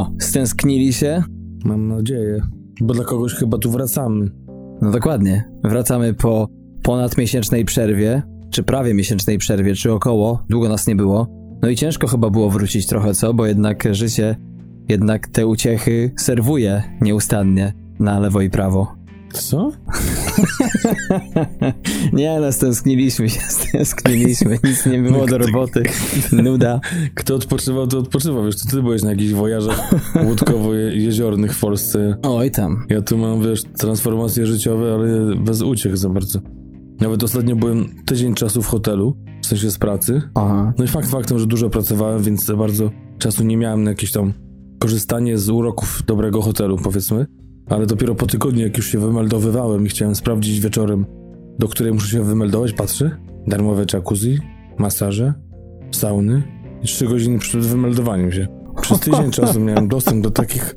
No, stęsknili się? Mam nadzieję. Bo dla kogoś chyba tu wracamy. No dokładnie. Wracamy po ponadmiesięcznej przerwie, czy prawie miesięcznej przerwie, czy około. Długo nas nie było. No i ciężko chyba było wrócić trochę, co? Bo jednak życie, jednak te uciechy serwuje nieustannie na lewo i prawo. Co? nie no, stęskniliśmy się, stęskniliśmy, nic nie było do roboty, nuda. Kto odpoczywał, to odpoczywał, wiesz, to ty byłeś na jakichś wojażach łódkowo-jeziornych w Polsce. Oj tam. Ja tu mam, wiesz, transformacje życiowe, ale bez uciech za bardzo. Nawet ostatnio byłem tydzień czasu w hotelu, w sensie z pracy. Aha. No i fakt faktem, że dużo pracowałem, więc za bardzo czasu nie miałem na jakieś tam korzystanie z uroków dobrego hotelu, powiedzmy. Ale dopiero po tygodniu, jak już się wymeldowywałem i chciałem sprawdzić wieczorem, do której muszę się wymeldować, patrzę. Darmowe jacuzzi, masaże, sauny i trzy godziny przed wymeldowaniem się. Przez tydzień czasu miałem dostęp do takich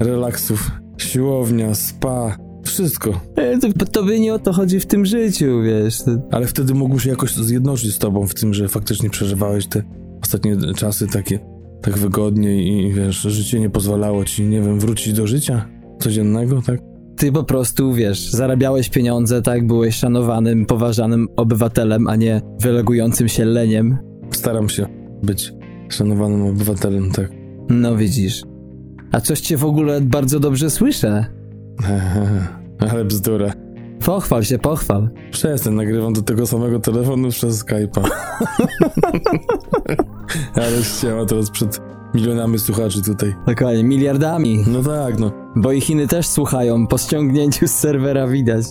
relaksów. Siłownia, spa, wszystko. E, to, to by nie o to chodzi w tym życiu, wiesz. Ale wtedy mógł się jakoś zjednoczyć z tobą w tym, że faktycznie przeżywałeś te ostatnie czasy takie tak wygodnie i wiesz, życie nie pozwalało ci, nie wiem, wrócić do życia codziennego, tak? Ty po prostu, wiesz, zarabiałeś pieniądze, tak? Byłeś szanowanym, poważanym obywatelem, a nie wylegującym się leniem. Staram się być szanowanym obywatelem, tak. No widzisz. A coś cię w ogóle bardzo dobrze słyszę. Ale bzdura. Pochwal się, pochwal. Przestań, nagrywam do tego samego telefonu przez Skype'a. Ale ściema teraz przed milionami słuchaczy tutaj. Dokładnie, miliardami. No tak, no. Bo i Chiny też słuchają, po ściągnięciu z serwera widać.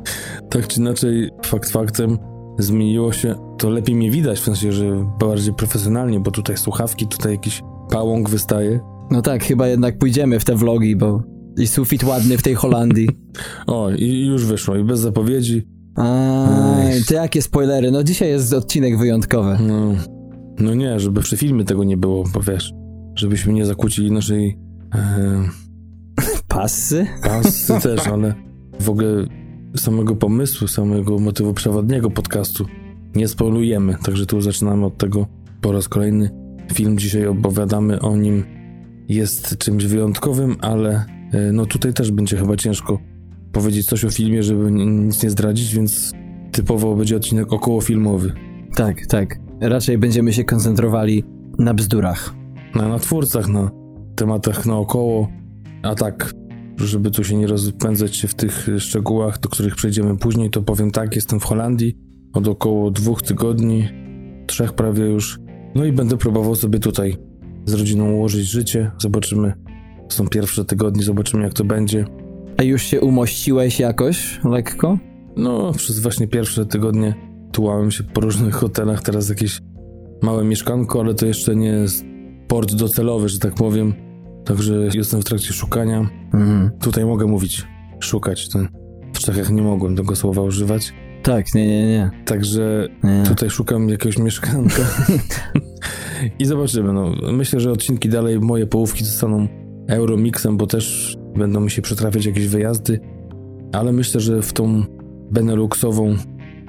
tak czy inaczej, fakt faktem, zmieniło się, to lepiej mnie widać, w sensie, że bardziej profesjonalnie, bo tutaj słuchawki, tutaj jakiś pałąk wystaje. No tak, chyba jednak pójdziemy w te vlogi, bo i sufit ładny w tej Holandii. o, i już wyszło, i bez zapowiedzi. Aj, to jakie spoilery, no dzisiaj jest odcinek wyjątkowy. No, no nie, żeby przy filmie tego nie było, bo wiesz, żebyśmy nie zakłócili naszej... E, Passy? Passy też, ale w ogóle samego pomysłu, samego motywu przewodniego podcastu nie spoilujemy, także tu zaczynamy od tego po raz kolejny. Film dzisiaj opowiadamy o nim jest czymś wyjątkowym, ale e, no tutaj też będzie chyba ciężko powiedzieć coś o filmie, żeby nic nie zdradzić, więc typowo będzie odcinek okołofilmowy. Tak, tak. Raczej będziemy się koncentrowali na bzdurach. Na, na twórcach, na tematach naokoło, a tak, żeby tu się nie rozpędzać się w tych szczegółach, do których przejdziemy później, to powiem tak, jestem w Holandii od około dwóch tygodni, trzech prawie już, no i będę próbował sobie tutaj z rodziną ułożyć życie, zobaczymy, są pierwsze tygodnie, zobaczymy jak to będzie. A już się umościłeś jakoś lekko? No, przez właśnie pierwsze tygodnie tułałem się po różnych hotelach, teraz jakieś małe mieszkanko, ale to jeszcze nie jest port docelowy, że tak powiem. Także jestem w trakcie szukania. Mhm. Tutaj mogę mówić szukać. W Czechach nie mogłem tego słowa używać. Tak, nie, nie, nie. Także nie. tutaj szukam jakiegoś mieszkanka. I zobaczymy. No. Myślę, że odcinki dalej, moje połówki zostaną Euromixem, bo też będą mi się przetrafiać jakieś wyjazdy. Ale myślę, że w tą Beneluxową,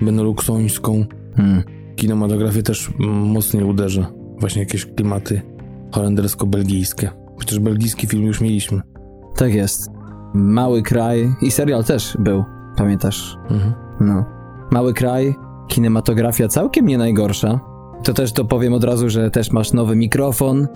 Beneluxońską hmm. kinematografię też mocniej uderzę. Właśnie jakieś klimaty holendersko-belgijskie. Chociaż belgijski film już mieliśmy. Tak jest. Mały kraj i serial też był, pamiętasz? Mhm. No. Mały kraj, kinematografia całkiem nie najgorsza. To też to powiem od razu, że też masz nowy mikrofon,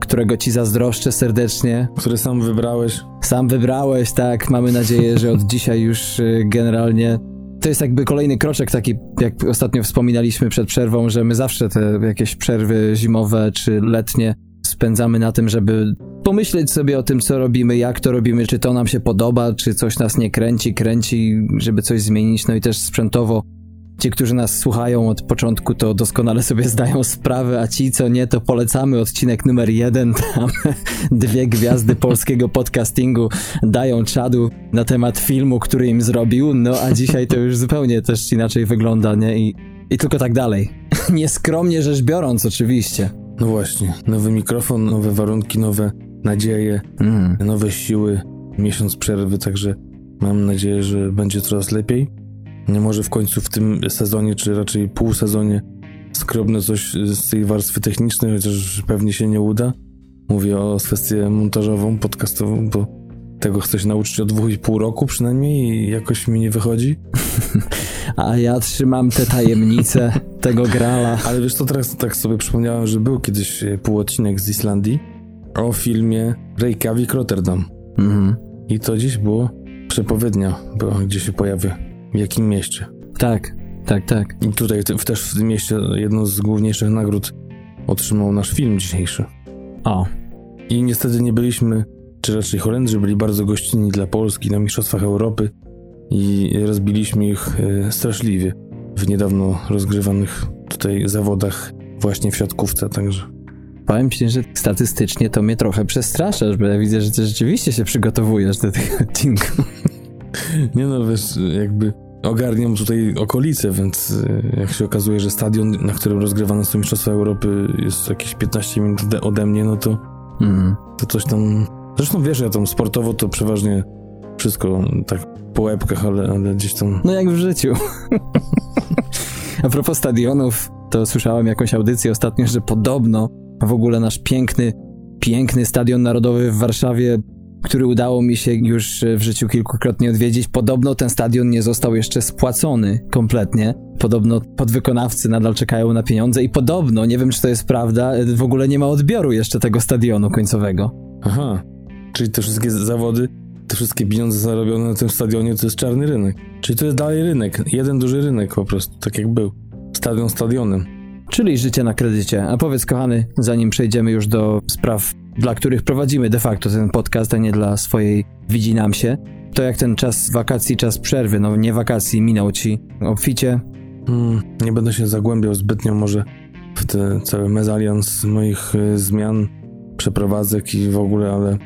którego ci zazdroszczę serdecznie. Który sam wybrałeś. Sam wybrałeś, tak. Mamy nadzieję, że od dzisiaj już y, generalnie to jest jakby kolejny kroczek taki, jak ostatnio wspominaliśmy przed przerwą, że my zawsze te jakieś przerwy zimowe czy letnie spędzamy na tym, żeby pomyśleć sobie o tym, co robimy, jak to robimy, czy to nam się podoba, czy coś nas nie kręci, kręci, żeby coś zmienić. No i też sprzętowo Ci, którzy nas słuchają od początku, to doskonale sobie zdają sprawę, a ci, co nie, to polecamy odcinek numer jeden. Tam dwie gwiazdy polskiego podcastingu dają czadu na temat filmu, który im zrobił. No a dzisiaj to już zupełnie też inaczej wygląda, nie? I, i tylko tak dalej. Nieskromnie rzecz biorąc, oczywiście. No właśnie, nowy mikrofon, nowe warunki, nowe nadzieje, mm. nowe siły, miesiąc przerwy, także mam nadzieję, że będzie coraz lepiej. Nie może w końcu w tym sezonie, czy raczej półsezonie skrobne coś z tej warstwy technicznej, chociaż pewnie się nie uda. mówię o kwestię montażową, podcastową, bo tego chcę się nauczyć od dwóch i pół roku przynajmniej i jakoś mi nie wychodzi. A ja trzymam te tajemnice tego grala. Ale wiesz co, teraz tak sobie przypomniałem, że był kiedyś e, półodcinek z Islandii o filmie Reykjavik Rotterdam. Mhm. I to dziś było przepowiednia, bo gdzie się pojawia, w jakim mieście. Tak, tak, tak. I tutaj też w tym mieście jedną z główniejszych nagród otrzymał nasz film dzisiejszy. O. I niestety nie byliśmy, czy raczej Holendrzy byli bardzo gościnni dla Polski na Mistrzostwach Europy i rozbiliśmy ich e, straszliwie w niedawno rozgrywanych tutaj zawodach właśnie w siatkówce, także... Powiem ci, że statystycznie to mnie trochę przestraszasz, bo ja widzę, że ty rzeczywiście się przygotowujesz do tego odcinku. Nie no, wiesz, jakby ogarniam tutaj okolice, więc e, jak się okazuje, że stadion, na którym rozgrywane są Mistrzostwa Europy jest jakieś 15 minut ode mnie, no to, mm. to coś tam... Zresztą wiesz, ja tam sportowo to przeważnie wszystko tak po łebkach, ale, ale gdzieś tam... No jak w życiu. A propos stadionów, to słyszałem jakąś audycję ostatnio, że podobno w ogóle nasz piękny, piękny stadion narodowy w Warszawie który udało mi się już w życiu kilkukrotnie odwiedzić. Podobno ten stadion nie został jeszcze spłacony kompletnie. Podobno podwykonawcy nadal czekają na pieniądze i podobno, nie wiem czy to jest prawda, w ogóle nie ma odbioru jeszcze tego stadionu końcowego. Aha, czyli te wszystkie zawody, te wszystkie pieniądze zarobione na tym stadionie to jest czarny rynek. Czyli to jest dalej rynek, jeden duży rynek po prostu, tak jak był. Stadion stadionem. Czyli życie na kredycie. A powiedz, kochany, zanim przejdziemy już do spraw dla których prowadzimy de facto ten podcast, a nie dla swojej widzi nam się, to jak ten czas wakacji, czas przerwy, no nie wakacji, minął ci obficie? Hmm, nie będę się zagłębiał zbytnio może w te cały mezalians moich y, zmian, przeprowadzek i w ogóle, ale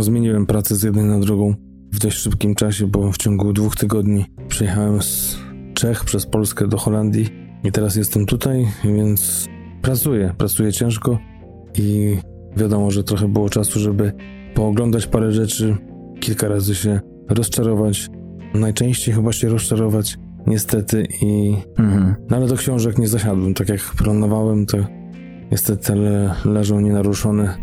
zmieniłem pracę z jednej na drugą w dość szybkim czasie, bo w ciągu dwóch tygodni przyjechałem z Czech przez Polskę do Holandii i teraz jestem tutaj, więc pracuję, pracuję ciężko i Wiadomo, że trochę było czasu, żeby pooglądać parę rzeczy, kilka razy się rozczarować. Najczęściej chyba się rozczarować, niestety, i. Mhm. No ale do książek nie zasiadłem. Tak jak planowałem, to niestety le leżą nienaruszone.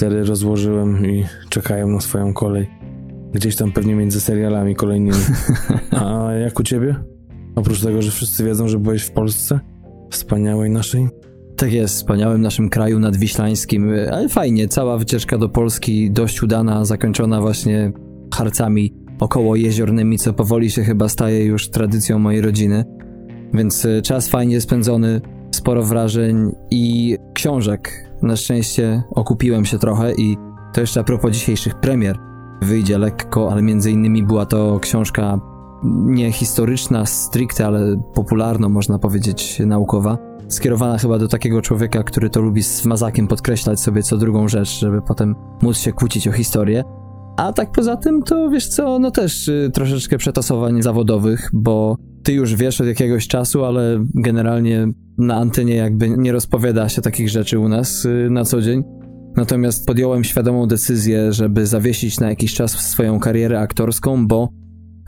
Cztery rozłożyłem i czekają na swoją kolej. Gdzieś tam pewnie między serialami kolejnymi. A jak u ciebie? Oprócz tego, że wszyscy wiedzą, że byłeś w Polsce, wspaniałej naszej, tak jest, wspaniałym naszym kraju nadwiślańskim, ale fajnie, cała wycieczka do Polski dość udana, zakończona właśnie harcami około jeziornymi, co powoli się chyba staje już tradycją mojej rodziny. Więc e, czas fajnie spędzony, sporo wrażeń i książek. Na szczęście okupiłem się trochę i to jeszcze a propos dzisiejszych premier. Wyjdzie lekko, ale między innymi była to książka nie historyczna stricte, ale popularno można powiedzieć naukowa skierowana chyba do takiego człowieka, który to lubi z mazakiem podkreślać sobie co drugą rzecz, żeby potem móc się kłócić o historię. A tak poza tym, to wiesz co, no też y, troszeczkę przetasowań zawodowych, bo ty już wiesz od jakiegoś czasu, ale generalnie na antenie jakby nie rozpowiada się takich rzeczy u nas y, na co dzień. Natomiast podjąłem świadomą decyzję, żeby zawiesić na jakiś czas swoją karierę aktorską, bo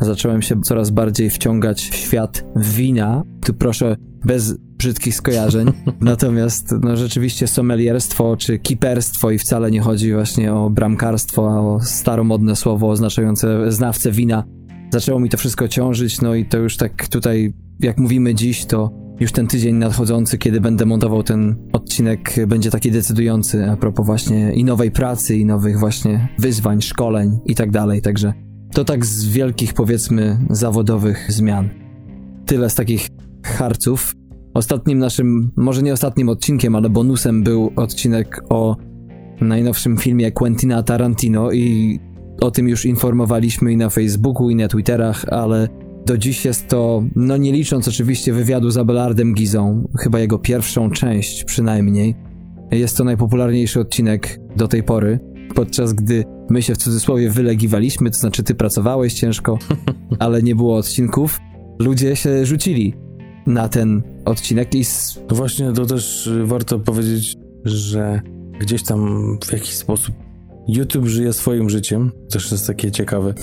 zacząłem się coraz bardziej wciągać w świat wina. Tu proszę bez brzydkich skojarzeń. Natomiast no, rzeczywiście sommelierstwo czy kiperstwo i wcale nie chodzi właśnie o bramkarstwo, a o staromodne słowo oznaczające znawcę wina. Zaczęło mi to wszystko ciążyć, no i to już tak tutaj, jak mówimy dziś, to już ten tydzień nadchodzący, kiedy będę montował ten odcinek, będzie taki decydujący a propos właśnie i nowej pracy, i nowych właśnie wyzwań, szkoleń i tak dalej. Także to tak z wielkich, powiedzmy, zawodowych zmian. Tyle z takich harców. Ostatnim naszym, może nie ostatnim odcinkiem, ale bonusem był odcinek o najnowszym filmie Quentina Tarantino i o tym już informowaliśmy i na Facebooku, i na Twitterach, ale do dziś jest to, no nie licząc oczywiście wywiadu z Abelardem Gizą, chyba jego pierwszą część przynajmniej, jest to najpopularniejszy odcinek do tej pory, podczas gdy my się w cudzysłowie wylegiwaliśmy, to znaczy ty pracowałeś ciężko, ale nie było odcinków, ludzie się rzucili na ten odcinek i... Właśnie, to też warto powiedzieć, że gdzieś tam w jakiś sposób YouTube żyje swoim życiem, też jest takie ciekawe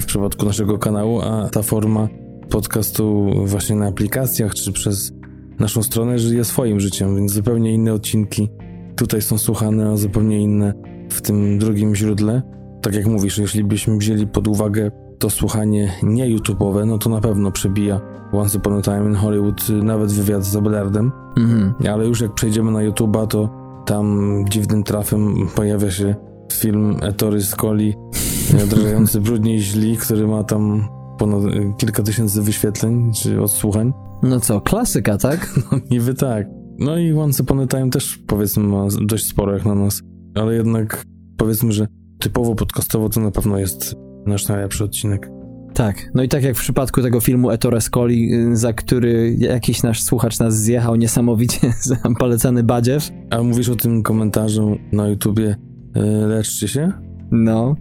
w przypadku naszego kanału, a ta forma podcastu właśnie na aplikacjach czy przez naszą stronę żyje swoim życiem, więc zupełnie inne odcinki tutaj są słuchane, a zupełnie inne w tym drugim źródle. Tak jak mówisz, jeśli byśmy wzięli pod uwagę to słuchanie nie YouTube'owe, no to na pewno przebija Once Upon a Time in Hollywood nawet wywiad z Abelardem. Mhm. Ale już jak przejdziemy na YouTube'a, to tam dziwnym trafem pojawia się film Etory Scoli odrażający brudnie i źli, który ma tam ponad kilka tysięcy wyświetleń czy odsłuchań. No co, klasyka, tak? No niby tak. No i Once Upon a Time też powiedzmy ma dość sporo jak na nas, ale jednak powiedzmy, że typowo podcastowo to na pewno jest nasz najlepszy odcinek. Tak, no i tak jak w przypadku tego filmu Ettore Scoli, y, za który jakiś nasz słuchacz nas zjechał niesamowicie za polecany badziew. A mówisz o tym komentarzu na YouTubie, leczcie się? No.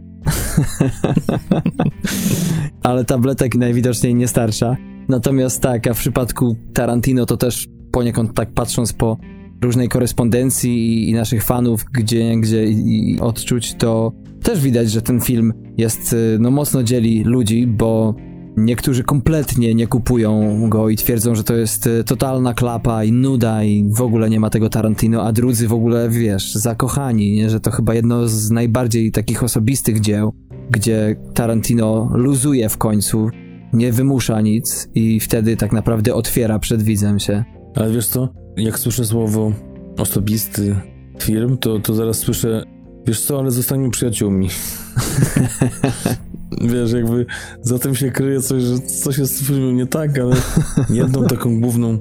Ale tabletek najwidoczniej nie starsza. Natomiast tak, a w przypadku Tarantino to też poniekąd tak patrząc po różnej korespondencji i, naszych fanów, gdzie, gdzie i odczuć, to też widać, że ten film jest, y, no mocno dzieli ludzi, bo niektórzy kompletnie nie kupują go i twierdzą, że to jest y, totalna klapa i nuda i w ogóle nie ma tego Tarantino, a drudzy w ogóle, wiesz, zakochani, nie? że to chyba jedno z najbardziej takich osobistych dzieł, gdzie Tarantino luzuje w końcu, nie wymusza nic i wtedy tak naprawdę otwiera przed widzem się. Ale wiesz co, jak słyszę słowo osobisty film, to, to zaraz słyszę, wiesz co, ale zostańmy przyjaciółmi. wiesz, jakby za tym się kryje coś, że coś jest w filmie nie tak, ale jedną taką główną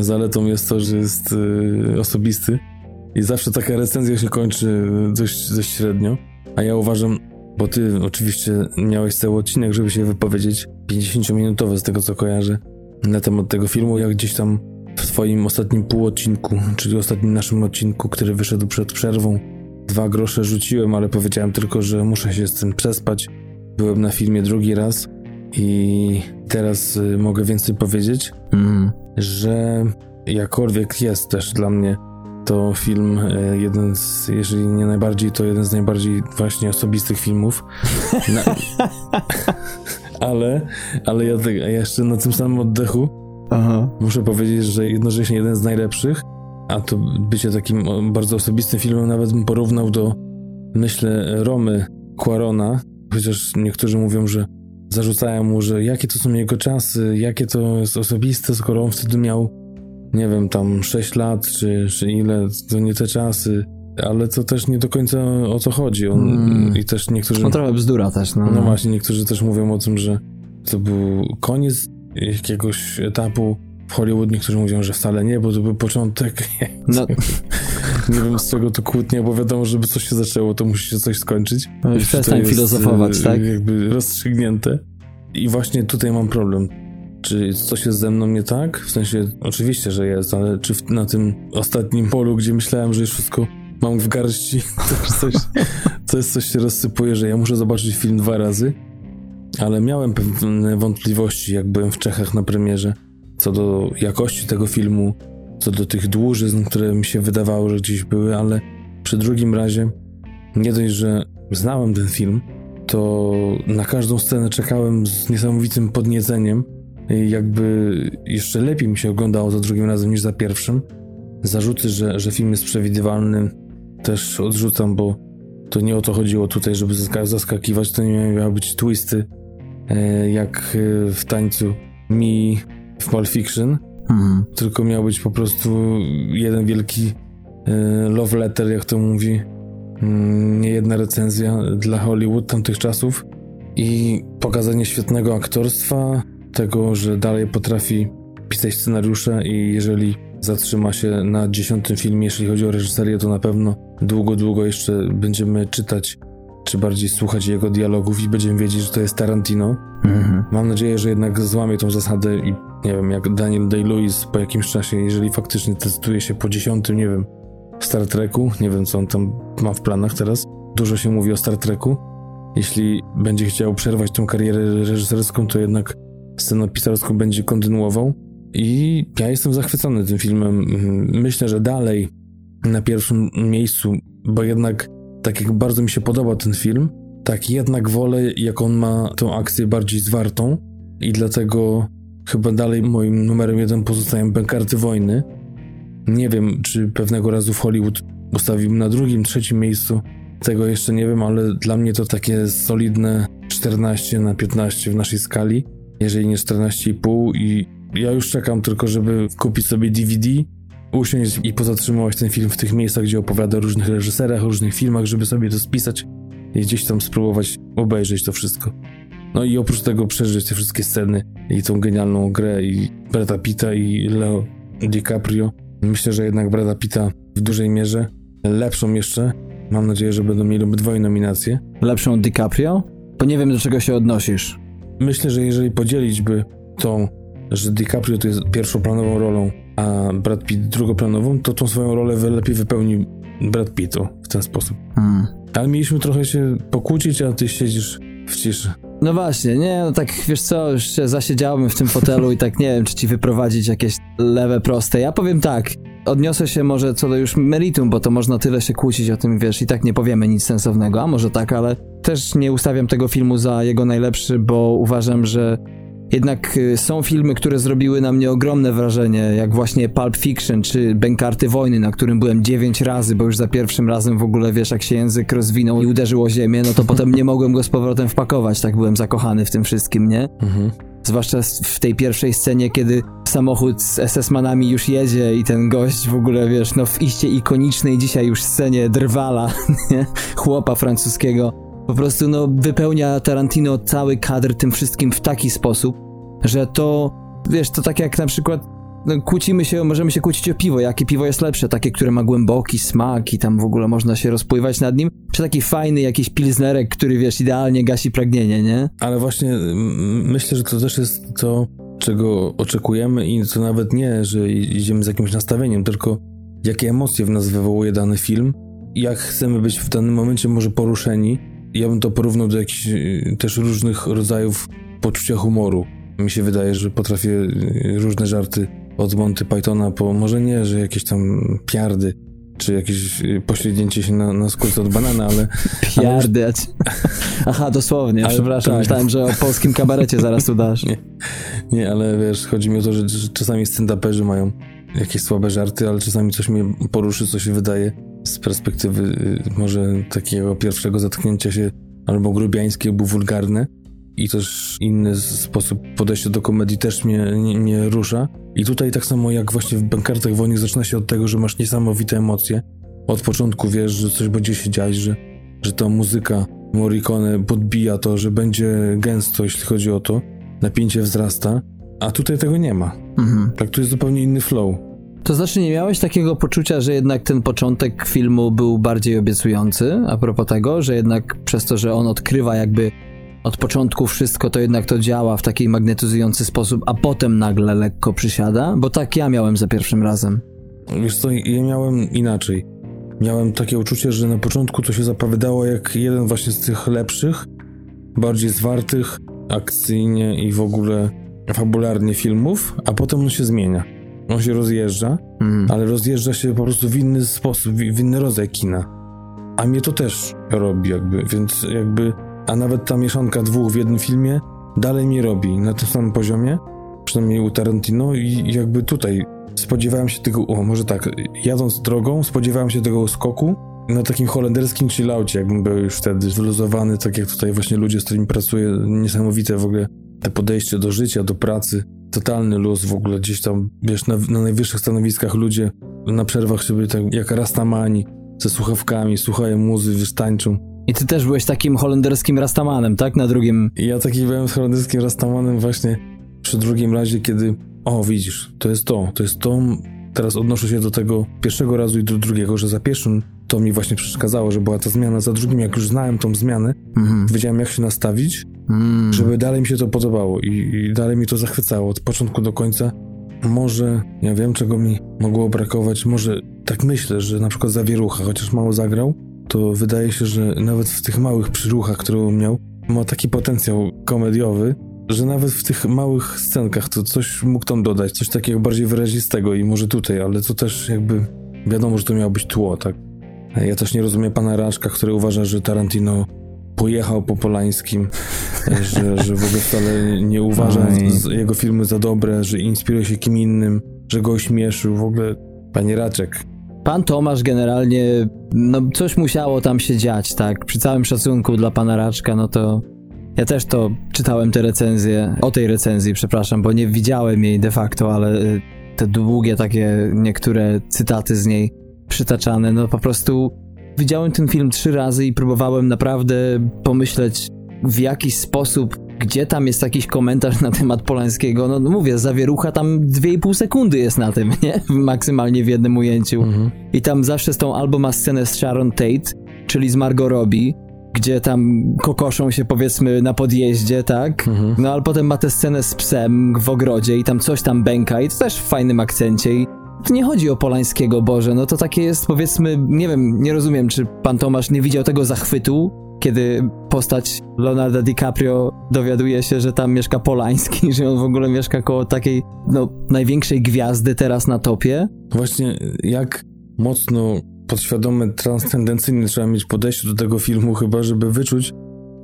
zaletą jest to, że jest y, osobisty i zawsze taka recenzja się kończy dość, dość średnio, a ja uważam, bo ty oczywiście miałeś cały odcinek, żeby się wypowiedzieć, 50-minutowy z tego co kojarzę, na temat tego filmu, jak gdzieś tam w Twoim ostatnim półodcinku, czyli ostatnim naszym odcinku, który wyszedł przed przerwą. Dwa grosze rzuciłem, ale powiedziałem tylko, że muszę się z tym przespać. Byłem na filmie drugi raz i teraz y, mogę więcej powiedzieć, mm. że jakkolwiek jest też dla mnie to film y, jeden z, jeżeli nie najbardziej, to jeden z najbardziej właśnie osobistych filmów. Na, ale, ale ja, ja jeszcze na tym samym oddechu Aha. Muszę powiedzieć, że jednocześnie jeden z najlepszych, a to bycie takim bardzo osobistym filmem nawet bym porównał do, myślę, Romy Quarona, chociaż niektórzy mówią, że zarzucają mu, że jakie to są jego czasy, jakie to jest osobiste, skoro on wtedy miał, nie wiem, tam 6 lat, czy, czy ile, to nie te czasy, ale to też nie do końca o to chodzi. On, mm. I też niektórzy... No trochę bzdura też, no. No właśnie, niektórzy też mówią o tym, że to był koniec jakiegoś etapu w Hollywood niektórzy mówią, że wcale nie, bo to był początek. No. nie wiem z czego to kłótnia, bo wiadomo, żeby coś się zaczęło, to musi się coś skończyć. No już przestań filozofować, e, tak? Jakby rozstrzygnięte. I właśnie tutaj mam problem. Czy coś jest ze mną nie tak? W sensie, oczywiście, że jest, ale czy na tym ostatnim polu, gdzie myślałem, że już wszystko mam w garści, to coś, to jest coś się rozsypuje, że ja muszę zobaczyć film dwa razy ale miałem pewne wątpliwości, jak byłem w Czechach na premierze, co do jakości tego filmu, co do tych dłużyzn, które mi się wydawało, że gdzieś były, ale przy drugim razie nie dość, że znałem ten film, to na każdą scenę czekałem z niesamowitym podnieceniem. Jakby jeszcze lepiej mi się oglądało za drugim razem niż za pierwszym. Zarzuty, że, że film jest przewidywalny, też odrzucam, bo to nie o to chodziło tutaj, żeby zaskakiwać, to nie miały być twisty E, jak e, w tańcu mi w Pulp Fiction, mhm. tylko miał być po prostu jeden wielki e, love letter, jak to mówi, mm, nie jedna recenzja dla Hollywood tamtych czasów i pokazanie świetnego aktorstwa, tego, że dalej potrafi pisać scenariusze i jeżeli zatrzyma się na dziesiątym filmie, jeśli chodzi o reżyserię, to na pewno długo, długo jeszcze będziemy czytać czy bardziej słuchać jego dialogów i będziemy wiedzieć, że to jest Tarantino. Mhm. Mam nadzieję, że jednak złamie tą zasadę i nie wiem, jak Daniel Day-Lewis po jakimś czasie, jeżeli faktycznie testuje się po dziesiątym, nie wiem, Star Treku, nie wiem co on tam ma w planach teraz, dużo się mówi o Star Treku. Jeśli będzie chciał przerwać tą karierę reżyserską, to jednak scenopisarską będzie kontynuował. I ja jestem zachwycony tym filmem. Myślę, że dalej na pierwszym miejscu, bo jednak tak jak bardzo mi się podoba ten film, tak jednak wolę, jak on ma tą akcję bardziej zwartą i dlatego chyba dalej moim numerem jeden pozostają Bękarty Wojny. Nie wiem, czy pewnego razu w Hollywood ustawiłbym na drugim, trzecim miejscu. Tego jeszcze nie wiem, ale dla mnie to takie solidne 14 na 15 w naszej skali, jeżeli nie 14,5 i ja już czekam tylko, żeby kupić sobie DVD, usiąść i pozatrzymywać ten film w tych miejscach, gdzie opowiada o różnych reżyserach, o różnych filmach, żeby sobie to spisać i gdzieś tam spróbować obejrzeć to wszystko. No i oprócz tego przeżyć te wszystkie sceny i tą genialną grę i Brada Pitta i Leo DiCaprio. Myślę, że jednak Brada Pitta w dużej mierze, lepszą jeszcze. Mam nadzieję, że będą mieli obydwoje nominacje. Lepszą DiCaprio? Bo nie wiem, do czego się odnosisz. Myślę, że jeżeli podzielić by tą, że DiCaprio to jest pierwszoplanową rolą, a Brad Pitt drugoplanową, to tą swoją rolę lepiej wypełni Brad Pittu w ten sposób. Hmm. Ale mieliśmy trochę się pokłócić, a ty siedzisz w ciszy. No właśnie, nie, no tak wiesz co, już się zasiedziałem w tym fotelu i tak nie wiem, czy ci wyprowadzić jakieś lewe, proste. Ja powiem tak, odniosę się może co do już meritum, bo to można tyle się kłócić o tym, wiesz, i tak nie powiemy nic sensownego, a może tak, ale też nie ustawiam tego filmu za jego najlepszy, bo uważam, że jednak y, są filmy, które zrobiły na mnie ogromne wrażenie, jak właśnie Pulp Fiction czy Bękarty Wojny, na którym byłem dziewięć razy, bo już za pierwszym razem w ogóle, wiesz, jak się język rozwinął i uderzył o ziemię, no to potem nie mogłem go z powrotem wpakować, tak byłem zakochany w tym wszystkim, nie? Mhm. Zwłaszcza w tej pierwszej scenie, kiedy samochód z SS-manami już jedzie i ten gość w ogóle, wiesz, no w iście ikonicznej dzisiaj już scenie drwala, nie? Chłopa francuskiego po prostu no, wypełnia Tarantino cały kadr tym wszystkim w taki sposób, że to, wiesz, to tak jak na przykład no, kłócimy się, możemy się kłócić o piwo, jakie piwo jest lepsze, takie, które ma głęboki smak i tam w ogóle można się rozpływać nad nim, czy taki fajny jakiś pilznerek, który, wiesz, idealnie gasi pragnienie, nie? Ale właśnie myślę, że to też jest to, czego oczekujemy i to nawet nie, że idziemy z jakimś nastawieniem, tylko jakie emocje w nas wywołuje dany film, jak chcemy być w danym momencie może poruszeni, ja bym to porównał do jakichś y, też różnych rodzajów poczucia humoru. Mi się wydaje, że potrafię y, różne żarty od Monty Pythona po, może nie, że jakieś tam piardy, czy jakieś y, pośrednięcie się na, na skórce od banana, ale... Piardy, ale... Aha, dosłownie, ale, przepraszam, tak. myślałem, że o polskim kabarecie zaraz tu dasz. Nie, nie ale wiesz, chodzi mi o to, że, że czasami stand mają jakieś słabe żarty, ale czasami coś mnie poruszy, co się wydaje z perspektywy y, może takiego pierwszego zatknięcia się albo grubiańskie, albo wulgarne i też inny sposób podejścia do komedii też mnie nie, nie, rusza. I tutaj tak samo jak właśnie w Bankartach Wojny zaczyna się od tego, że masz niesamowite emocje. Od początku wiesz, że coś będzie się dziać, że, że ta muzyka Morricone podbija to, że będzie gęsto, jeśli chodzi o to. Napięcie wzrasta, a tutaj tego nie ma. Mhm. Tak, tu jest zupełnie inny flow. To znaczy, nie miałeś takiego poczucia, że jednak ten początek filmu był bardziej obiecujący, a propos tego, że jednak przez to, że on odkrywa jakby od początku wszystko, to jednak to działa w taki magnetyzujący sposób, a potem nagle lekko przysiada? Bo tak ja miałem za pierwszym razem. Wiesz co, ja miałem inaczej. Miałem takie uczucie, że na początku to się zapowiadało jak jeden właśnie z tych lepszych, bardziej zwartych, akcyjnie i w ogóle fabularnie filmów, a potem on się zmienia. On się rozjeżdża, mm. ale rozjeżdża się po prostu w inny sposób, w inny rodzaj kina. A mnie to też robi jakby, więc jakby, a nawet ta mieszanka dwóch w jednym filmie dalej mi robi na tym samym poziomie, przynajmniej u Tarantino i jakby tutaj spodziewałem się tego, o może tak, jadąc drogą spodziewałem się tego skoku na takim holenderskim chillaucie, jakbym był już wtedy wyluzowany, tak jak tutaj właśnie ludzie, z którymi pracuję, niesamowite w ogóle te podejście do życia, do pracy, totalny luz w ogóle, gdzieś tam, wiesz, na, na najwyższych stanowiskach ludzie na przerwach sobie tak jak rastamani, ze słuchawkami, słuchają muzy, wiesz, tańczą. I ty też byłeś takim holenderskim rastamanem, tak? Na drugim... Ja taki byłem z holenderskim rastamanem właśnie przy drugim razie, kiedy o, widzisz, to jest to, to jest to, teraz odnoszę się do tego pierwszego razu i do drugiego, że za pierwszym to mi właśnie przeszkadzało, że była ta zmiana, za drugim jak już znałem tą zmianę, mhm. wiedziałem jak się nastawić, mm. żeby dalej mi się to podobało i, i dalej mi to zachwycało od początku do końca. Może, ja wiem czego mi mogło brakować, może tak myślę, że na przykład zawierucha, chociaż mało zagrał, to wydaje się, że nawet w tych małych przyruchach, które on miał, ma taki potencjał komediowy, że nawet w tych małych scenkach to coś mógł tam dodać, coś takiego bardziej wyrazistego i może tutaj, ale to też jakby wiadomo, że to miało być tło, tak? Ja też nie rozumiem pana Raszka, który uważa, że Tarantino pojechał po Polańskim, że, że w ogóle wcale nie uważa jego filmy za dobre, że inspiruje się kim innym, że go ośmieszył. W ogóle, panie Raczek, Pan Tomasz generalnie, no coś musiało tam się dziać, tak? Przy całym szacunku dla pana Raczka, no to ja też to czytałem te recenzje, o tej recenzji, przepraszam, bo nie widziałem jej de facto, ale y, te długie takie niektóre cytaty z niej przytaczane, no po prostu widziałem ten film trzy razy i próbowałem naprawdę pomyśleć w jakiś sposób, gdzie tam jest jakiś komentarz na temat Polańskiego. No, no mówię, zawierucha tam 2,5 sekundy jest na tym, nie? Maksymalnie w jednym ujęciu. Mhm. I tam zawsze z tą albo ma scenę z Sharon Tate, czyli z Margot Robbie, gdzie tam kokoszą się powiedzmy na podjeździe, tak? Mhm. No ale potem ma tę scenę z psem w ogrodzie i tam coś tam bęka i to też w fajnym akcencie i nie chodzi o Polańskiego, Boże, no to takie jest powiedzmy, nie wiem, nie rozumiem, czy pan Tomasz nie widział tego zachwytu, kiedy postać Leonardo DiCaprio dowiaduje się, że tam mieszka Polański, że on w ogóle mieszka koło takiej, no, największej gwiazdy teraz na topie. Właśnie jak mocno podświadome, transcendencyjne trzeba mieć podejście do tego filmu, chyba żeby wyczuć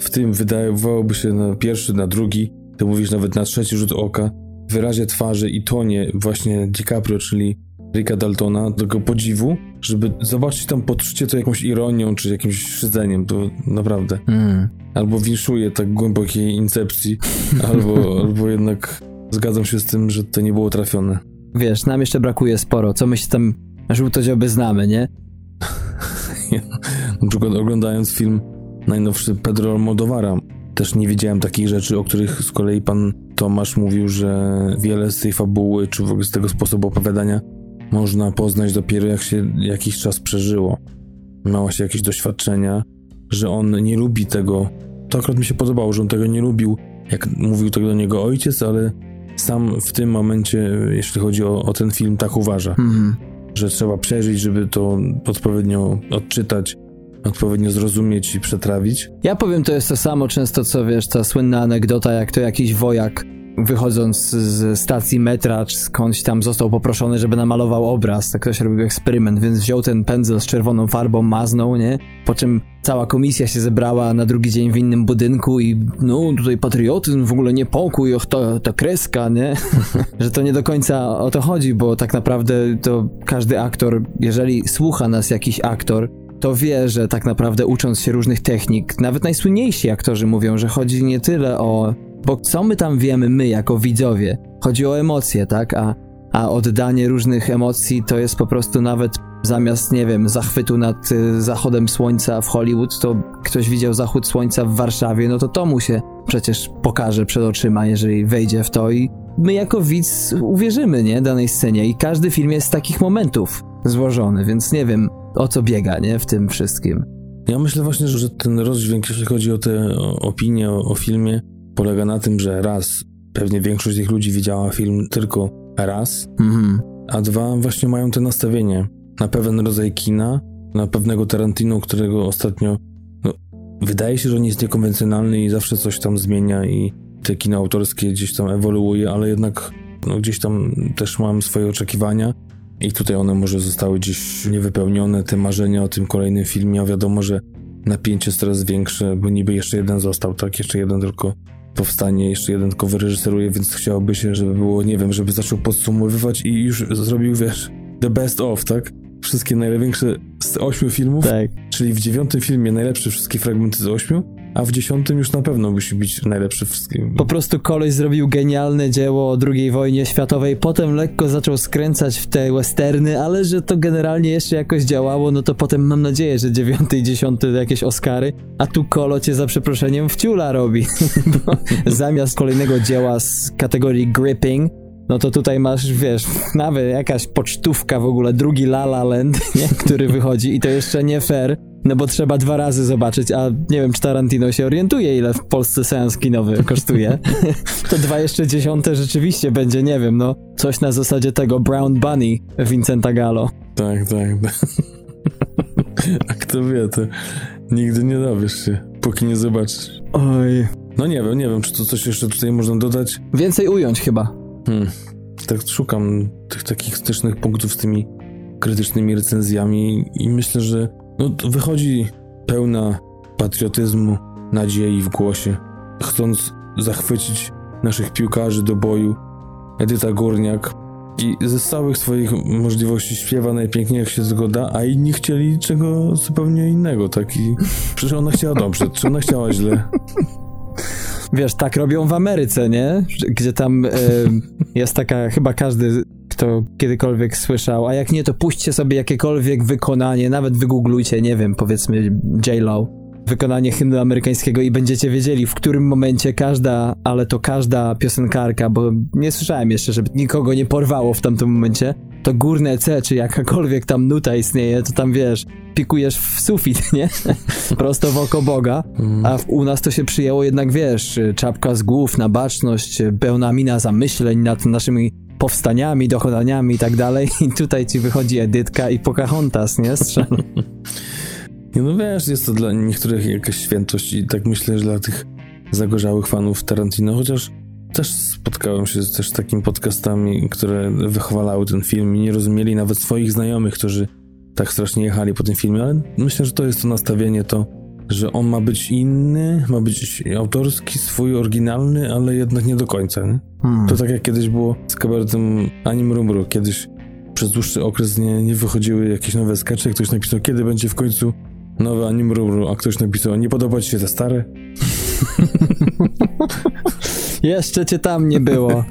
w tym, wydawałoby się na pierwszy, na drugi, ty mówisz nawet na trzeci rzut oka, wyrazie twarzy i tonie właśnie DiCaprio, czyli Ricka Daltona, tego podziwu, żeby zobaczyć tam poczucie to jakąś ironią, czy jakimś szydzeniem, to naprawdę. Mm. Albo winszuje tak głębokiej incepcji, albo, albo jednak zgadzam się z tym, że to nie było trafione. Wiesz, nam jeszcze brakuje sporo, co my się tam żółtodzioby znamy, nie? Na przykład oglądając film najnowszy Pedro Almodovara, też nie wiedziałem takich rzeczy, o których z kolei pan Tomasz mówił, że wiele z tej fabuły, czy w ogóle z tego sposobu opowiadania można poznać dopiero jak się jakiś czas przeżyło. Miało się jakieś doświadczenia, że on nie lubi tego. To akurat mi się podobało, że on tego nie lubił, jak mówił tego do niego ojciec, ale sam w tym momencie, jeśli chodzi o, o ten film, tak uważa. Mm że trzeba przeżyć, żeby to odpowiednio odczytać, odpowiednio zrozumieć i przetrawić. Ja powiem, to jest to samo często, co wiesz, ta słynna anegdota, jak to jakiś wojak wychodząc z stacji metra, czy skądś tam został poproszony, żeby namalował obraz. Tak ktoś robił eksperyment, więc wziął ten pędzel z czerwoną farbą, maznął, nie? Po czym cała komisja się zebrała na drugi dzień w innym budynku i no tutaj patriotyzm, w ogóle niepokój, och, to, to kreska, nie? Że to nie do końca o to chodzi, bo tak naprawdę to każdy aktor, jeżeli słucha nas jakiś aktor, to wie, że tak naprawdę ucząc się różnych technik, nawet najsłynniejsi aktorzy mówią, że chodzi nie tyle o bo co my tam wiemy, my jako widzowie? Chodzi o emocje, tak? A, a oddanie różnych emocji to jest po prostu nawet zamiast, nie wiem, zachwytu nad y, zachodem słońca w Hollywood, to ktoś widział zachód słońca w Warszawie, no to to mu się przecież pokaże przed oczyma, jeżeli wejdzie w to i my jako widz uwierzymy, nie, danej scenie i każdy film jest z takich momentów złożony, więc nie wiem, o co biega, nie, w tym wszystkim. Ja myślę właśnie, że ten rozdźwięk, jeśli chodzi o te opinie o, o filmie, polega na tym, że raz, pewnie większość tych ludzi widziała film tylko raz, mhm. a dwa, właśnie mają to nastawienie na pewien rodzaj kina, na pewnego Tarantino, którego ostatnio no, wydaje się, że on jest niekonwencjonalny i zawsze coś tam zmienia i te kino autorskie gdzieś tam ewoluuje, ale jednak no, gdzieś tam też mam swoje oczekiwania i tutaj one może zostały gdzieś niewypełnione, te marzenia o tym kolejnym filmie, a wiadomo, że napięcie jest coraz większe, bo niby jeszcze jeden został, tak, jeszcze jeden tylko powstanie, jeszcze jeden tylko wyreżyseruje, więc chciałoby się, żeby było, nie wiem, żeby zaczął podsumowywać i już zrobił, wiesz, the best of, tak? Wszystkie największe z ośmiu filmów, tak. czyli w dziewiątym filmie najlepsze wszystkie fragmenty z ośmiu, a w dziesiątym już na pewno musi być najlepszy wszystkim. Po prostu koleś zrobił genialne dzieło o II wojnie światowej, potem lekko zaczął skręcać w te westerny, ale że to generalnie jeszcze jakoś działało, no to potem mam nadzieję, że dziewiąty i dziesiąty jakieś Oscary, a tu kolo cię za przeproszeniem wciula robi. zamiast kolejnego dzieła z kategorii gripping, no to tutaj masz, wiesz, nawet jakaś pocztówka w ogóle, drugi La La Land, nie? który wychodzi i to jeszcze nie fair, no bo trzeba dwa razy zobaczyć, a nie wiem, czy Tarantino się orientuje, ile w Polsce seans kinowy kosztuje. to dwa jeszcze dziesiąte rzeczywiście będzie, nie wiem, no, coś na zasadzie tego Brown Bunny Vincenta Gallo. Tak, tak. tak. a kto wie, to nigdy nie dowiesz się, póki nie zobaczysz. Oj. No nie wiem, nie wiem, czy to coś jeszcze tutaj można dodać. Więcej ująć chyba. Hmm. Tak szukam tych takich stycznych punktów z tymi krytycznymi recenzjami i myślę, że no, wychodzi pełna patriotyzmu, nadziei w głosie, chcąc zachwycić naszych piłkarzy do boju. Edyta Górniak i ze całych swoich możliwości śpiewa najpiękniej jak się zgoda, a inni chcieli czego zupełnie innego, tak? I przecież ona chciała dobrze, czy ona chciała źle? Wiesz, tak robią w Ameryce, nie? Gdzie tam y, jest taka, chyba każdy, kto kiedykolwiek słyszał, a jak nie, to puśćcie sobie jakiekolwiek wykonanie, nawet wygooglujcie, nie wiem, powiedzmy J-Lo, wykonanie hymnu amerykańskiego i będziecie wiedzieli, w którym momencie każda, ale to każda piosenkarka, bo nie słyszałem jeszcze, żeby nikogo nie porwało w tamtym momencie, to górne C, czy jakakolwiek tam nuta istnieje, to tam wiesz, pikujesz w sufit, nie? Prosto w oko Boga, a u nas to się przyjęło jednak, wiesz, czapka z głów na baczność, pełna mina zamyśleń nad naszymi powstaniami, dochodaniami i tak dalej i tutaj ci wychodzi Edytka i Pocahontas, nie? No wiesz, jest to dla niektórych jakaś świętość i tak myślę, że dla tych zagorzałych fanów Tarantino, chociaż też spotkałem się z też takimi podcastami, które wychwalały ten film i nie rozumieli nawet swoich znajomych, którzy tak strasznie jechali po tym filmie, ale myślę, że to jest to nastawienie, to, że on ma być inny, ma być autorski, swój, oryginalny, ale jednak nie do końca, nie? Hmm. To tak jak kiedyś było z kabaretem Anim Rumru, kiedyś przez dłuższy okres nie, nie wychodziły jakieś nowe skacze, ktoś napisał, kiedy będzie w końcu nowe Anim Rumru, a ktoś napisał, nie podoba ci się te stare? Jeszcze cię tam nie było.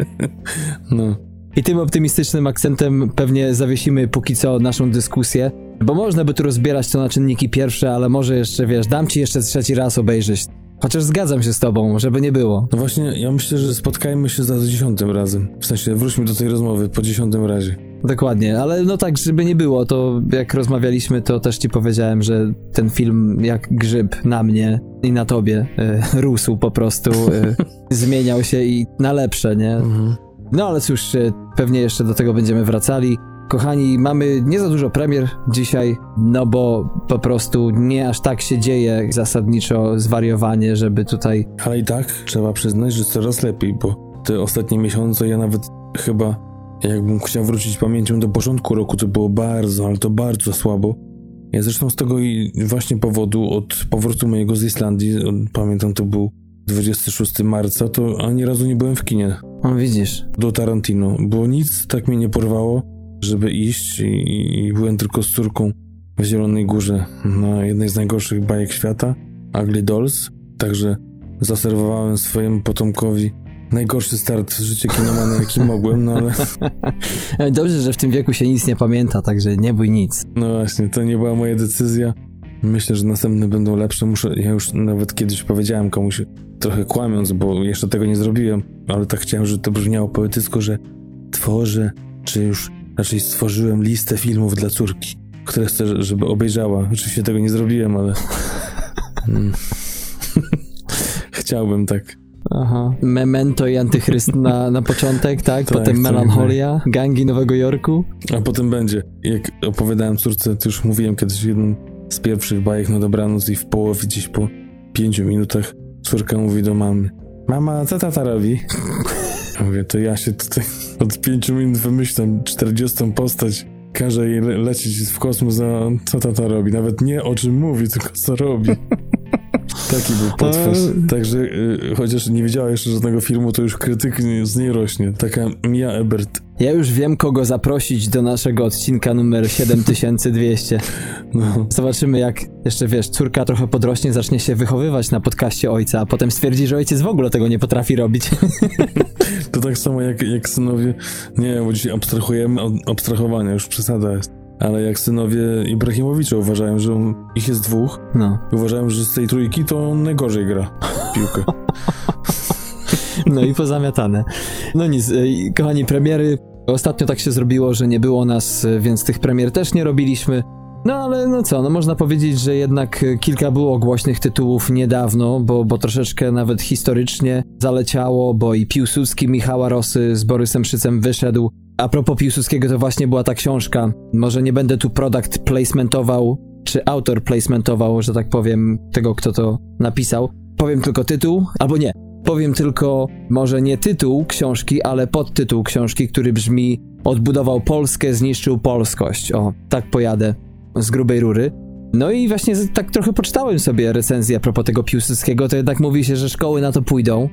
No. I tym optymistycznym akcentem pewnie zawiesimy póki co naszą dyskusję, bo można by tu rozbierać to na czynniki pierwsze, ale może jeszcze, wiesz, dam ci jeszcze trzeci raz obejrzeć. Chociaż zgadzam się z tobą, żeby nie było. No właśnie, ja myślę, że spotkajmy się za dziesiątym razem. W sensie, wróćmy do tej rozmowy po dziesiątym razie. Dokładnie, ale no tak, żeby nie było, to jak rozmawialiśmy, to też ci powiedziałem, że ten film jak grzyb na mnie i na tobie y, rósł po prostu, y, zmieniał się i na lepsze, nie? Mhm. No ale cóż, y, pewnie jeszcze do tego będziemy wracali. Kochani, mamy nie za dużo premier dzisiaj, no bo po prostu nie aż tak się dzieje zasadniczo zwariowanie, żeby tutaj... Ale i tak trzeba przyznać, że coraz lepiej, bo te ostatnie miesiące ja nawet chyba Jakbym chciał wrócić pamięcią do początku roku, to było bardzo, ale to bardzo słabo. Ja zresztą z tego i właśnie powodu od powrotu mojego z Islandii, pamiętam to był 26 marca, to ani razu nie byłem w kinie. O, widzisz. Do Tarantino, bo nic tak mnie nie porwało, żeby iść i, i byłem tylko z córką w Zielonej Górze na jednej z najgorszych bajek świata, Ugly Dolls, także zaserwowałem swojemu potomkowi najgorszy start w życiu kinomana, jaki mogłem, no ale... Dobrze, że w tym wieku się nic nie pamięta, także nie bój nic. No właśnie, to nie była moja decyzja. Myślę, że następne będą lepsze. Muszę, ja już nawet kiedyś powiedziałem komuś, trochę kłamiąc, bo jeszcze tego nie zrobiłem, ale tak chciałem, żeby to brzmiało poetycko, że tworzę, czy już raczej stworzyłem listę filmów dla córki, które chcę, żeby obejrzała. Oczywiście tego nie zrobiłem, ale... Hmm. Chciałbym tak. Aha. Memento i Antychryst na, na początek, tak? tak potem Melancholia, Gangi Nowego Jorku. A potem będzie. Jak opowiadałem córce, to już mówiłem kiedyś jedną z pierwszych bajek na dobranoc i w połowie gdzieś po pięciu minutach córka mówi do mamy Mama, co tata robi? Ja mówię, to ja się tutaj od pięciu minut wymyślam 40 postać, każę jej le lecieć w kosmos, a co tata robi? Nawet nie o czym mówi, tylko co robi. Taki był potwarz. Także y, chociaż nie widziała jeszcze żadnego filmu, to już krytyk z niej rośnie. Taka Mia Ebert. Ja już wiem, kogo zaprosić do naszego odcinka numer 7200. No. Zobaczymy, jak jeszcze wiesz, córka trochę podrośnie, zacznie się wychowywać na podcaście ojca, a potem stwierdzi, że ojciec w ogóle tego nie potrafi robić. To tak samo jak, jak synowie. Nie, bo dzisiaj abstrahujemy od abstrahowania, już przesada jest. Ale jak synowie Ibrahimowicza uważają, że on, ich jest dwóch, no. uważają, że z tej trójki to on najgorzej gra piłkę. No i pozamiatane. No nic, kochani, premiery. Ostatnio tak się zrobiło, że nie było nas, więc tych premier też nie robiliśmy. No ale no co, no można powiedzieć, że jednak kilka było głośnych tytułów niedawno, bo, bo troszeczkę nawet historycznie zaleciało, bo i Piłsudski Michała Rosy z Borysem Szycem wyszedł. A propos Piłsudskiego, to właśnie była ta książka. Może nie będę tu product placementował, czy autor placementował, że tak powiem, tego, kto to napisał. Powiem tylko tytuł, albo nie. Powiem tylko, może nie tytuł książki, ale podtytuł książki, który brzmi Odbudował Polskę, zniszczył polskość. O, tak pojadę z grubej rury. No i właśnie tak trochę poczytałem sobie recenzję a propos tego Piłsudskiego, to jednak mówi się, że szkoły na to pójdą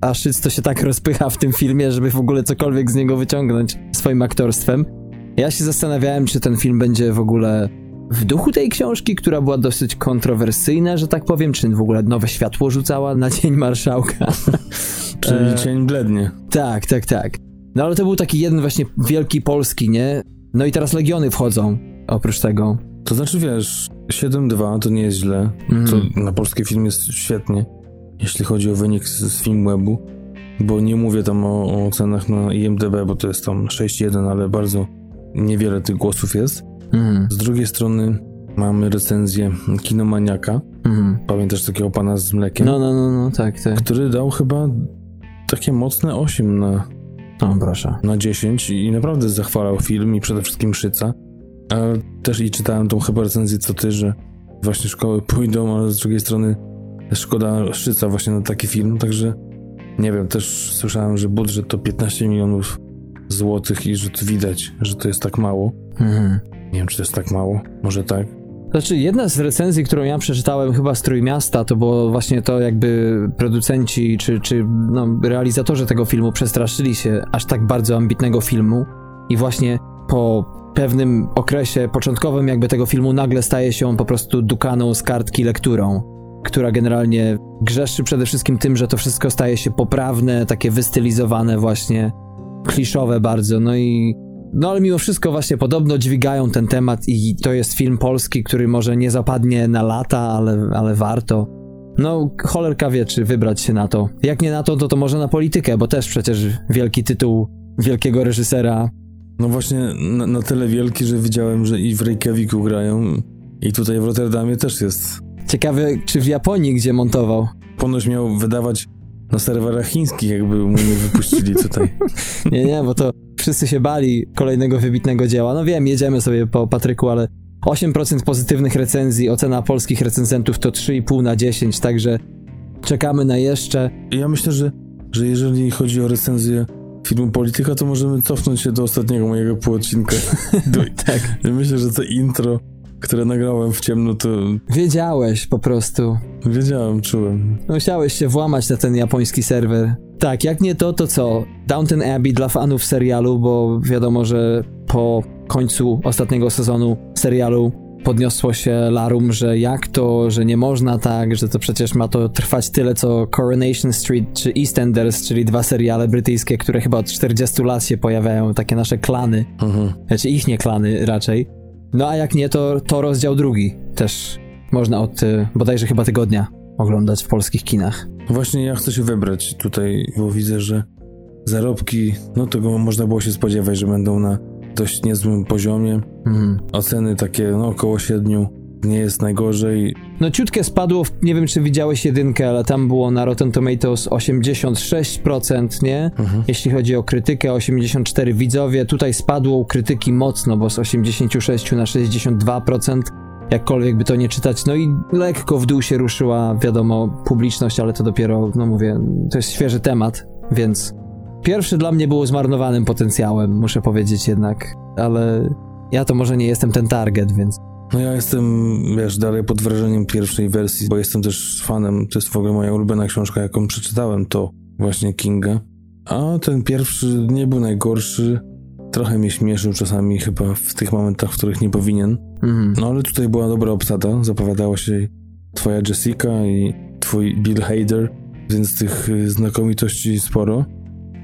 a Szyc to się tak rozpycha w tym filmie, żeby w ogóle cokolwiek z niego wyciągnąć swoim aktorstwem. Ja się zastanawiałem, czy ten film będzie w ogóle w duchu tej książki, która była dosyć kontrowersyjna, że tak powiem, czy w ogóle nowe światło rzucała na Dzień Marszałka. Czyli e... cień blednie. Tak, tak, tak. No ale to był taki jeden właśnie wielki polski, nie? No i teraz Legiony wchodzą, oprócz tego. To znaczy, wiesz, 7-2 to nie jest źle. Mm. To na polski film jest świetnie, jeśli chodzi o wynik z, z Filmwebu. Bo nie mówię tam o, o ocenach na IMDB, bo to jest tam 6-1, ale bardzo niewiele tych głosów jest. Mm. Z drugiej strony mamy recenzję Kinomaniaka. Mm. Pamiętasz takiego pana z mlekiem? No, no, no, no, tak, tak. Który dał chyba takie mocne 8 na, no, proszę. na 10 i naprawdę zachwalał film i przede wszystkim Szyca. Ale też i czytałem tą chyba recenzję co ty, że właśnie szkoły pójdą, ale z drugiej strony szkoda Szyca właśnie na taki film, także nie wiem, też słyszałem, że budżet to 15 milionów złotych i że to widać, że to jest tak mało. Mhm. Nie wiem, czy to jest tak mało. Może tak. Znaczy, jedna z recenzji, którą ja przeczytałem chyba z Trójmiasta, to było właśnie to, jakby producenci czy, czy no, realizatorzy tego filmu przestraszyli się aż tak bardzo ambitnego filmu i właśnie po pewnym okresie początkowym jakby tego filmu nagle staje się on po prostu dukaną z kartki lekturą, która generalnie grzeszy przede wszystkim tym, że to wszystko staje się poprawne, takie wystylizowane właśnie, kliszowe bardzo, no i no ale mimo wszystko właśnie podobno dźwigają ten temat i to jest film polski, który może nie zapadnie na lata, ale, ale warto. No, cholerka wie, czy wybrać się na to. Jak nie na to, to to może na politykę, bo też przecież wielki tytuł wielkiego reżysera. No właśnie na, na tyle wielki, że widziałem, że i w Reykjaviku grają i tutaj w Rotterdamie też jest. Ciekawe, czy w Japonii, gdzie montował. Ponoć miał wydawać na serwerach chińskich, jakby mu nie wypuścili tutaj. nie, nie, bo to wszyscy się bali kolejnego wybitnego dzieła. No wiem, jedziemy sobie po Patryku, ale 8% pozytywnych recenzji, ocena polskich recenzentów to 3,5 na 10, także czekamy na jeszcze. Ja myślę, że, że jeżeli chodzi o recenzję filmu Polityka, to możemy cofnąć się do ostatniego mojego półodcinka. tak. Myślę, że to intro które nagrałem w ciemno, to... Wiedziałeś po prostu. Wiedziałem, czułem. Musiałeś się włamać na ten japoński serwer. Tak, jak nie to, to co? Downton Abbey dla fanów serialu, bo wiadomo, że po końcu ostatniego sezonu serialu podniosło się larum, że jak to, że nie można tak, że to przecież ma to trwać tyle co Coronation Street czy EastEnders, czyli dwa seriale brytyjskie, które chyba od 40 lat się pojawiają, takie nasze klany. Mhm. Znaczy ich nie klany raczej. No a jak nie, to, to rozdział drugi też można od y, bodajże chyba tygodnia oglądać w polskich kinach. Właśnie ja chcę się wybrać tutaj, bo widzę, że zarobki, no tego można było się spodziewać, że będą na dość niezłym poziomie. Mhm. Oceny takie no, około siedmiu nie jest najgorzej. No ciutkę spadło, nie wiem czy widziałeś jedynkę, ale tam było na Rotten Tomatoes 86%, nie? Mhm. Jeśli chodzi o krytykę, 84 widzowie. Tutaj spadło u krytyki mocno, bo z 86 na 62%. Jakkolwiek by to nie czytać, no i lekko w dół się ruszyła, wiadomo, publiczność, ale to dopiero, no mówię, to jest świeży temat, więc pierwszy dla mnie było zmarnowanym potencjałem, muszę powiedzieć jednak, ale ja to może nie jestem ten target, więc no ja jestem, wiesz, dalej pod wrażeniem pierwszej wersji, bo jestem też fanem, to jest w ogóle moja ulubiona książka, jaką przeczytałem, to właśnie Kinga. A ten pierwszy nie był najgorszy, trochę mnie śmieszył czasami chyba w tych momentach, w których nie powinien. Mhm. No ale tutaj była dobra obsada, zapowiadała się twoja Jessica i twój Bill Hader, więc tych znakomitości sporo.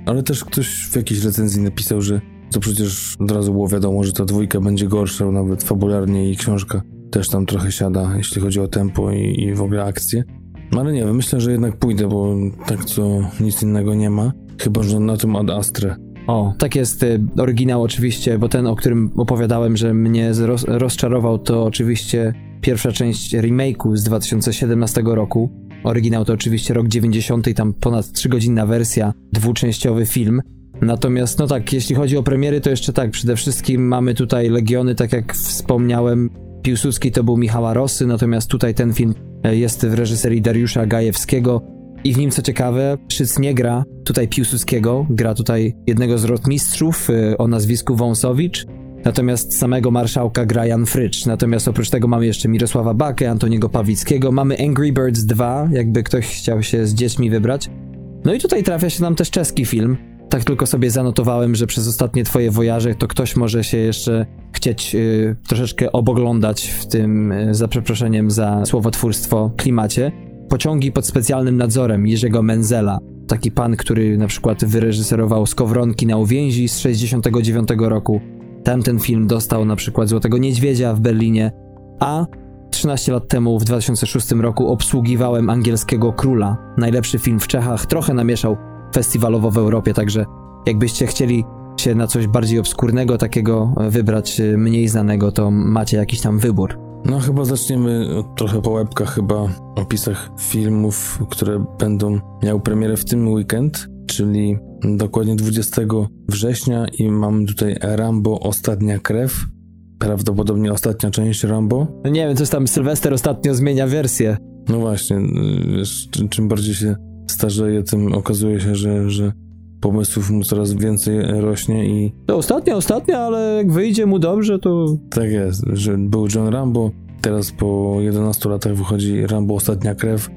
Ale też ktoś w jakiejś recenzji napisał, że co przecież od razu było wiadomo, że ta dwójka będzie gorsza, nawet fabularnie i książka też tam trochę siada, jeśli chodzi o tempo i, i w ogóle akcję. No ale nie wiem, myślę, że jednak pójdę, bo tak co nic innego nie ma. Chyba, że na tym Ad Astre. O, tak jest y, oryginał oczywiście, bo ten, o którym opowiadałem, że mnie roz, rozczarował, to oczywiście pierwsza część remake'u z 2017 roku. Oryginał to oczywiście rok 90, tam ponad 3-godzinna wersja, dwuczęściowy film. Natomiast, no tak, jeśli chodzi o premiery, to jeszcze tak, przede wszystkim mamy tutaj Legiony, tak jak wspomniałem, Piłsudski to był Michała Rosy, natomiast tutaj ten film e, jest w reżyserii Dariusza Gajewskiego. I w nim, co ciekawe, Szyc nie gra tutaj Piłsudskiego, gra tutaj jednego z rotmistrzów e, o nazwisku Wąsowicz, natomiast samego marszałka gra Jan Frycz, natomiast oprócz tego mamy jeszcze Mirosława Bakę, Antoniego Pawlickiego, mamy Angry Birds 2, jakby ktoś chciał się z dziećmi wybrać. No i tutaj trafia się nam też czeski film, tak tylko sobie zanotowałem, że przez ostatnie twoje wojaże to ktoś może się jeszcze chcieć y, troszeczkę oboglądać w tym, y, za przeproszeniem za słowotwórstwo, klimacie. Pociągi pod specjalnym nadzorem Jerzego Menzela. Taki pan, który na przykład wyreżyserował Skowronki na uwięzi z 69 roku. Tamten film dostał na przykład Złotego Niedźwiedzia w Berlinie, a 13 lat temu, w 2006 roku, obsługiwałem Angielskiego Króla. Najlepszy film w Czechach, trochę namieszał festiwalowo w Europie, także jakbyście chcieli się na coś bardziej obskurnego takiego wybrać, y, mniej znanego, to macie jakiś tam wybór. No chyba zaczniemy trochę po łebkach, chyba opisach filmów, które będą miały premierę w tym weekend, czyli dokładnie 20 września i mamy tutaj Rambo Ostatnia Krew, prawdopodobnie ostatnia część Rambo. No nie wiem, coś tam Sylwester ostatnio zmienia wersję. No właśnie, wiesz, czym bardziej się starzeje, tym okazuje się, że, że pomysłów mu coraz więcej rośnie i... To ostatnia, ostatnia, ale jak wyjdzie mu dobrze, to... Tak jest, że był John Rambo, teraz po 11 latach wychodzi Rambo Ostatnia Krew,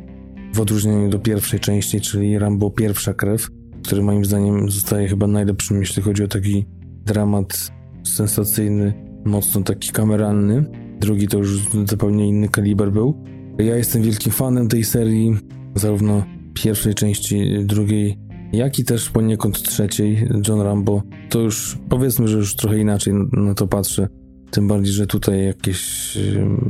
w odróżnieniu do pierwszej części, czyli Rambo Pierwsza Krew, który moim zdaniem zostaje chyba najlepszym, jeśli chodzi o taki dramat sensacyjny, mocno taki kameralny. Drugi to już zupełnie inny kaliber był. Ja jestem wielkim fanem tej serii, zarówno pierwszej części, drugiej, jak i też poniekąd trzeciej, John Rambo. To już powiedzmy, że już trochę inaczej na to patrzę. Tym bardziej, że tutaj jakieś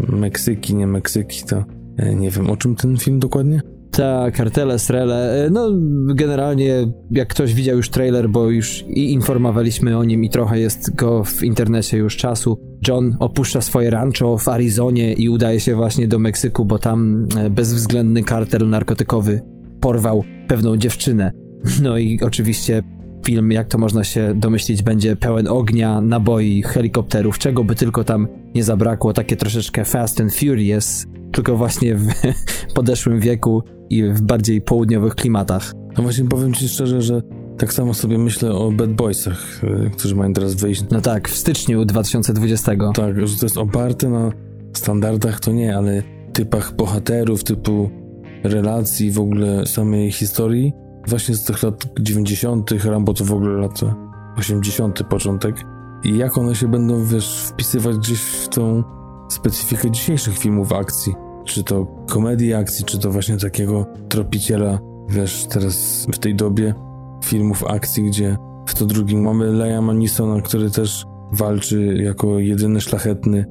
Meksyki, nie Meksyki, to e, nie wiem o czym ten film dokładnie. Ta, kartele, srele. E, no, generalnie, jak ktoś widział już trailer, bo już i informowaliśmy o nim i trochę jest go w internecie już czasu. John opuszcza swoje rancho w Arizonie i udaje się właśnie do Meksyku, bo tam e, bezwzględny kartel narkotykowy porwał pewną dziewczynę. No i oczywiście film, jak to można się domyślić, będzie pełen ognia, naboi, helikopterów, czego by tylko tam nie zabrakło. Takie troszeczkę Fast and Furious, tylko właśnie w podeszłym wieku i w bardziej południowych klimatach. No właśnie powiem ci szczerze, że tak samo sobie myślę o Bad Boysach, y, którzy mają teraz wyjść. No tak, w styczniu 2020. Tak, że to jest oparte na standardach, to nie, ale typach bohaterów, typu relacji, w ogóle samej historii. Właśnie z tych lat 90., Rambo to w ogóle lata 80., początek. I jak one się będą, wiesz, wpisywać gdzieś w tą specyfikę dzisiejszych filmów akcji. Czy to komedii akcji, czy to właśnie takiego tropiciela, wiesz, teraz w tej dobie filmów akcji, gdzie w to drugim mamy Leia Manisona, który też walczy jako jedyny szlachetny,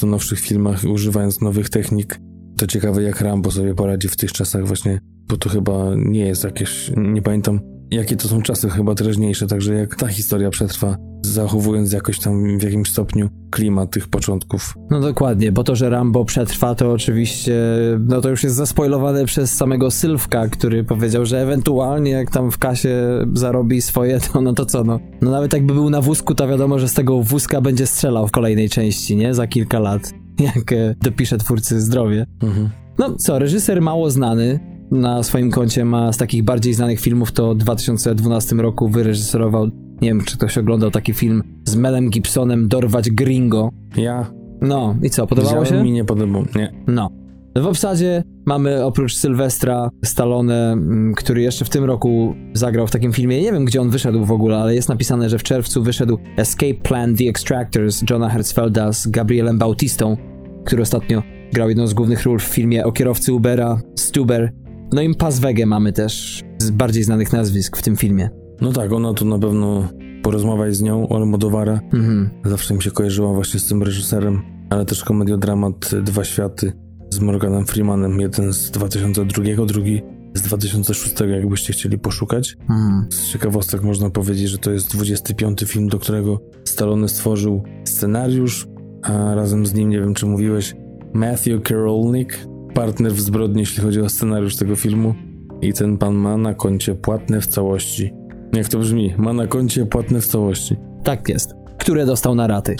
w nowszych filmach, używając nowych technik. To ciekawe, jak Rambo sobie poradzi w tych czasach właśnie, bo to chyba nie jest jakieś, nie pamiętam, jakie to są czasy, chyba teraźniejsze, także jak ta historia przetrwa, zachowując jakoś tam w jakimś stopniu klimat tych początków. No dokładnie, bo to, że Rambo przetrwa, to oczywiście, no to już jest zaspoilowane przez samego Sylwka, który powiedział, że ewentualnie jak tam w kasie zarobi swoje, to no to co, no. No nawet jakby był na wózku, to wiadomo, że z tego wózka będzie strzelał w kolejnej części, nie? Za kilka lat, jak e, dopisze twórcy zdrowie. Mhm. No co, reżyser mało znany, na swoim koncie ma z takich bardziej znanych filmów, to w 2012 roku wyreżyserował, nie wiem czy ktoś oglądał taki film z Melem Gibsonem, Dorwać Gringo. Ja. No i co, podobało Widziałem, się? mi nie podobał, nie. No. W obsadzie mamy oprócz Sylwestra Stallone, mm, który jeszcze w tym roku zagrał w takim filmie. Nie wiem, gdzie on wyszedł w ogóle, ale jest napisane, że w czerwcu wyszedł Escape Plan The Extractors Johna Hertzfelda z Gabrielem Bautistą, który ostatnio grał jedną z głównych ról w filmie o kierowcy Ubera, Stuber. No i Paz Wege mamy też z bardziej znanych nazwisk w tym filmie. No tak, ona tu na pewno porozmawiaj z nią, Almodovara. Mhm. Zawsze mi się kojarzyła właśnie z tym reżyserem, ale też komediodramat Dwa Światy z Morganem Freemanem, jeden z 2002, drugi z 2006, jakbyście chcieli poszukać. Mhm. Z ciekawostek można powiedzieć, że to jest 25 film, do którego Stallone stworzył scenariusz, a razem z nim, nie wiem czy mówiłeś, Matthew Karolnik, partner w zbrodni, jeśli chodzi o scenariusz tego filmu. I ten pan ma na koncie płatne w całości. Jak to brzmi? Ma na koncie płatne w całości. Tak jest. Które dostał na raty.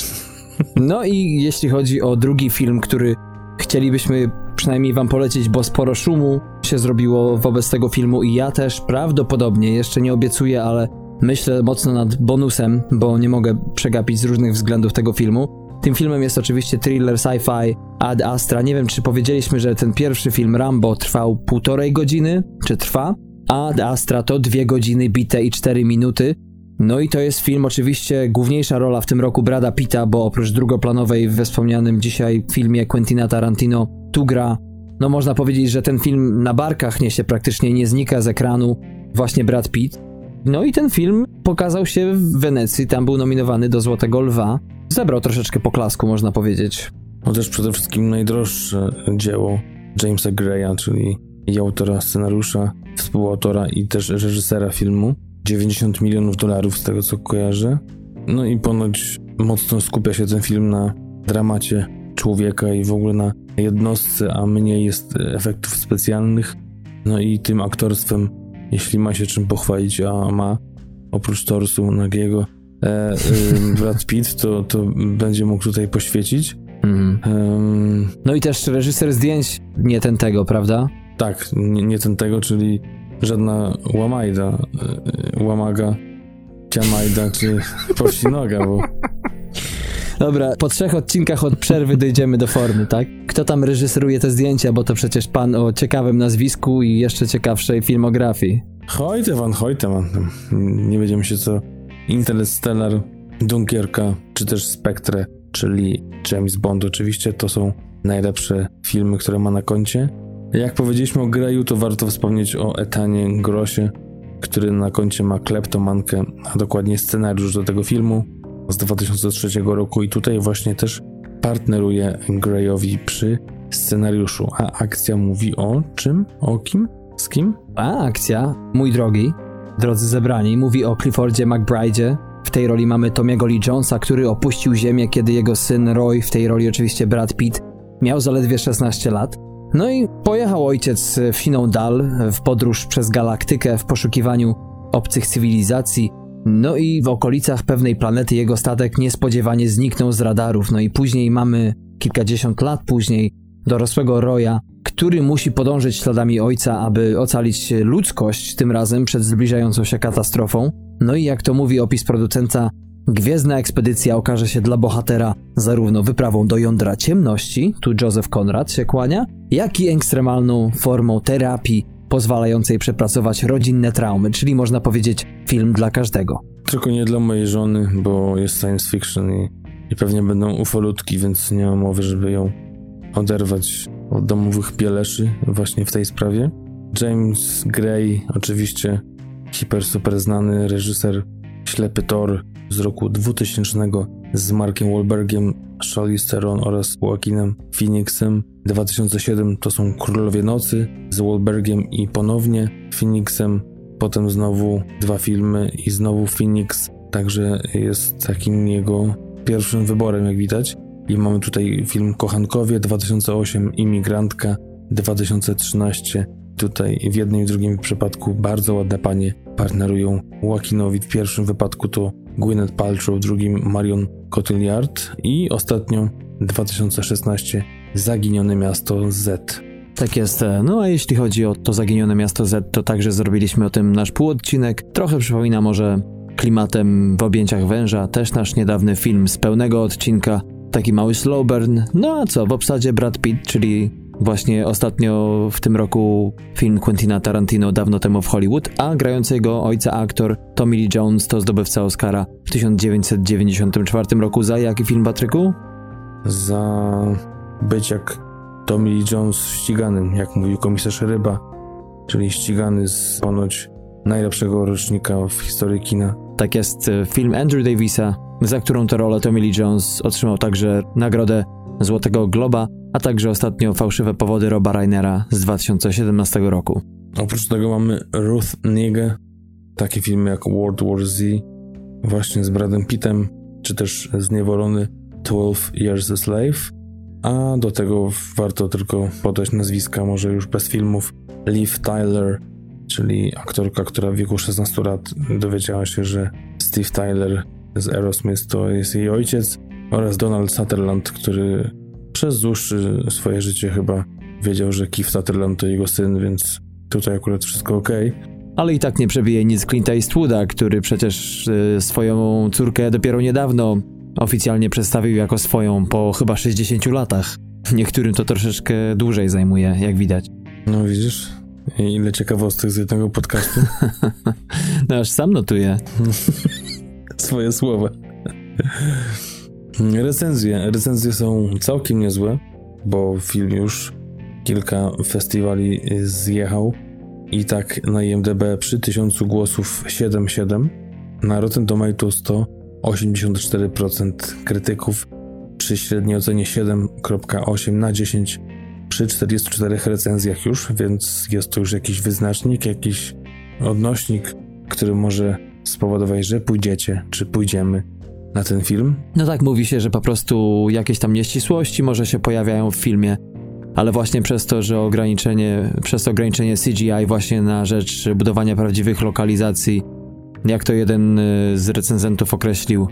No i jeśli chodzi o drugi film, który chcielibyśmy przynajmniej wam polecić, bo sporo szumu się zrobiło wobec tego filmu i ja też prawdopodobnie, jeszcze nie obiecuję, ale myślę mocno nad bonusem, bo nie mogę przegapić z różnych względów tego filmu. Tym filmem jest oczywiście thriller sci-fi Ad Astra. Nie wiem, czy powiedzieliśmy, że ten pierwszy film Rambo trwał półtorej godziny, czy trwa. a Astra to 2 godziny bite i 4 minuty. No i to jest film, oczywiście główniejsza rola w tym roku Brada Pitta, bo oprócz drugoplanowej we wspomnianym dzisiaj filmie Quentina Tarantino tu gra, no można powiedzieć, że ten film na barkach niesie praktycznie nie znika z ekranu właśnie Brad Pitt. No i ten film pokazał się w Wenecji, tam był nominowany do Złotego Lwa. Zebrał troszeczkę poklasku, można powiedzieć. No też przede wszystkim najdroższe dzieło Jamesa Greya, czyli i autora scenariusza, współautora i też reżysera filmu. 90 milionów dolarów z tego co kojarzę. No i ponoć mocno skupia się ten film na dramacie człowieka i w ogóle na jednostce, a mniej jest efektów specjalnych. No i tym aktorstwem, jeśli ma się czym pochwalić, a ma oprócz torsu nagiego e, y, Brad Pitt, to, to będzie mógł tutaj poświecić. Mm. Um, no i też reżyser zdjęć nie ten tego, prawda? Tak, nie, nie ten tego, czyli żadna łamajda, e, łamaga, ciamajda czy powsinoga, bo... Dobra, po trzech odcinkach od przerwy dojdziemy do formy, tak? Kto tam reżyseruje te zdjęcia, bo to przecież pan o ciekawym nazwisku i jeszcze ciekawszej filmografii. Hojteman, Hojteman. Nie będziemy się co... Interstellar, Dunkierka, czy też Spectre, czyli James Bond oczywiście, to są najlepsze filmy, które ma na koncie. Jak powiedzieliśmy o Greju, to warto wspomnieć o Etanie Grosie, który na koncie ma kleptomankę, a dokładnie scenariusz do tego filmu z 2003 roku i tutaj właśnie też partneruje Greyowi przy scenariuszu. A akcja mówi o czym? O kim? Z kim? A akcja, mój drogi, drodzy zebrani, mówi o Cliffordzie McBride'ie. W tej roli mamy Tomiego Lee Jonesa, który opuścił ziemię, kiedy jego syn Roy, w tej roli oczywiście Brad Pitt, miał zaledwie 16 lat. No i pojechał ojciec w siną dal, w podróż przez galaktykę w poszukiwaniu obcych cywilizacji. No i w okolicach pewnej planety jego statek niespodziewanie zniknął z radarów. No i później mamy kilkadziesiąt lat później dorosłego Roya, który musi podążyć śladami ojca, aby ocalić ludzkość, tym razem przed zbliżającą się katastrofą. No i jak to mówi opis producenta, Gwiezdna ekspedycja okaże się dla bohatera zarówno wyprawą do jądra ciemności, tu Joseph Conrad się kłania, jak i ekstremalną formą terapii pozwalającej przepracować rodzinne traumy, czyli można powiedzieć film dla każdego. Tylko nie dla mojej żony, bo jest science fiction i, i pewnie będą ufolutki, więc nie mam mowy, żeby ją oderwać od domowych pieleszy właśnie w tej sprawie. James Gray, oczywiście hiper super znany reżyser Ślepy Thor z roku 2000 z Markiem Wahlbergiem, Charlize Theron oraz Joaquinem Phoenixem. 2007 to są Królowie Nocy z Wahlbergiem i ponownie Phoenixem. Potem znowu dwa filmy i znowu Phoenix, także jest takim jego pierwszym wyborem, jak widać. I mamy tutaj film Kochankowie 2008, Imigrantka 2013. Tutaj w jednym i drugim przypadku bardzo ładne panie partnerują Joaquinowi. W pierwszym wypadku to Gwyneth Paltrow, drugim Marion Cotillard i ostatnio 2016 Zaginione Miasto Z. Tak jest. No a jeśli chodzi o to zaginione miasto Z, to także zrobiliśmy o tym nasz półodcinek. Trochę przypomina może klimatem w objęciach węża, też nasz niedawny film z pełnego odcinka, taki mały slow burn. No a co, w obsadzie Brad Pitt, czyli Właśnie ostatnio w tym roku film Quentina Tarantino dawno temu w Hollywood, a grającego ojca aktor Tommy Lee Jones to zdobywca Oscara w 1994 roku za jaki film, Patryku? Za być jak Tommy Lee Jones ściganym, jak mówił komisarz Ryba, czyli ścigany z ponoć najlepszego rocznika w historii kina. Tak jest, film Andrew Davisa, za którą tę rolę Tommy Lee Jones otrzymał także nagrodę Złotego Globa, a także ostatnio fałszywe powody Roba Rainera z 2017 roku. Oprócz tego mamy Ruth Nigę, takie filmy jak World War Z, właśnie z Bradem Pittem, czy też Zniewolony 12 Years a Slave, a do tego warto tylko podać nazwiska, może już bez filmów, Liv Tyler, czyli aktorka, która w wieku 16 lat dowiedziała się, że Steve Tyler z Aerosmith to jest jej ojciec, oraz Donald Sutherland, który przez dłuższe swoje życie chyba wiedział, że Keith Sutherland to jego syn, więc tutaj akurat wszystko ok. Ale i tak nie przebije nic Clint Eastwooda, który przecież y, swoją córkę dopiero niedawno oficjalnie przedstawił jako swoją po chyba 60 latach. Niektórym to troszeczkę dłużej zajmuje, jak widać. No widzisz, Ile ciekawostek z jednego podcastu. no aż sam notuję. Swoje słowa. Recenzje. Recenzje są całkiem niezłe, bo film już kilka festiwali zjechał i tak na IMDb przy 1000 głosów 7,7, na Rotten Tomatoes to 84% krytyków przy średniej ocenie 7,8 na 10 przy 44 recenzjach już, więc jest to już jakiś wyznacznik, jakiś odnośnik, który może spowodować, że pójdziecie, czy pójdziemy na ten film. No tak, mówi się, że po prostu jakieś tam nieścisłości może się pojawiają w filmie, ale właśnie przez to, że ograniczenie, przez ograniczenie CGI właśnie na rzecz budowania prawdziwych lokalizacji, jak to jeden y, z recenzentów określił,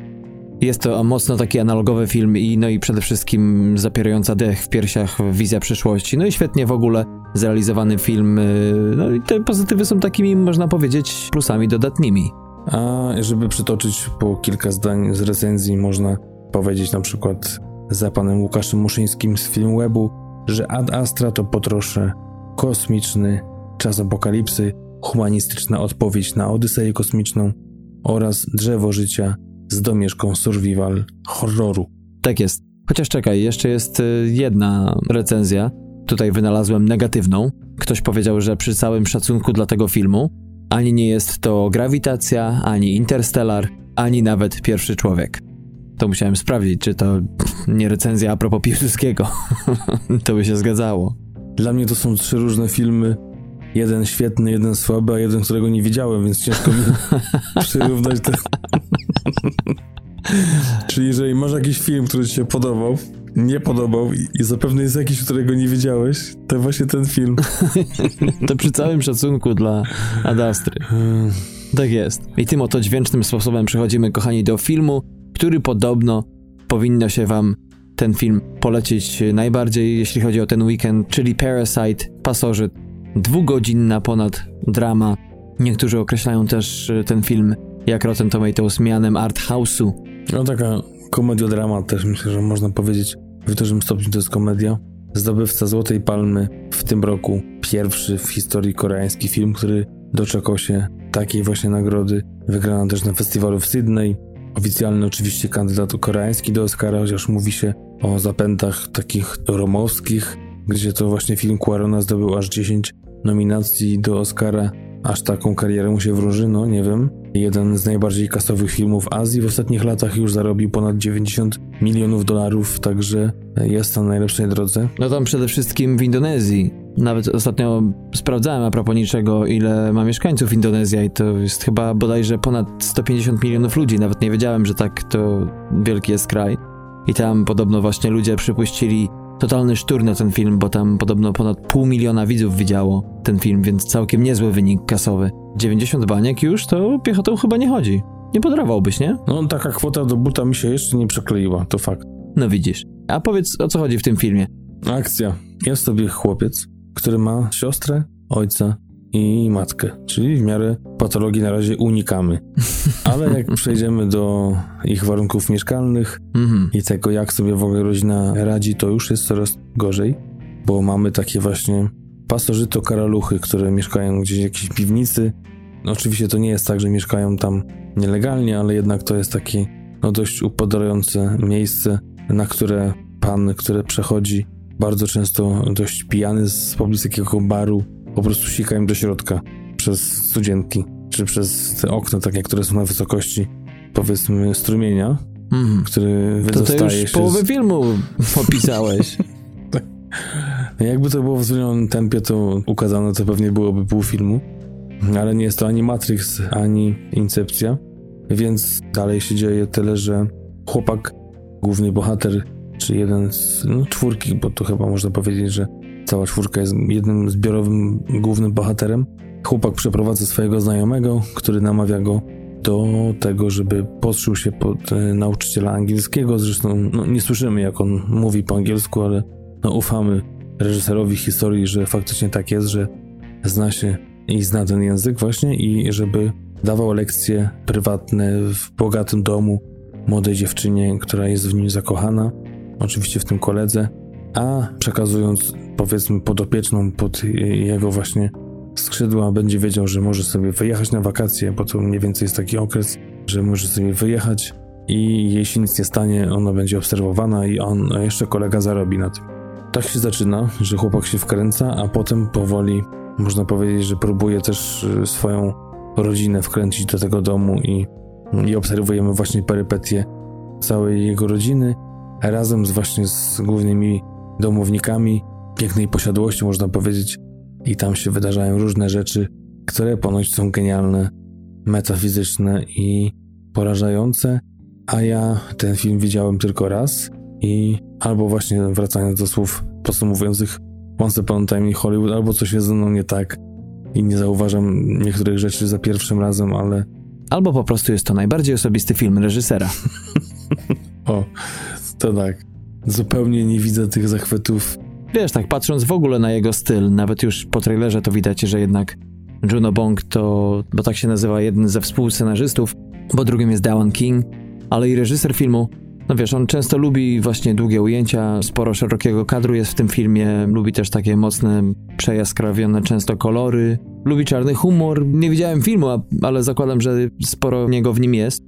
jest to mocno taki analogowy film i no i przede wszystkim zapierająca dech w piersiach wizja przyszłości. No i świetnie w ogóle zrealizowany film. Y, no i te pozytywy są takimi, można powiedzieć, plusami dodatnimi. A żeby przytoczyć po kilka zdań z recenzji, można powiedzieć na przykład za panem Łukaszem Muszyńskim z Filmwebu, że Ad Astra to potrosze kosmiczny czas apokalipsy, humanistyczna odpowiedź na Odyseję kosmiczną oraz drzewo życia z domieszką survival horroru. Tak jest. Chociaż czekaj, jeszcze jest y, jedna recenzja. Tutaj wynalazłem negatywną. Ktoś powiedział, że przy całym szacunku dla tego filmu ani nie jest to grawitacja, ani interstellar, ani nawet pierwszy człowiek. To musiałem sprawdzić, czy to nie recenzja a propos Piłsudskiego. to by się zgadzało. Dla mnie to są trzy różne filmy. Jeden świetny, jeden słaby, a jeden, którego nie widziałem, więc ciężko mi przyrównać te... Czyli jeżeli masz jakiś film, który ci się podobał, nie podobał i, zapewne jest jakiś, którego nie widziałeś, to właśnie ten film. to przy całym szacunku dla Adastry. Tak jest. I tym oto dźwięcznym sposobem przechodzimy, kochani, do filmu, który podobno powinno się wam ten film polecić najbardziej, jeśli chodzi o ten weekend, czyli Parasite, Pasożyt. Dwugodzinna ponad drama. Niektórzy określają też ten film jak Rotten Tomatoes mianem art house'u. No taka komediodrama też myślę, że można powiedzieć. W dużym stopniu to jest komedia. Zdobywca Złotej Palmy w tym roku pierwszy w historii koreański film, który doczekał się takiej właśnie nagrody. Wygrana też na festiwalu w Sydney. Oficjalny oczywiście kandydat koreański do Oscara, chociaż mówi się o zapętach takich romowskich, gdzie to właśnie film Quarona zdobył aż 10 nominacji do Oscara. Aż taką karierę mu się wróży, no nie wiem. Jeden z najbardziej kasowych filmów Azji w ostatnich latach już zarobił ponad 90 milionów dolarów, także jest na najlepszej drodze. No tam przede wszystkim w Indonezji. Nawet ostatnio sprawdzałem a propos niczego, ile ma mieszkańców Indonezja i to jest chyba bodajże ponad 150 milionów ludzi. Nawet nie wiedziałem, że tak to wielki jest kraj. I tam podobno właśnie ludzie przypuścili totalny sztur na ten film, bo tam podobno ponad pół miliona widzów widziało ten film, więc całkiem niezły wynik kasowy. 90 baniek już, to piechotą chyba nie chodzi. Nie podrawałbyś, nie? No, taka kwota do buta mi się jeszcze nie przekleiła, to fakt. No widzisz. A powiedz, o co chodzi w tym filmie? Akcja. Jest sobie chłopiec, który ma siostrę, ojca i matkę, czyli w miarę patologii na razie unikamy. Ale jak przejdziemy do ich warunków mieszkalnych mm-hmm. i tego, jak sobie w ogóle rodzina radzi, to już jest coraz gorzej, bo mamy takie właśnie pasożyto karaluchy, które mieszkają gdzieś w jakiejś piwnicy. No, oczywiście to nie jest tak, że mieszkają tam nielegalnie, ale jednak to jest takie no, dość upodarające miejsce, na które pan, które przechodzi bardzo często dość pijany z pobliskiego baru, po prostu sika im do środka przez studzienki, czy przez te okna takie, które są na wysokości powiedzmy strumienia, mm. który wydostaje to, to już się połowę z... filmu opisałeś. Jakby to było w zwolnionym tempie, to ukazane to pewnie byłoby pół filmu, ale nie jest to ani Matrix, ani Incepcja, więc dalej się dzieje tyle, że chłopak, główny bohater, czy jeden z no, czwórki, bo to chyba można powiedzieć, że cała czwórka jest jednym zbiorowym głównym bohaterem. Chłopak przeprowadza swojego znajomego, który namawia go do tego, żeby podszył się pod e, nauczyciela angielskiego. Zresztą no, nie słyszymy, jak on mówi po angielsku, ale no, ufamy reżyserowi historii, że faktycznie tak jest, że zna się i zna ten język właśnie i żeby dawał lekcje prywatne w bogatym domu młodej dziewczynie, która jest w nim zakochana, oczywiście w tym koledze, a przekazując powiedzmy podopieczną pod jego właśnie skrzydła, będzie wiedział, że może sobie wyjechać na wakacje, bo to mniej więcej jest taki okres, że może sobie wyjechać i jeśli nic nie stanie, ona będzie obserwowana i on, a jeszcze kolega zarobi na tym. Tak się zaczyna, że chłopak się wkręca, a potem powoli, można powiedzieć, że próbuje też y, swoją rodzinę wkręcić do tego domu i, i obserwujemy właśnie perypetie całej jego rodziny, razem z właśnie z głównymi domownikami, pięknej posiadłości, można powiedzieć, i tam się wydarzają różne rzeczy, które ponoć są genialne, metafizyczne i porażające, a ja ten film widziałem tylko raz i albo właśnie wracając do słów podsumowujących Once Upon a Time in Hollywood, albo coś jest ze mną nie tak i nie zauważam niektórych rzeczy za pierwszym razem, ale... Albo po prostu jest to najbardziej osobisty film reżysera. o, to tak. Zupełnie nie widzę tych zachwytów. Wiesz, tak patrząc w ogóle na jego styl, nawet już po trailerze to widać, że jednak Juno Bong to, bo tak się nazywa jeden ze współscenarzystów, bo drugim jest Dawan King, ale i reżyser filmu. No wiesz, on często lubi właśnie długie ujęcia, sporo szerokiego kadru jest w tym filmie, lubi też takie mocne, przejaskrawione często kolory, lubi czarny humor. Nie widziałem filmu, ale zakładam, że sporo niego w nim jest.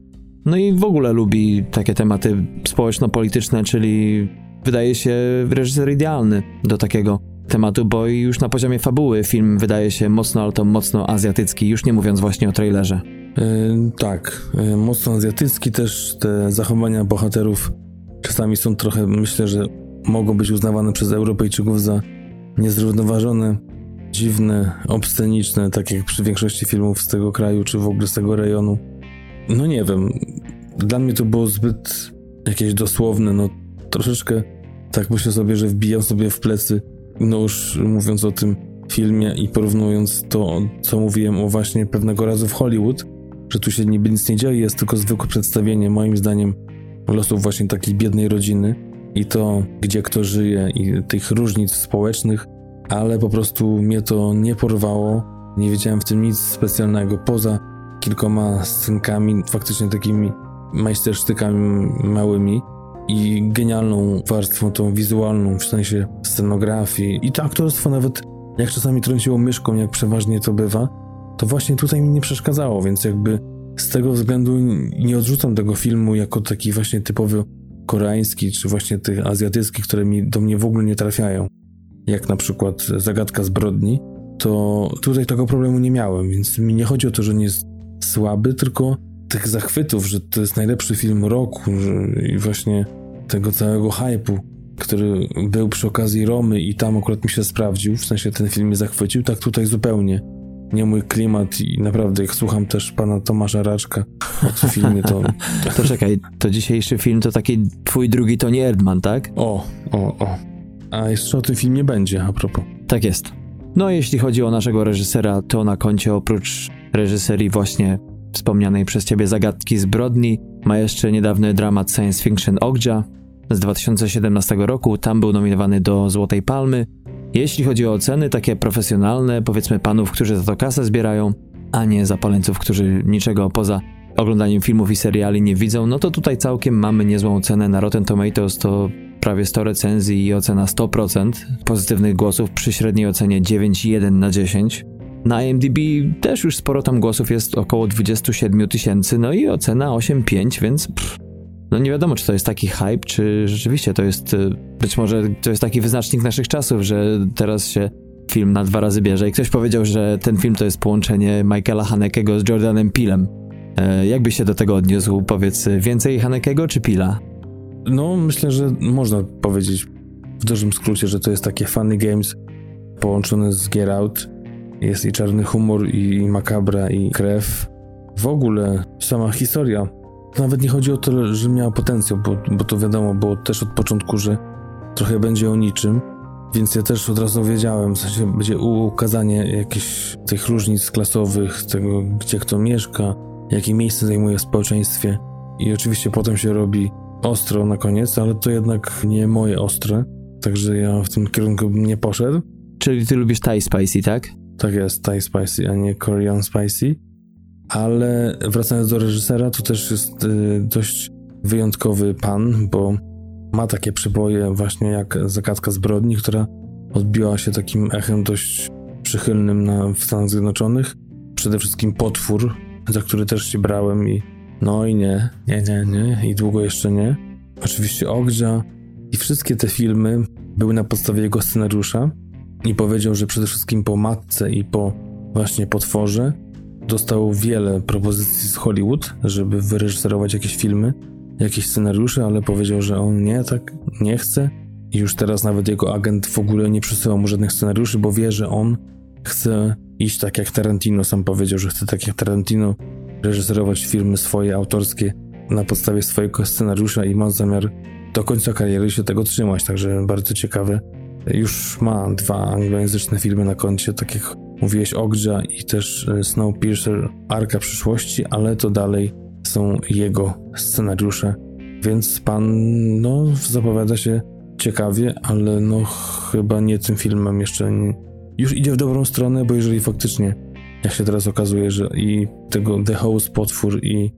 No i w ogóle lubi takie tematy społeczno-polityczne, czyli wydaje się reżyser idealny do takiego tematu, bo już na poziomie fabuły film wydaje się mocno, ale to mocno azjatycki, już nie mówiąc właśnie o trailerze. Yy, tak, yy, mocno azjatycki też te zachowania bohaterów czasami są trochę, myślę, że mogą być uznawane przez Europejczyków za niezrównoważone, dziwne, obsceniczne, tak jak przy większości filmów z tego kraju, czy w ogóle z tego rejonu. No nie wiem, dla mnie to było zbyt jakieś dosłowne, no troszeczkę tak myślę sobie, że wbijam sobie w plecy, no już mówiąc o tym filmie i porównując to, co mówiłem o właśnie pewnego razu w Hollywood, że tu się niby nic nie dzieje, jest tylko zwykłe przedstawienie, moim zdaniem, losów właśnie takiej biednej rodziny i to, gdzie kto żyje i tych różnic społecznych, ale po prostu mnie to nie porwało. Nie wiedziałem w tym nic specjalnego, poza kilkoma scenkami, faktycznie takimi majstersztykami małymi i genialną warstwą tą wizualną, w sensie scenografii i to aktorstwo nawet jak czasami trąciło myszką, jak przeważnie to bywa, to właśnie tutaj mi nie przeszkadzało, więc jakby z tego względu nie odrzucam tego filmu jako taki właśnie typowy koreański, czy właśnie tych azjatyckich, które mi, do mnie w ogóle nie trafiają. Jak na przykład Zagadka zbrodni, to tutaj tego problemu nie miałem, więc mi nie chodzi o to, że nie jest słaby, tylko tych zachwytów, że to jest najlepszy film roku i właśnie tego całego hypu, który był przy okazji Romy i tam akurat mi się sprawdził, w sensie ten film mnie zachwycił, tak tutaj zupełnie nie mój klimat i naprawdę jak słucham też pana Tomasza Raczka o filmie, to... to czekaj, to dzisiejszy film to taki twój drugi Tony Erdman, tak? O, o, o. A jeszcze o tym filmie będzie, a propos. Tak jest. No jeśli chodzi o naszego reżysera, to na koncie oprócz reżyserii właśnie wspomnianej przez ciebie Zagadki Zbrodni ma jeszcze niedawny dramat science fiction Ogja z 2017 roku, tam był nominowany do Złotej Palmy, jeśli chodzi o oceny takie profesjonalne, powiedzmy panów, którzy za to kasę zbierają, a nie zapaleńców, którzy niczego poza oglądaniem filmów i seriali nie widzą, no to tutaj całkiem mamy niezłą ocenę. Na Rotten Tomatoes to prawie 100 recenzji i ocena 100% pozytywnych głosów przy średniej ocenie 9,1 na 10. Na IMDb też już sporo tam głosów jest, około 27 tysięcy, no i ocena 8,5, więc pff, no nie wiadomo, czy to jest taki hype, czy rzeczywiście to jest, y, być może to jest taki wyznacznik naszych czasów, że teraz się film na dwa razy bierze i ktoś powiedział, że ten film to jest połączenie Michaela Hanekego z Jordanem Pilem. E, jakby się do tego odniósł? Powiedz, więcej Hanekego czy Pila? No, myślę, że można powiedzieć w dużym skrócie, że to jest takie funny games połączone z Get Out. Jest i czarny humor, i makabra, i krew. W ogóle sama historia nawet nie chodzi o to, że miała potencjał, bo, bo to wiadomo było też od początku, że trochę będzie o niczym, więc ja też od razu wiedziałem, w sensie będzie ukazanie jakichś tych różnic klasowych, tego gdzie kto mieszka, jakie miejsce zajmuje w społeczeństwie i oczywiście potem się robi ostro na koniec, ale to jednak nie moje ostre, także ja w tym kierunku bym nie poszedł. Czyli ty lubisz Thai Spicy, tak? Tak jest, Thai Spicy, a nie Korean Spicy. Ale wracając do reżysera, to też jest y, dość wyjątkowy pan, bo ma takie przyboje właśnie jak Zagadka zbrodni, która odbiła się takim echem dość przychylnym na, w Stanach Zjednoczonych. Przede wszystkim Potwór, za który też się brałem i no i nie, nie, nie, nie i długo jeszcze nie. Oczywiście Ogdzia i wszystkie te filmy były na podstawie jego scenariusza i powiedział, że przede wszystkim po Matce i po właśnie Potworze dostał wiele propozycji z Hollywood, żeby wyreżyserować jakieś filmy, jakieś scenariusze, ale powiedział, że on nie, tak nie chce. I już teraz nawet jego agent w ogóle nie przesyła mu żadnych scenariuszy, bo wie, że on chce iść tak jak Tarantino, sam powiedział, że chce tak jak Tarantino reżyserować filmy swoje, autorskie na podstawie swojego scenariusza i ma zamiar do końca kariery się tego trzymać, także bardzo ciekawe. Już ma dwa anglojęzyczne filmy na koncie, tak jak mówiłeś Ogdża i też e, Snowpiercer Arka Przyszłości, ale to dalej są jego scenariusze, więc pan no zapowiada się ciekawie, ale no chyba nie tym filmem jeszcze nie. już idzie w dobrą stronę, bo jeżeli faktycznie jak się teraz okazuje, że i tego The House Potwór i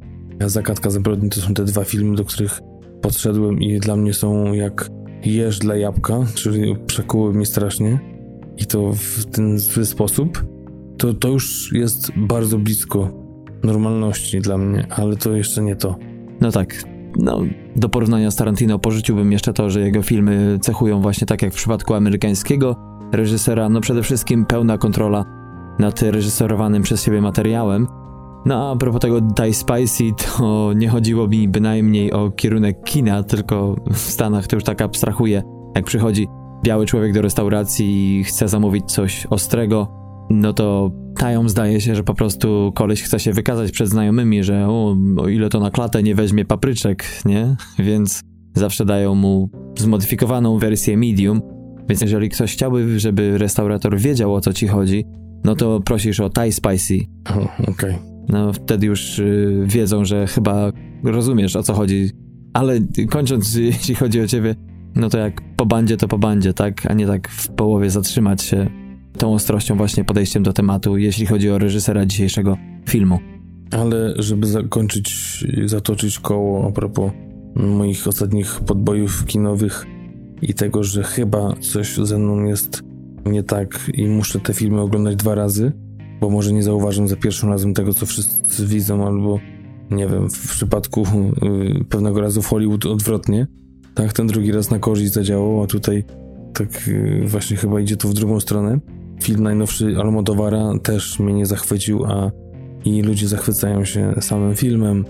Zagadka Zbrodni to są te dwa filmy, do których podszedłem i dla mnie są jak jeż dla jabłka, czyli przekuły mnie strasznie i to w ten zły sposób, to, to już jest bardzo blisko normalności dla mnie, ale to jeszcze nie to. No tak, no, do porównania z Tarantino porzuciłbym jeszcze to, że jego filmy cechują właśnie tak jak w przypadku amerykańskiego reżysera, no przede wszystkim pełna kontrola nad reżyserowanym przez siebie materiałem. No a propos tego Die Spicy, to nie chodziło mi bynajmniej o kierunek kina, tylko w Stanach to już tak abstrahuje, jak przychodzi biały człowiek do restauracji i chce zamówić coś ostrego, no to tają zdaje się, że po prostu koleś chce się wykazać przed znajomymi, że o, o ile to na klatę nie weźmie papryczek, nie? Więc zawsze dają mu zmodyfikowaną wersję medium. Więc jeżeli ktoś chciałby, żeby restaurator wiedział o co ci chodzi, no to prosisz o Thai Spicy. Okej. Okay. No wtedy już y, wiedzą, że chyba rozumiesz o co chodzi. Ale kończąc, jeśli chodzi o ciebie, no to jak po bandzie, to po bandzie, tak? A nie tak w połowie zatrzymać się tą ostrością właśnie podejściem do tematu, jeśli chodzi o reżysera dzisiejszego filmu. Ale żeby zakończyć, zatoczyć koło a propos moich ostatnich podbojów kinowych i tego, że chyba coś ze mną jest nie tak i muszę te filmy oglądać dwa razy, bo może nie zauważam za pierwszym razem tego, co wszyscy widzą, albo nie wiem, w przypadku yy, pewnego razu w Hollywood odwrotnie. Tak, ten drugi raz na korzyść zadziałał, a tutaj tak yy, właśnie chyba idzie to w drugą stronę. Film najnowszy Almodovara też mnie nie zachwycił, a i ludzie zachwycają się samym filmem,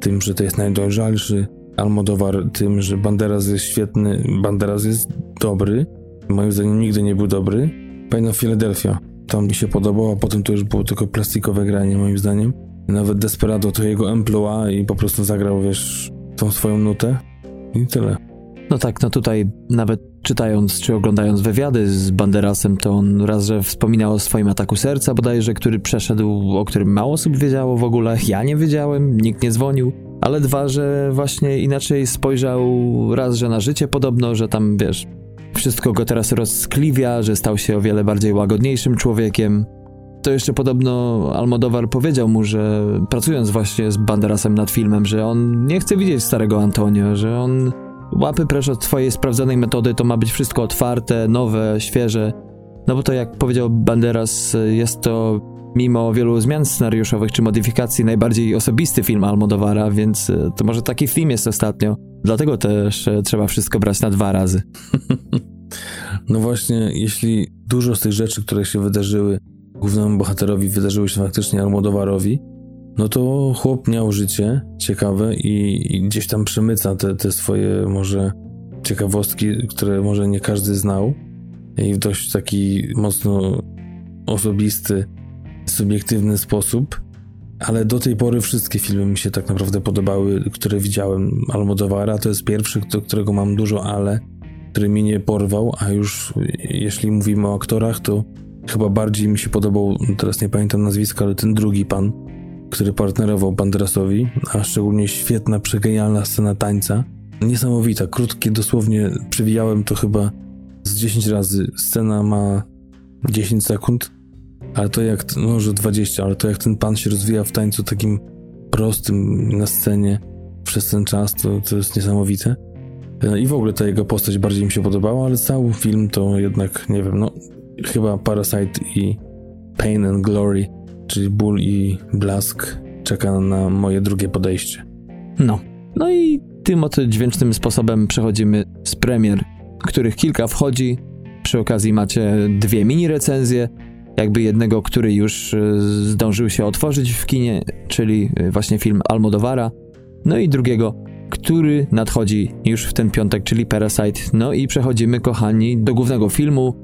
tym, że to jest najdojrzalszy. Almodovar tym, że Banderas jest świetny, Banderas jest dobry. Moim zdaniem nigdy nie był dobry. Pamiętam Philadelphia. Tam mi się podobał, a potem to już było tylko plastikowe granie, moim zdaniem. Nawet Desperado to jego emploi i po prostu zagrał, wiesz, tą swoją nutę. I tyle. No tak, no tutaj nawet czytając czy oglądając wywiady z Banderasem, to on raz, że wspominał o swoim ataku serca bodajże, który przeszedł, o którym mało osób wiedziało w ogóle. Ja nie wiedziałem, nikt nie dzwonił. Ale dwa, że właśnie inaczej spojrzał raz, że na życie podobno, że tam, wiesz, wszystko go teraz rozkliwia, że stał się o wiele bardziej łagodniejszym człowiekiem. To jeszcze podobno Almodowar powiedział mu, że pracując właśnie z Banderasem nad filmem, że on nie chce widzieć starego Antonio, że on łapy precz od twojej sprawdzonej metody, to ma być wszystko otwarte, nowe, świeże. No bo to jak powiedział Banderas, jest to mimo wielu zmian scenariuszowych czy modyfikacji najbardziej osobisty film Almodovara, więc e, to może taki film jest ostatnio. Dlatego też e, trzeba wszystko brać na dwa razy. No właśnie, jeśli dużo z tych rzeczy, które się wydarzyły głównemu bohaterowi, wydarzyły się faktycznie Almodovarowi, no to chłop miał życie ciekawe i, i gdzieś tam przemyca te, te swoje może ciekawostki, które może nie każdy znał i w dość taki mocno osobisty, subiektywny sposób. Ale do tej pory wszystkie filmy mi się tak naprawdę podobały, które widziałem Almodovara. To jest pierwszy, do którego mam dużo ale, który mnie nie porwał, a już jeśli mówimy o aktorach, to chyba bardziej mi się podobał, teraz nie pamiętam nazwiska, ale ten drugi pan, który partnerował Banderasowi, a szczególnie świetna, przegenialna scena tańca. Niesamowita, krótkie, dosłownie przewijałem to chyba z 10 razy. Scena ma 10 sekund, ale to jak, no może 20, ale to jak ten pan się rozwija w tańcu takim prostym na scenie przez ten czas, to, to jest niesamowite. E, I w ogóle ta jego postać bardziej mi się podobała, ale cały film to jednak, nie wiem, no chyba Parasite i Pain and Glory, czyli ból i blask, czeka na moje drugie podejście. No. No i tym oto dźwięcznym sposobem przechodzimy z premier, których kilka wchodzi. Przy okazji macie dwie mini recenzje, jakby jednego, który już e, zdążył się otworzyć w kinie, czyli e, właśnie film Almodovara, no i drugiego, który nadchodzi już w ten piątek, czyli Parasite. No i przechodzimy, kochani, do głównego filmu,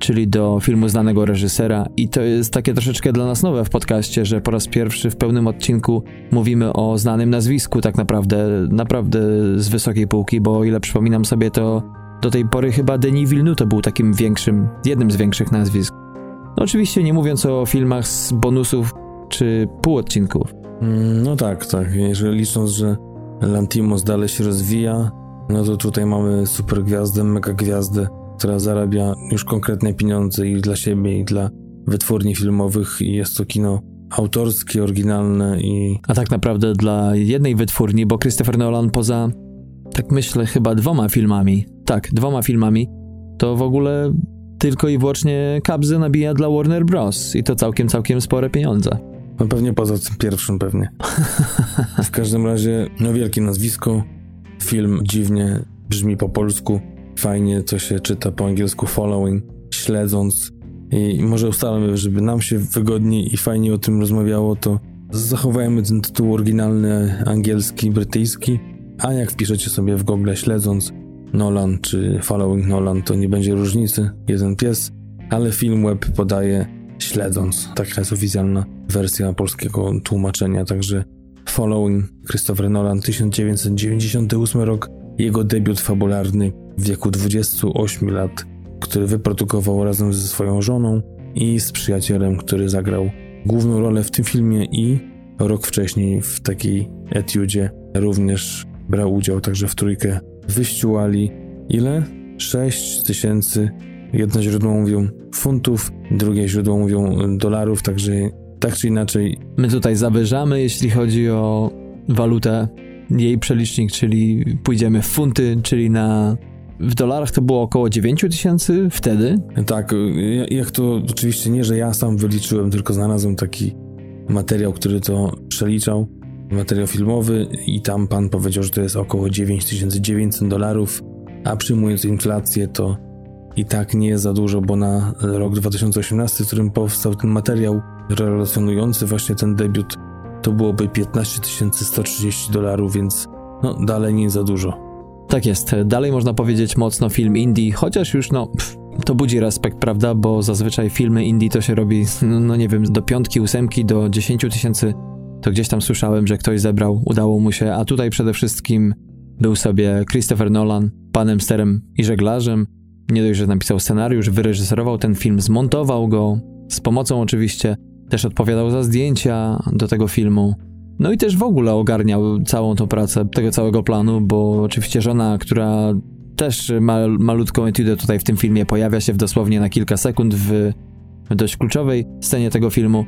czyli do filmu znanego reżysera. I to jest takie troszeczkę dla nas nowe w podcaście, że po raz pierwszy w pełnym odcinku mówimy o znanym nazwisku, tak naprawdę, naprawdę z wysokiej półki, bo o ile przypominam sobie, to do tej pory chyba Denis Villeneuve to był takim większym, jednym z większych nazwisk. No oczywiście nie mówiąc o filmach z bonusów czy półodcinków. Mm, no tak, tak. Jeżeli licząc, że Lantimos dalej się rozwija, no to tutaj mamy super gwiazdę, mega gwiazdę, która zarabia już konkretne pieniądze i dla siebie, i dla wytwórni filmowych i jest to kino autorskie, oryginalne i... A tak naprawdę dla jednej wytwórni, bo Christopher Nolan poza, tak myślę, chyba dwoma filmami, tak, dwoma filmami, to w ogóle tylko i wyłącznie kabzy nabija dla Warner Bros. i to całkiem, całkiem spore pieniądze. No pewnie poza tym pierwszym pewnie. w każdym razie, no wielkie nazwisko, film dziwnie brzmi po polsku, fajnie to się czyta po angielsku following, śledząc. I może ustalmy, żeby nam się wygodniej i fajniej o tym rozmawiało, to zachowajmy ten tytuł oryginalny angielski, brytyjski, a jak wpiszecie sobie w Google śledząc Nolan czy Following Nolan, to nie będzie różnicy, jeden pies, ale film web podaje śledząc. Taka jest oficjalna wersja polskiego tłumaczenia, także Following Christopher Nolan 1998 rok, jego debiut fabularny w wieku 28 lat, który wyprodukował razem ze swoją żoną i z przyjacielem, który zagrał główną rolę w tym filmie i rok wcześniej w takiej etiudzie również brał udział także w trójkę wyściółali ile? 6 tysięcy. Jedno źródło mówią funtów, drugie źródło mówią dolarów, także tak czy inaczej. My tutaj zawyżamy, jeśli chodzi o walutę, jej przelicznik, czyli pójdziemy w funty, czyli na w dolarach to było około 9 tysięcy wtedy? Tak, jak to oczywiście nie, że ja sam wyliczyłem, tylko znalazłem taki materiał, który to przeliczał materiał filmowy i tam pan powiedział, że to jest około 9900 dolarów, a przyjmując inflację to i tak nie jest za dużo, bo na rok 2018, w którym powstał ten materiał relacjonujący właśnie ten debiut, to byłoby 15 130 dolarów, więc no dalej nie za dużo. Tak jest, dalej można powiedzieć mocno film indie, chociaż już no pff, to budzi respekt, prawda, bo zazwyczaj filmy indie to się robi, no, no nie wiem, do piątki, ósemki, do 10 tysięcy to gdzieś tam słyszałem, że ktoś zebrał, udało mu się, a tutaj przede wszystkim był sobie Christopher Nolan, panem sterem i żeglarzem. Nie dość, że napisał scenariusz, wyreżyserował ten film, zmontował go, z pomocą oczywiście, też odpowiadał za zdjęcia do tego filmu. No i też w ogóle ogarniał całą tą pracę tego całego planu, bo oczywiście żona, która też ma malutką etudę tutaj w tym filmie, pojawia się w dosłownie na kilka sekund w dość kluczowej scenie tego filmu,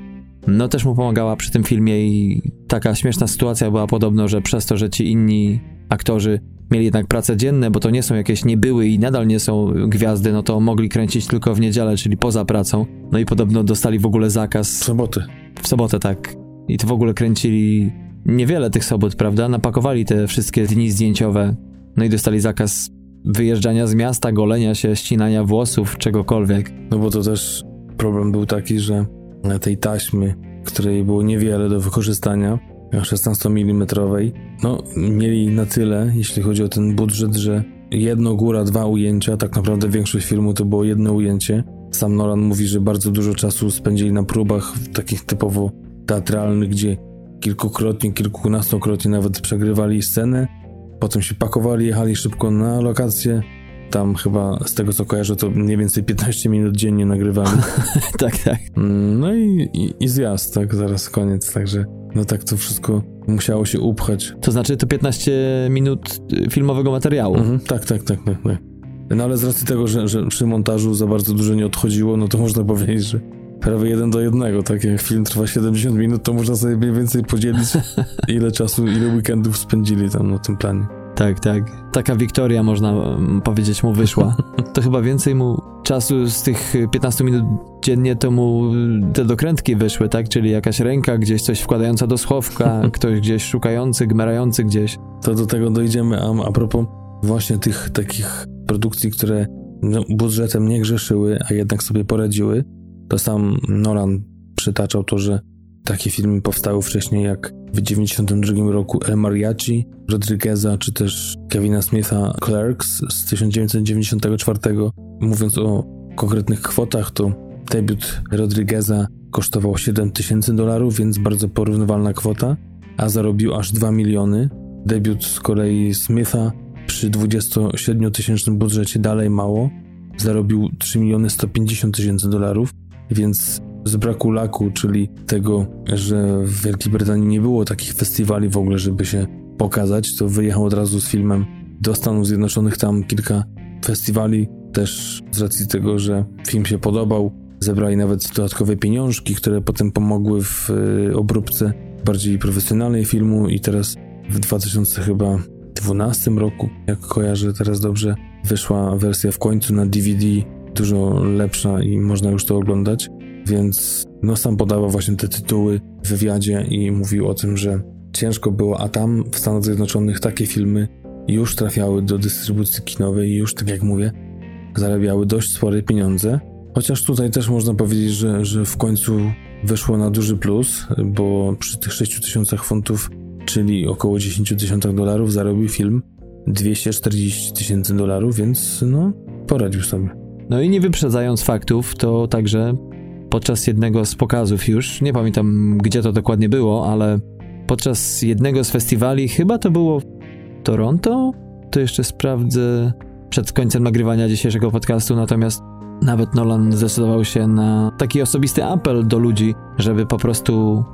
no też mu pomagała przy tym filmie i taka śmieszna sytuacja była podobno, że przez to, że ci inni aktorzy mieli jednak pracę dzienne, bo to nie są jakieś niebyły i nadal nie są gwiazdy, no to mogli kręcić tylko w niedzielę, czyli poza pracą. No i podobno dostali w ogóle zakaz. W sobotę. W sobotę, tak. I to w ogóle kręcili niewiele tych sobot, prawda? Napakowali te wszystkie dni zdjęciowe. No i dostali zakaz wyjeżdżania z miasta, golenia się, ścinania włosów, czegokolwiek. No bo to też problem był taki, że tej taśmy, której było niewiele do wykorzystania, 16 mm, no mieli na tyle, jeśli chodzi o ten budżet, że jedno góra, dwa ujęcia, tak naprawdę większość filmu to było jedno ujęcie. Sam Nolan mówi, że bardzo dużo czasu spędzili na próbach takich typowo teatralnych, gdzie kilkukrotnie, kilkunastokrotnie nawet przegrywali scenę, potem się pakowali, jechali szybko na lokację, tam chyba z tego co kojarzę, to mniej więcej 15 minut dziennie nagrywali. tak, tak. Mm, no i, i, i zjazd, tak, zaraz koniec, także no tak to wszystko musiało się upchać. To znaczy to 15 minut y, filmowego materiału. Mhm, tak, tak, tak, tak, tak. No ale z racji tego, że, że przy montażu za bardzo dużo nie odchodziło, no to można powiedzieć, że prawie jeden do jednego, tak jak film trwa 70 minut, to można sobie mniej więcej podzielić ile czasu, ile weekendów spędzili tam na tym planie. Tak, tak. Taka Wiktoria, można mm, powiedzieć, mu wyszła. To chyba więcej mu czasu z tych 15 minut dziennie to mu te dokrętki wyszły, tak? Czyli jakaś ręka gdzieś coś wkładająca do schowka, ktoś gdzieś szukający, gmerający gdzieś. To do tego dojdziemy, a, a propos właśnie tych takich produkcji, które no, budżetem nie grzeszyły, a jednak sobie poradziły, to sam Nolan przytaczał to, że takie filmy powstały wcześniej jak w 1992 roku El Mariachi Rodrigueza, czy też Kevina Smitha Clerks z 1994. Mówiąc o konkretnych kwotach, to debiut Rodrigueza kosztował 7 tysięcy dolarów, więc bardzo porównywalna kwota, a zarobił aż 2 miliony. Debiut z kolei Smitha przy 27-tysięcznym budżecie dalej mało, zarobił 3 miliony 150 tysięcy dolarów, więc z braku laku, czyli tego, że w Wielkiej Brytanii nie było takich festiwali w ogóle, żeby się pokazać, to wyjechał od razu z filmem do Stanów Zjednoczonych, tam kilka festiwali, też z racji tego, że film się podobał, zebrali nawet dodatkowe pieniążki, które potem pomogły w y, obróbce bardziej profesjonalnej filmu. I teraz w 2012 roku, jak kojarzę teraz dobrze, wyszła wersja w końcu na DVD, dużo lepsza i można już to oglądać. Więc no sam podawał właśnie te tytuły w wywiadzie i mówił o tym, że ciężko było, a tam w Stanach Zjednoczonych takie filmy już trafiały do dystrybucji kinowej i już, tak jak mówię, zarabiały dość spore pieniądze. Chociaż tutaj też można powiedzieć, że, że w końcu wyszło na duży plus, bo przy tych 6000 funtów, czyli około 10 tysiącach dolarów, zarobił film 240 tysięcy dolarów, więc no, poradził sobie. No i nie wyprzedzając faktów, to także podczas jednego z pokazów już, nie pamiętam gdzie to dokładnie było, ale podczas jednego z festiwali, chyba to było w Toronto, to jeszcze sprawdzę przed końcem nagrywania dzisiejszego podcastu, natomiast nawet Nolan zdecydował się na taki osobisty apel do ludzi, żeby po prostu.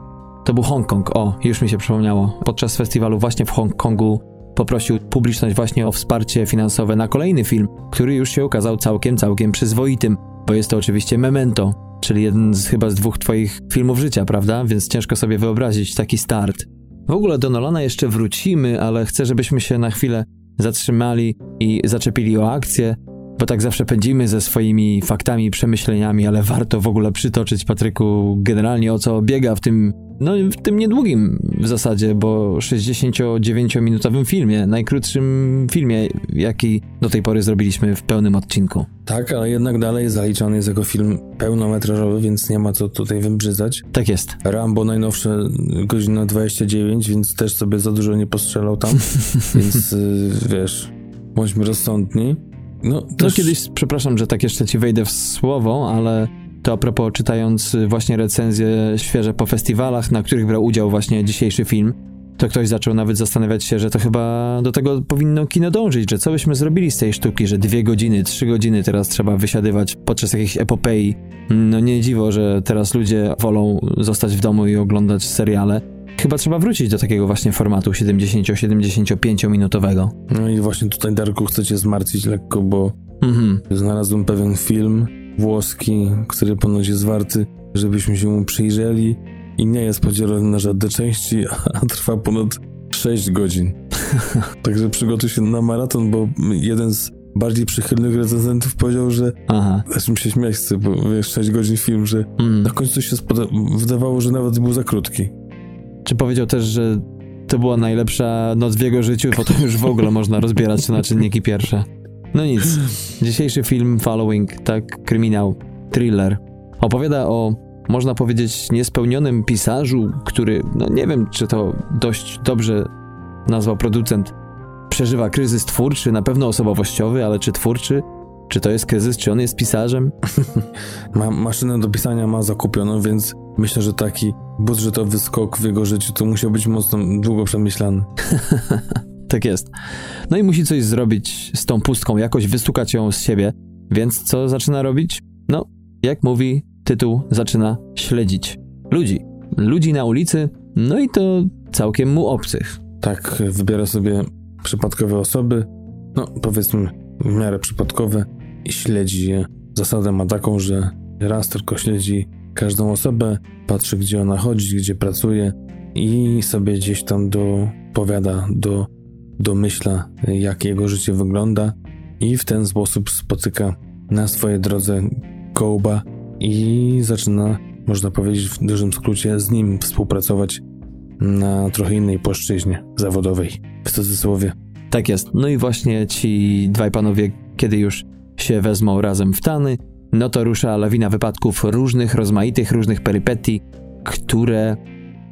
To był Hongkong, o, już mi się przypomniało. Podczas festiwalu właśnie w Hongkongu poprosił publiczność właśnie o wsparcie finansowe na kolejny film, który już się okazał całkiem, całkiem przyzwoitym, bo jest to oczywiście Memento, czyli jeden z chyba z dwóch twoich filmów życia, prawda? Więc ciężko sobie wyobrazić taki start. W ogóle do Nolana jeszcze wrócimy, ale chcę, żebyśmy się na chwilę zatrzymali i zaczepili o akcję, bo tak zawsze pędzimy ze swoimi faktami, przemyśleniami, ale warto w ogóle przytoczyć, Patryku, generalnie o co biega w tym no, w tym niedługim w zasadzie, bo 69-minutowym filmie, najkrótszym filmie, jaki do tej pory zrobiliśmy w pełnym odcinku. Tak, ale jednak dalej zaliczany jest jako film pełnometrażowy, więc nie ma co tutaj wybrzydzać. Tak jest. Rambo najnowsze godzina 29, więc też sobie za dużo nie postrzelał tam, więc y, wiesz, bądźmy rozsądni. No, też... no kiedyś, przepraszam, że tak jeszcze ci wejdę w słowo, ale to a propos czytając właśnie recenzje świeże po festiwalach, na których brał udział właśnie dzisiejszy film, to ktoś zaczął nawet zastanawiać się, że to chyba do tego powinno kino dążyć, że co byśmy zrobili z tej sztuki, że dwie godziny, trzy godziny teraz trzeba wysiadywać podczas jakiejś epopei. No nie dziwo, że teraz ludzie wolą zostać w domu i oglądać seriale. Chyba trzeba wrócić do takiego właśnie formatu 70-75 minutowego. No i właśnie tutaj Darku chcecie zmartwić lekko, bo mhm. znalazłem pewien film, włoski, który ponoć jest warty, żebyśmy się mu przyjrzeli i nie jest podzielony na żadne części, a trwa ponad 6 godzin. Także przygotuj się na maraton, bo jeden z bardziej przychylnych recenzentów powiedział, że Aha. mi się śmiać bo wiesz, 6 godzin film, że mm. na końcu się wydawało, że nawet był za krótki. Czy powiedział też, że to była najlepsza noc w jego życiu, potem już w ogóle można rozbierać to na czynniki pierwsze. No nic. Dzisiejszy film Following, tak, kryminał, thriller, opowiada o, można powiedzieć, niespełnionym pisarzu, który, no nie wiem, czy to dość dobrze nazwał producent, przeżywa kryzys twórczy, na pewno osobowościowy, ale czy twórczy? Czy to jest kryzys, czy on jest pisarzem? ma, maszynę do pisania ma zakupioną, więc myślę, że taki budżetowy skok w jego życiu to musiał być mocno długo przemyślany. Tak jest. No i musi coś zrobić z tą pustką, jakoś wystukać ją z siebie. Więc co zaczyna robić? No, jak mówi tytuł, zaczyna śledzić ludzi. Ludzi na ulicy, no i to całkiem mu obcych. Tak, wybiera sobie przypadkowe osoby, no powiedzmy w miarę przypadkowe i śledzi je. Zasadę ma taką, że raz tylko śledzi każdą osobę, patrzy gdzie ona chodzi, gdzie pracuje i sobie gdzieś tam dopowiada do domyśla, jak jego życie wygląda i w ten sposób spotyka na swojej drodze Kołba i zaczyna, można powiedzieć w dużym skrócie, z nim współpracować na trochę innej płaszczyźnie zawodowej, w cudzysłowie. Tak jest. No i właśnie ci dwaj panowie, kiedy już się wezmą razem w tany, no to rusza lawina wypadków różnych, rozmaitych, różnych perypetii, które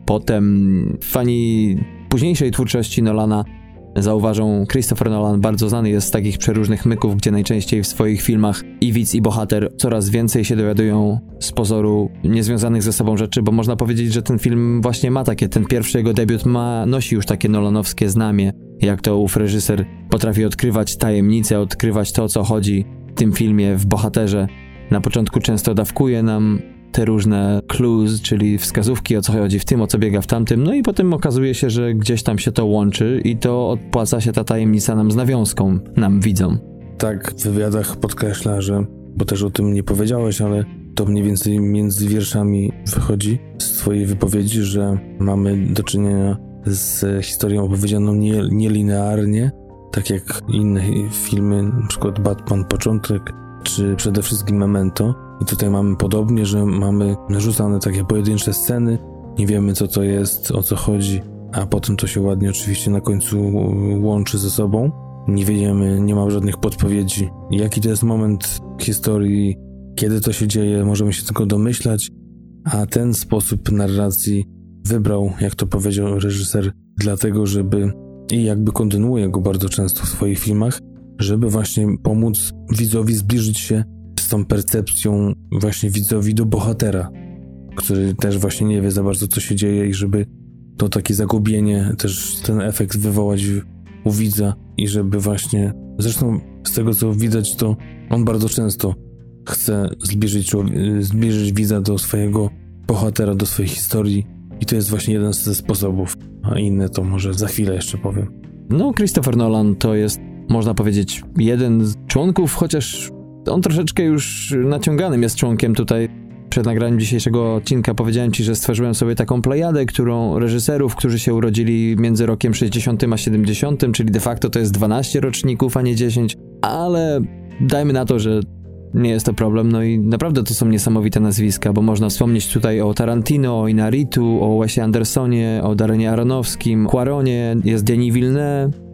potem fani późniejszej twórczości Nolana zauważą, Christopher Nolan bardzo znany jest z takich przeróżnych myków, gdzie najczęściej w swoich filmach i widz i bohater coraz więcej się dowiadują z pozoru niezwiązanych ze sobą rzeczy, bo można powiedzieć, że ten film właśnie ma takie, ten pierwszy jego debiut ma, nosi już takie nolanowskie znamie, jak to ów reżyser potrafi odkrywać tajemnice, odkrywać to, o co chodzi w tym filmie, w bohaterze. Na początku często dawkuje nam te różne clues, czyli wskazówki o co chodzi w tym, o co biega w tamtym, no i potem okazuje się, że gdzieś tam się to łączy i to odpłaca się ta tajemnica nam z nawiązką, nam widzom. Tak, w wywiadach podkreśla, że, bo też o tym nie powiedziałeś, ale to mniej więcej między wierszami wychodzi z twojej wypowiedzi, że mamy do czynienia z historią opowiedzianą nie, nielinearnie, tak jak inne filmy, przykład Batman Początek, czy przede wszystkim Memento, i tutaj mamy podobnie, że mamy narzucane takie pojedyncze sceny, nie wiemy co to jest, o co chodzi, a potem to się ładnie oczywiście na końcu łączy ze sobą. Nie wiemy, nie ma żadnych podpowiedzi, jaki to jest moment historii, kiedy to się dzieje, możemy się tylko domyślać, a ten sposób narracji wybrał, jak to powiedział reżyser, dlatego, żeby i jakby kontynuuje go bardzo często w swoich filmach, żeby właśnie pomóc widzowi zbliżyć się tą percepcją właśnie widzowi do bohatera, który też właśnie nie wie za bardzo, co się dzieje i żeby to takie zagubienie, też ten efekt wywołać u widza i żeby właśnie, zresztą z tego, co widać, to on bardzo często chce zbliżyć, zbliżyć widza do swojego bohatera, do swojej historii i to jest właśnie jeden ze sposobów, a inne to może za chwilę jeszcze powiem. No, Christopher Nolan to jest, można powiedzieć, jeden z członków, chociaż on troszeczkę już naciąganym jest członkiem tutaj. Przed nagraniem dzisiejszego odcinka powiedziałem ci, że stworzyłem sobie taką plejadę, którą reżyserów, którzy się urodzili między rokiem 60 a 70, czyli de facto to jest 12 roczników, a nie 10, ale dajmy na to, że nie jest to problem, no i naprawdę to są niesamowite nazwiska, bo można wspomnieć tutaj o Tarantino, o Inaritu, o Wesie Andersonie, o Darenie Aronowskim, Quaronie, jest Denis Villeneuve,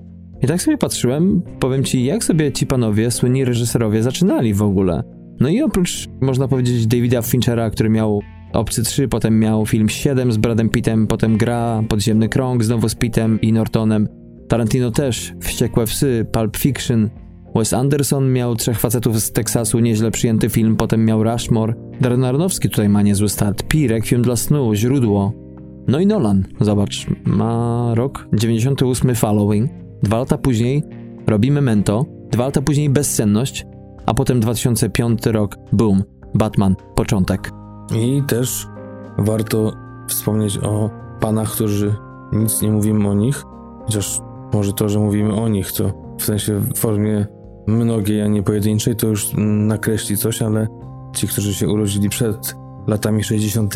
i tak sobie patrzyłem, powiem ci, jak sobie ci panowie, słynni reżyserowie, zaczynali w ogóle. No i oprócz, można powiedzieć, Davida Finchera, który miał Obcy 3, potem miał film 7 z Bradem Pittem, potem Gra, Podziemny Krąg, znowu z Pittem i Nortonem. Tarantino też, Wściekłe Psy, Pulp Fiction. Wes Anderson miał Trzech Facetów z Teksasu, nieźle przyjęty film, potem miał Rushmore. Darren Aronofsky tutaj ma niezły start. Pi, Requiem dla snu, Źródło. No i Nolan, zobacz, ma rok 98 Following. Dwa lata później robimy Mento, dwa lata później Bezsenność, a potem 2005 rok, boom, Batman, początek. I też warto wspomnieć o panach, którzy nic nie mówimy o nich, chociaż może to, że mówimy o nich, to w sensie w formie mnogiej, a nie pojedynczej, to już nakreśli coś, ale ci, którzy się urodzili przed latami 60.,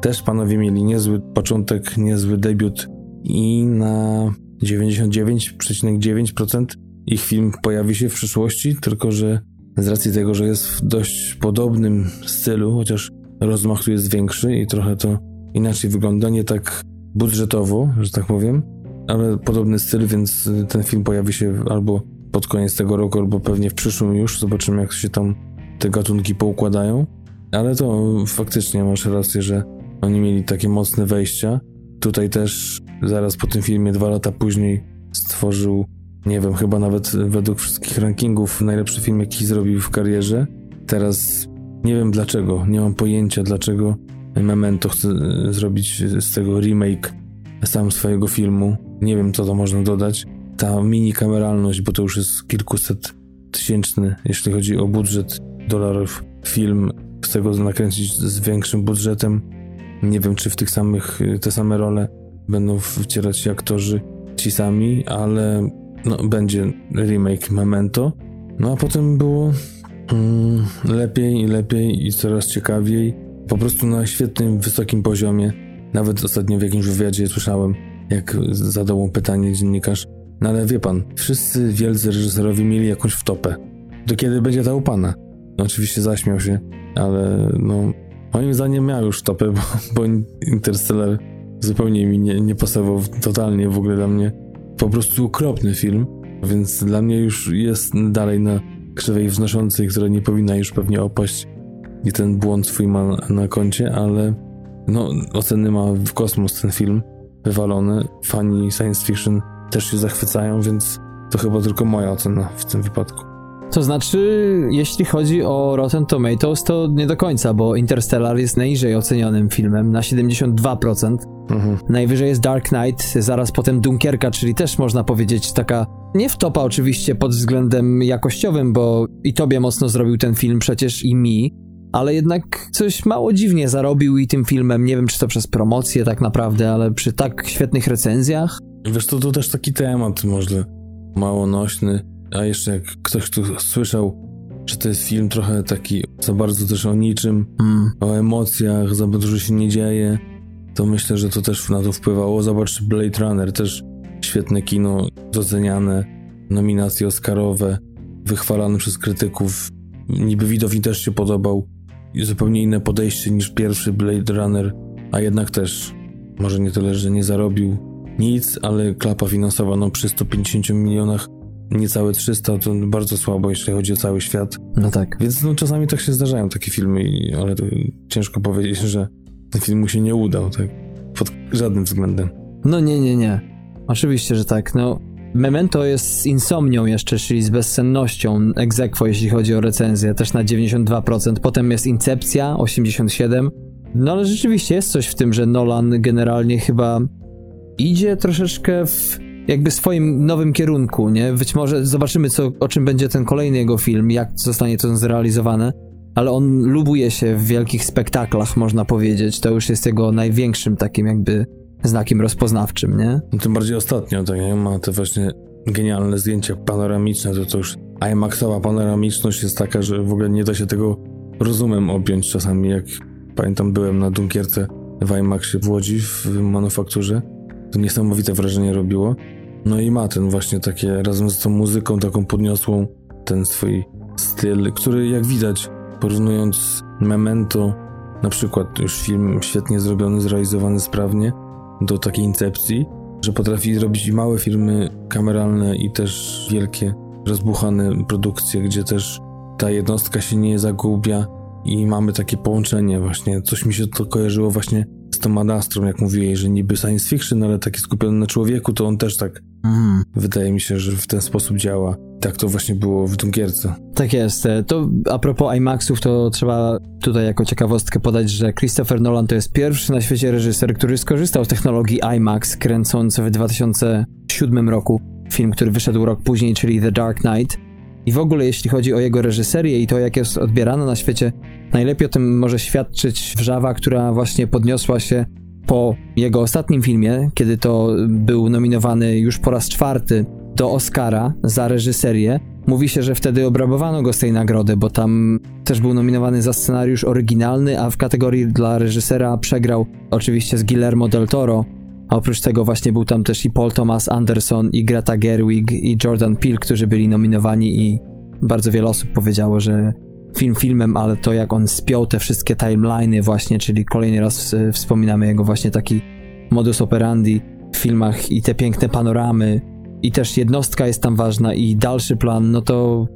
też panowie mieli niezły początek, niezły debiut i na 99,9% ich film pojawi się w przyszłości, tylko że z racji tego, że jest w dość podobnym stylu, chociaż rozmach tu jest większy i trochę to inaczej wygląda, nie tak budżetowo, że tak powiem, ale podobny styl, więc ten film pojawi się albo pod koniec tego roku, albo pewnie w przyszłym już. Zobaczymy, jak się tam te gatunki poukładają. Ale to faktycznie masz rację, że oni mieli takie mocne wejścia. Tutaj też zaraz po tym filmie, dwa lata później, stworzył, nie wiem, chyba nawet według wszystkich rankingów, najlepszy film, jaki zrobił w karierze. Teraz nie wiem dlaczego, nie mam pojęcia dlaczego Memento chce zrobić z tego remake sam swojego filmu. Nie wiem, co to można dodać. Ta mini kameralność, bo to już jest kilkuset tysięczny, jeśli chodzi o budżet dolarów film, chce go nakręcić z większym budżetem. Nie wiem, czy w tych samych, te same role będą wcierać się aktorzy ci sami, ale no, będzie remake Memento. No a potem było mm, lepiej i lepiej i coraz ciekawiej. Po prostu na świetnym, wysokim poziomie. Nawet ostatnio w jakimś wywiadzie słyszałem, jak zadał mu pytanie dziennikarz, No ale wie pan, wszyscy wielcy reżyserowie mieli jakąś wtopę. Do kiedy będzie ta u pana? No, oczywiście zaśmiał się, ale no, moim zdaniem miał już wtopę, bo, bo Interstellar zupełnie mi nie, nie pasował totalnie w ogóle dla mnie. Po prostu okropny film, więc dla mnie już jest dalej na krzywej wznoszącej, która nie powinna już pewnie opaść i ten błąd swój ma na koncie, ale no, oceny ma w kosmos ten film, wywalony. Fani science fiction też się zachwycają, więc to chyba tylko moja ocena w tym wypadku. To znaczy, jeśli chodzi o Rotten Tomatoes, to nie do końca, bo Interstellar jest najniżej ocenionym filmem na 72%. Mhm. Najwyżej jest Dark Knight, zaraz potem Dunkierka, czyli też można powiedzieć taka nie wtopa oczywiście pod względem jakościowym, bo i tobie mocno zrobił ten film przecież i mi, ale jednak coś mało dziwnie zarobił i tym filmem, nie wiem czy to przez promocję tak naprawdę, ale przy tak świetnych recenzjach. Wiesz, to, to też taki temat może mało nośny, a jeszcze jak ktoś tu słyszał, że to jest film trochę taki za bardzo też o niczym, mm. o emocjach, za dużo się nie dzieje, to myślę, że to też na to wpływało. Zobacz Blade Runner, też świetne kino, doceniane, nominacje Oscarowe, wychwalane przez krytyków. Niby widowi też się podobał, zupełnie inne podejście niż pierwszy Blade Runner, a jednak też może nie tyle, że nie zarobił nic, ale klapa finansowa no przy 150 milionach niecałe 300 to bardzo słabo, jeśli chodzi o cały świat. No tak. Więc no, czasami tak się zdarzają takie filmy, ale ciężko powiedzieć, że ten film mu się nie udał, tak? Pod żadnym względem. No nie, nie, nie. Oczywiście, że tak. No, Memento jest z insomnią jeszcze, czyli z bezsennością egzekwo, jeśli chodzi o recenzję, też na 92%. Potem jest Incepcja, 87%. No ale rzeczywiście jest coś w tym, że Nolan generalnie chyba idzie troszeczkę w jakby swoim nowym kierunku, nie? Być może zobaczymy, co, o czym będzie ten kolejny jego film, jak zostanie to zrealizowane, ale on lubuje się w wielkich spektaklach, można powiedzieć. To już jest jego największym takim jakby znakiem rozpoznawczym, nie? No, tym bardziej ostatnio, tak jak ma te właśnie genialne zdjęcia panoramiczne, to to już panoramiczność jest taka, że w ogóle nie da się tego rozumem objąć czasami, jak pamiętam byłem na Dunkierce w IMAXie w Łodzi w manufakturze, to niesamowite wrażenie robiło. No i ma ten właśnie takie, razem z tą muzyką taką podniosłą, ten swój styl, który jak widać, porównując Memento, na przykład już film świetnie zrobiony, zrealizowany sprawnie, do takiej incepcji, że potrafi zrobić małe filmy kameralne i też wielkie, rozbuchane produkcje, gdzie też ta jednostka się nie zagubia i mamy takie połączenie właśnie. Coś mi się to kojarzyło właśnie z tą Madastrą, jak mówiłeś, że niby science fiction, ale taki skupiony na człowieku, to on też tak mm. wydaje mi się, że w ten sposób działa. Tak to właśnie było w Dunkierce. Tak jest. E, to a propos IMAXów, to trzeba tutaj jako ciekawostkę podać, że Christopher Nolan to jest pierwszy na świecie reżyser, który skorzystał z technologii IMAX, kręcąc w 2007 roku film, który wyszedł rok później, czyli The Dark Knight. I w ogóle jeśli chodzi o jego reżyserię i to, jak jest odbierana na świecie, najlepiej o tym może świadczyć wrzawa, która właśnie podniosła się po jego ostatnim filmie, kiedy to był nominowany już po raz czwarty do Oscara za reżyserię. Mówi się, że wtedy obrabowano go z tej nagrody, bo tam też był nominowany za scenariusz oryginalny, a w kategorii dla reżysera przegrał oczywiście z Guillermo del Toro. A oprócz tego właśnie był tam też i Paul Thomas Anderson, i Greta Gerwig, i Jordan Peele, którzy byli nominowani i bardzo wiele osób powiedziało, że film filmem, ale to jak on spiął te wszystkie timeliny właśnie, czyli kolejny raz e, wspominamy jego właśnie taki modus operandi w filmach i te piękne panoramy i też jednostka jest tam ważna i dalszy plan, no to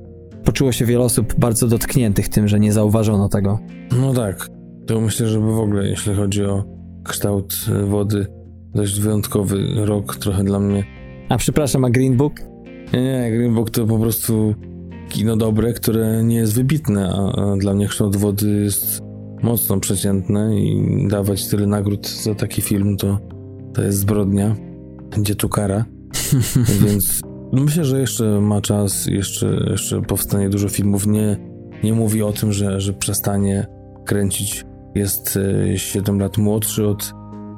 poczuło się wiele osób bardzo dotkniętych tym, że nie zauważono tego. No tak. To myślę, że w ogóle jeśli chodzi o kształt e, wody, dość wyjątkowy rok trochę dla mnie. A przepraszam, a Green Book? Nie, nie, Green Book to po prostu kino dobre, które nie jest wybitne, a, dla mnie kształt wody jest mocno przeciętne i dawać tyle nagród za taki film to, to jest zbrodnia. Gdzie tu kara? Więc myślę, że jeszcze ma czas, jeszcze, jeszcze powstanie dużo filmów. Nie, nie mówi o tym, że, że przestanie kręcić. Jest 7 e, lat młodszy od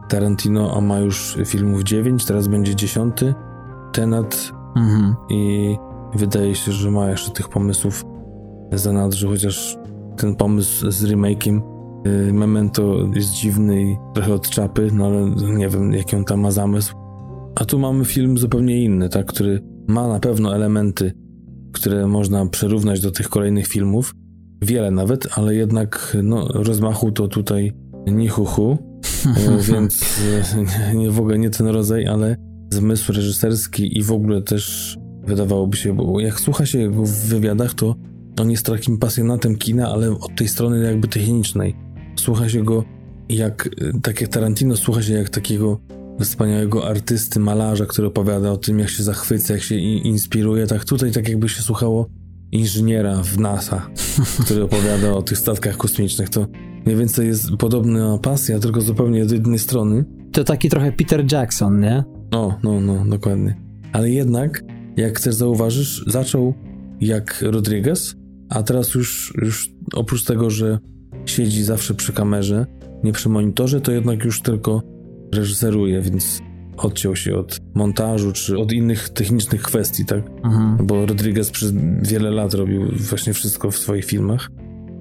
Tarantino, a ma już filmów 9, teraz będzie 10. Tenet mhm. i wydaje się, że ma jeszcze tych pomysłów za nadrzu, chociaż ten pomysł z remake'iem y, Memento jest dziwny i trochę od czapy, no ale nie wiem, jaki on tam ma zamysł. A tu mamy film zupełnie inny, tak, który ma na pewno elementy, które można przerównać do tych kolejnych filmów. Wiele nawet, ale jednak no, rozmachu to tutaj nie huhu, e, więc e, nie, w ogóle nie ten rodzaj, ale zmysł reżyserski i w ogóle też wydawałoby się, bo jak słucha się jego w wywiadach, to on jest takim pasjonatem kina, ale od tej strony jakby technicznej. Słucha się go jak, tak jak Tarantino, słucha się jak takiego wspaniałego artysty, malarza, który opowiada o tym, jak się zachwyca, jak się inspiruje. Tak tutaj tak jakby się słuchało inżyniera w NASA, który opowiada o tych statkach kosmicznych. To mniej więcej jest podobna pasja, tylko zupełnie z jednej strony. To taki trochę Peter Jackson, nie? O, no, no, dokładnie. Ale jednak, jak też zauważysz, zaczął jak Rodriguez, a teraz już, już oprócz tego, że siedzi zawsze przy kamerze, nie przy monitorze, to jednak już tylko reżyseruje, więc odciął się od montażu czy od innych technicznych kwestii, tak? Mhm. Bo Rodriguez przez wiele lat robił właśnie wszystko w swoich filmach.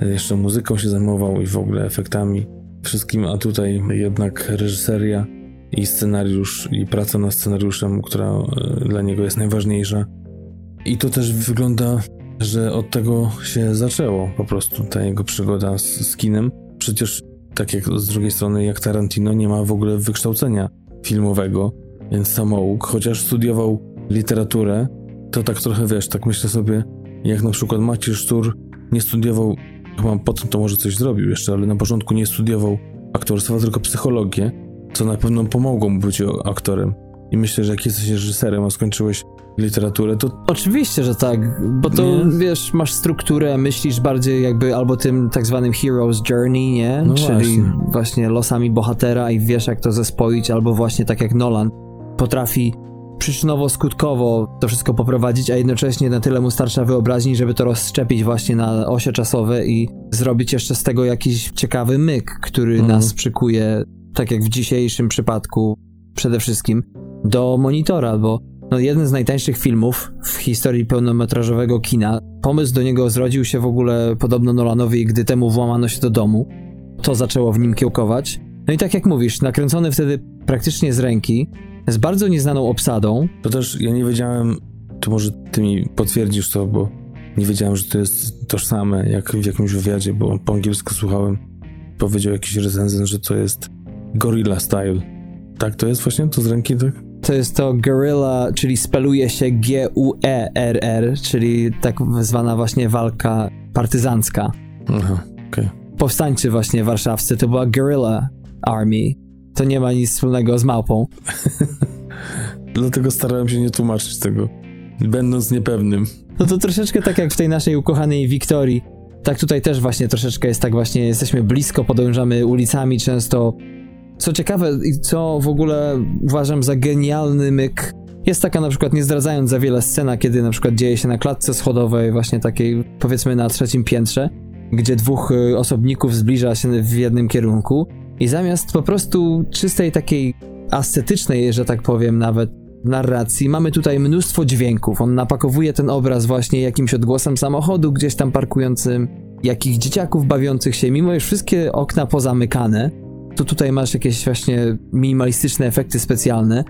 Jeszcze muzyką się zajmował i w ogóle efektami, wszystkim, a tutaj jednak reżyseria i scenariusz i praca nad scenariuszem, która e, dla niego jest najważniejsza. I to też wygląda, że od tego się zaczęło po prostu ta jego przygoda z, z kinem. Przecież tak jak z drugiej strony, jak Tarantino nie ma w ogóle wykształcenia filmowego, więc samouk, chociaż studiował literaturę, to tak trochę wiesz, tak myślę sobie, jak na przykład Maciej Sztur nie studiował, chyba potem to może coś zrobił jeszcze, ale na początku nie studiował aktorstwa, tylko psychologię, co na pewno pomogło mu być aktorem. I myślę, że jak jesteś reżyserem, a skończyłeś literaturę, to... Oczywiście, że tak, bo to, nie? wiesz, masz strukturę, myślisz bardziej jakby albo tym tak zwanym hero's journey, nie? No Czyli właśnie. właśnie losami bohatera i wiesz, jak to zespoić, albo właśnie tak jak Nolan potrafi przyczynowo-skutkowo to wszystko poprowadzić, a jednocześnie na tyle mu starsza wyobraźni, żeby to rozszczepić właśnie na osie czasowe i zrobić jeszcze z tego jakiś ciekawy myk, który mhm. nas przykuje, tak jak w dzisiejszym przypadku przede wszystkim, do monitora, bo no, jeden z najtańszych filmów w historii pełnometrażowego kina. Pomysł do niego zrodził się w ogóle podobno Nolanowi, gdy temu włamano się do domu. To zaczęło w nim kiełkować. No i tak jak mówisz, nakręcony wtedy praktycznie z ręki, z bardzo nieznaną obsadą. To też ja nie wiedziałem, to może ty mi potwierdzisz to, bo nie wiedziałem, że to jest tożsame, jak w jakimś wywiadzie, bo po angielsku słuchałem. Powiedział jakiś recenzent, że to jest gorilla style. Tak, to jest właśnie to z ręki, tak? to jest to guerrilla, czyli speluje się G-U-E-R-R, czyli tak zwana właśnie walka partyzancka. Aha, okej. Okay. Powstańcy właśnie warszawscy to była guerrilla army. To nie ma nic wspólnego z małpą. Dlatego starałem się nie tłumaczyć tego, będąc niepewnym. No to troszeczkę tak jak w tej naszej ukochanej Wiktorii. Tak tutaj też właśnie troszeczkę jest tak właśnie, jesteśmy blisko, podążamy ulicami często co ciekawe i co w ogóle uważam za genialny myk, jest taka na przykład, nie zdradzając za wiele scena, kiedy na przykład dzieje się na klatce schodowej, właśnie takiej powiedzmy na trzecim piętrze, gdzie dwóch y, osobników zbliża się w jednym kierunku i zamiast po prostu czystej takiej ascetycznej, że tak powiem nawet, narracji, mamy tutaj mnóstwo dźwięków. On napakowuje ten obraz właśnie jakimś odgłosem samochodu gdzieś tam parkującym, jakich dzieciaków bawiących się, mimo już wszystkie okna pozamykane, to tutaj masz jakieś właśnie minimalistyczne efekty specjalne,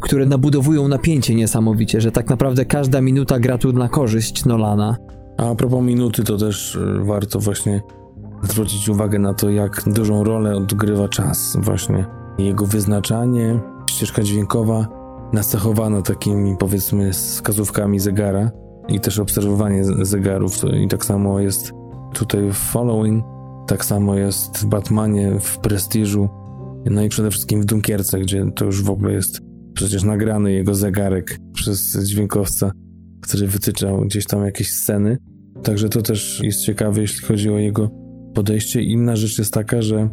które nabudowują napięcie niesamowicie, że tak naprawdę każda minuta gra tu na korzyść Nolana. A, propos minuty, to też y, warto właśnie zwrócić uwagę na to, jak dużą rolę odgrywa czas właśnie. Jego wyznaczanie, ścieżka dźwiękowa nacechowana takimi powiedzmy wskazówkami zegara i też obserwowanie zegarów. I tak samo jest tutaj w Following, tak samo jest w Batmanie, w Prestiżu, no i przede wszystkim w Dunkierce, gdzie to już w ogóle jest przecież nagrany jego zegarek przez dźwiękowca, który wytyczał gdzieś tam jakieś sceny. Także to też jest ciekawe, jeśli chodzi o jego podejście. Inna rzecz jest taka, że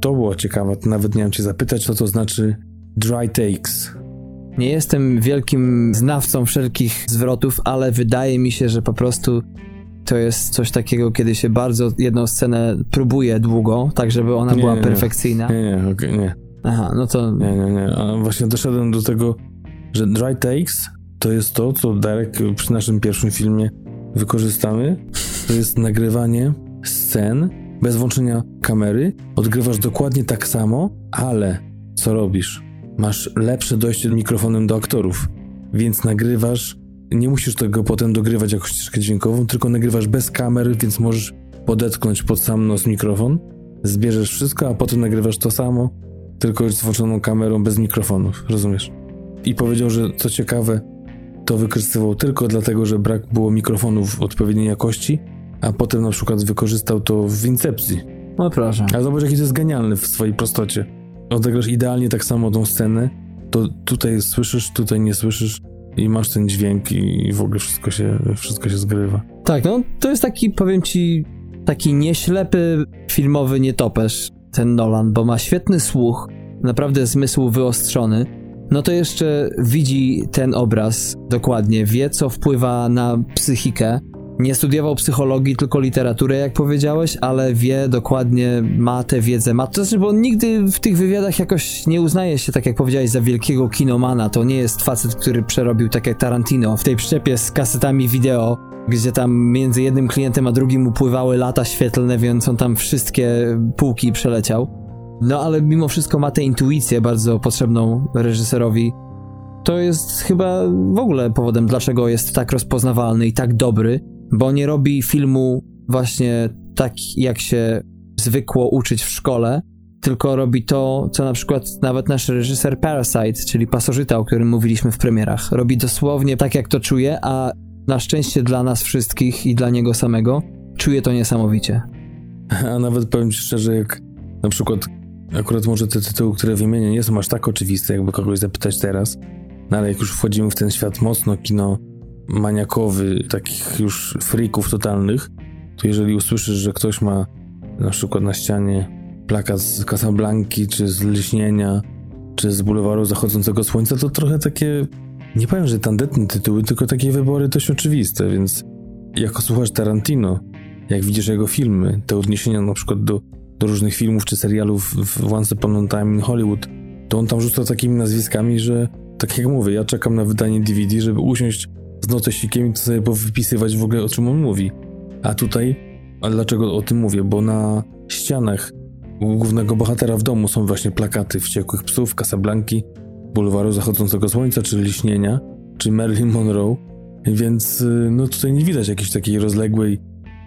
to było ciekawe, nawet nie wiem cię zapytać, co to znaczy dry takes. Nie jestem wielkim znawcą wszelkich zwrotów, ale wydaje mi się, że po prostu to jest coś takiego, kiedy się bardzo jedną scenę próbuje długo, tak żeby ona nie, była nie, perfekcyjna. Nie, nie, okay, nie. Aha, no to... Nie, nie, nie. A właśnie doszedłem do tego, że dry takes to jest to, co Darek przy naszym pierwszym filmie wykorzystamy. To jest nagrywanie scen bez włączenia kamery. Odgrywasz dokładnie tak samo, ale co robisz? masz lepsze dojście mikrofonem do aktorów, więc nagrywasz, nie musisz tego potem dogrywać jako ścieżkę dźwiękową, tylko nagrywasz bez kamery, więc możesz podetknąć pod sam nos mikrofon, zbierzesz wszystko, a potem nagrywasz to samo, tylko z włączoną kamerą bez mikrofonów, rozumiesz? I powiedział, że co ciekawe, to wykorzystywał tylko dlatego, że brak było mikrofonów odpowiedniej jakości, a potem na przykład wykorzystał to w Incepcji. No proszę. A zobacz, jaki to jest genialny w swojej prostocie. Odegrasz idealnie tak samo tą scenę, to tutaj słyszysz, tutaj nie słyszysz i masz ten dźwięk i w ogóle wszystko się, wszystko się zgrywa. Tak, no to jest taki, powiem ci, taki nieślepy filmowy nietoperz, ten Nolan, bo ma świetny słuch, naprawdę zmysł wyostrzony, no to jeszcze widzi ten obraz dokładnie, wie co wpływa na psychikę. Nie studiował psychologii, tylko literaturę, jak powiedziałeś, ale wie dokładnie, ma tę wiedzę. Ma, to znaczy, bo nigdy w tych wywiadach jakoś nie uznaje się, tak jak powiedziałeś, za wielkiego kinomana. To nie jest facet, który przerobił tak jak Tarantino w tej przyczepie z kasetami wideo, gdzie tam między jednym klientem a drugim upływały lata świetlne, więc on tam wszystkie półki przeleciał. No ale mimo wszystko ma tę intuicję bardzo potrzebną reżyserowi. To jest chyba w ogóle powodem, dlaczego jest tak rozpoznawalny i tak dobry, bo nie robi filmu właśnie tak, jak się zwykło uczyć w szkole, tylko robi to, co na przykład nawet nasz reżyser Parasite, czyli Pasożyta, o którym mówiliśmy w premierach. Robi dosłownie tak, jak to czuje, a na szczęście dla nas wszystkich i dla niego samego, czuje to niesamowicie. A nawet powiem ci szczerze, jak na przykład Akurat może te tytuły, które wymienię, nie są aż tak oczywiste, jakby kogoś zapytać teraz, no ale jak już wchodzimy w ten świat mocno kino maniakowy, takich już freaków totalnych, to jeżeli usłyszysz, że ktoś ma na przykład na ścianie plakat z Casablanki, czy z Lśnienia, czy z Bulewaru Zachodzącego Słońca, to trochę takie, nie powiem, że tandetne tytuły, tylko takie wybory dość oczywiste, więc jako słuchasz Tarantino, jak widzisz jego filmy, te odniesienia na przykład do do różnych filmów czy serialów w Once Upon a Time in Hollywood, to on tam rzuca takimi nazwiskami, że tak jak mówię, ja czekam na wydanie DVD, żeby usiąść z notesikiem i to sobie wypisywać w ogóle o czym on mówi. A tutaj, ale dlaczego o tym mówię? Bo na ścianach głównego bohatera w domu są właśnie plakaty Wściekłych Psów, Casablanki, Bulwaru Zachodzącego Słońca, czy Liśnienia, czy Marilyn Monroe, więc y, no tutaj nie widać jakiejś takiej rozległej,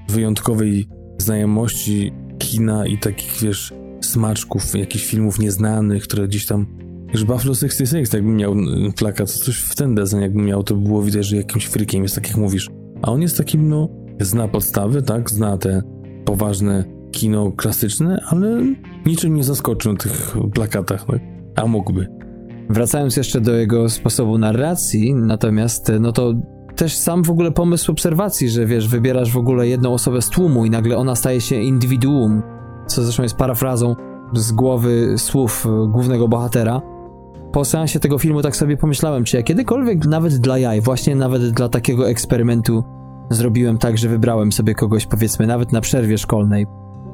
wyjątkowej znajomości kina i takich, wiesz, smaczków, jakichś filmów nieznanych, które gdzieś tam... Już Buffalo 66 jakbym miał y, plakat, coś w ten desen jakbym miał, to było widać, że jakimś freakiem jest, tak jak mówisz. A on jest takim, no, zna podstawy, tak, zna te poważne kino klasyczne, ale niczym nie zaskoczył na tych plakatach, tak? A mógłby. Wracając jeszcze do jego sposobu narracji, natomiast, no to też sam w ogóle pomysł obserwacji, że wiesz, wybierasz w ogóle jedną osobę z tłumu i nagle ona staje się indywiduum, co zresztą jest parafrazą z głowy słów e, głównego bohatera. Po seansie tego filmu tak sobie pomyślałem, czy ja kiedykolwiek nawet dla jaj, właśnie nawet dla takiego eksperymentu zrobiłem tak, że wybrałem sobie kogoś powiedzmy nawet na przerwie szkolnej.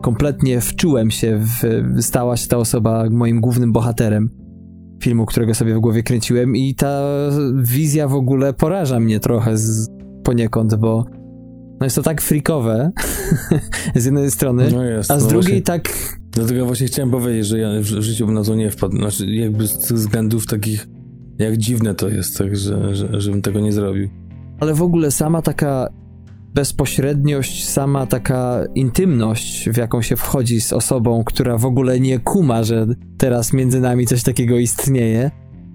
Kompletnie wczułem się w, stała się ta osoba moim głównym bohaterem filmu, którego sobie w głowie kręciłem i ta wizja w ogóle poraża mnie trochę z, poniekąd, bo no jest to tak frikowe z jednej strony, no jest, a z no drugiej właśnie, tak... Dlatego właśnie chciałem powiedzieć, że ja w, życiu bym na to nie wpadł. Znaczy jakby z tych względów takich, jak dziwne to jest, tak, że, że, żebym tego nie zrobił. Ale w ogóle sama taka bezpośredniość, sama taka intymność, w jaką się wchodzi z osobą, która w ogóle nie kuma, że teraz między nami coś takiego istnieje,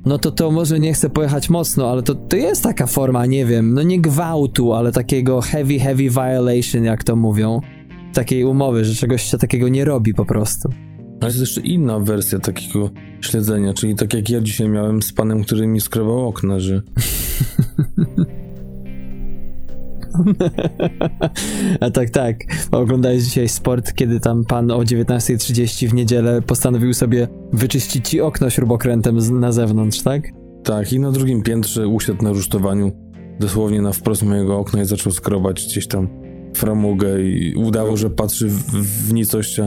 no to to może nie chcę pojechać mocno, ale to, to jest taka forma, nie wiem, no nie gwałtu, ale takiego heavy, heavy violation, jak to mówią. Takiej umowy, że czegoś się takiego nie robi po prostu. Ale jest jeszcze inna wersja takiego śledzenia, czyli tak jak ja dzisiaj miałem z panem, który mi skrobał okna, że A tak, tak. Oglądałeś dzisiaj sport, kiedy tam pan o 19.30 w niedzielę postanowił sobie wyczyścić ci okno śrubokrętem na zewnątrz, tak? Tak, i na drugim piętrze usiadł na rusztowaniu, dosłownie na wprost mojego okna i zaczął skrobać gdzieś tam framugę i udawał, że patrzy w, w nicość,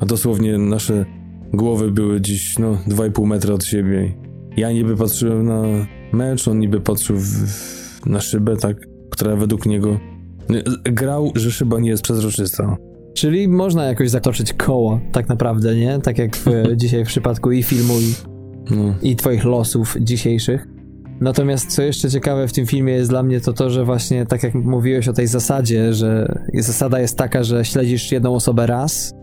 a dosłownie nasze głowy były dziś, no, 2,5 metra od siebie. Ja niby patrzyłem na mecz, on niby patrzył w, na szybę, tak? która według niego grał, że szyba nie jest przezroczysta. Czyli można jakoś zatoczyć koło, tak naprawdę, nie? Tak jak w, dzisiaj w przypadku i filmu, i, no. i twoich losów dzisiejszych. Natomiast co jeszcze ciekawe w tym filmie jest dla mnie to to, że właśnie tak jak mówiłeś o tej zasadzie, że zasada jest taka, że śledzisz jedną osobę raz,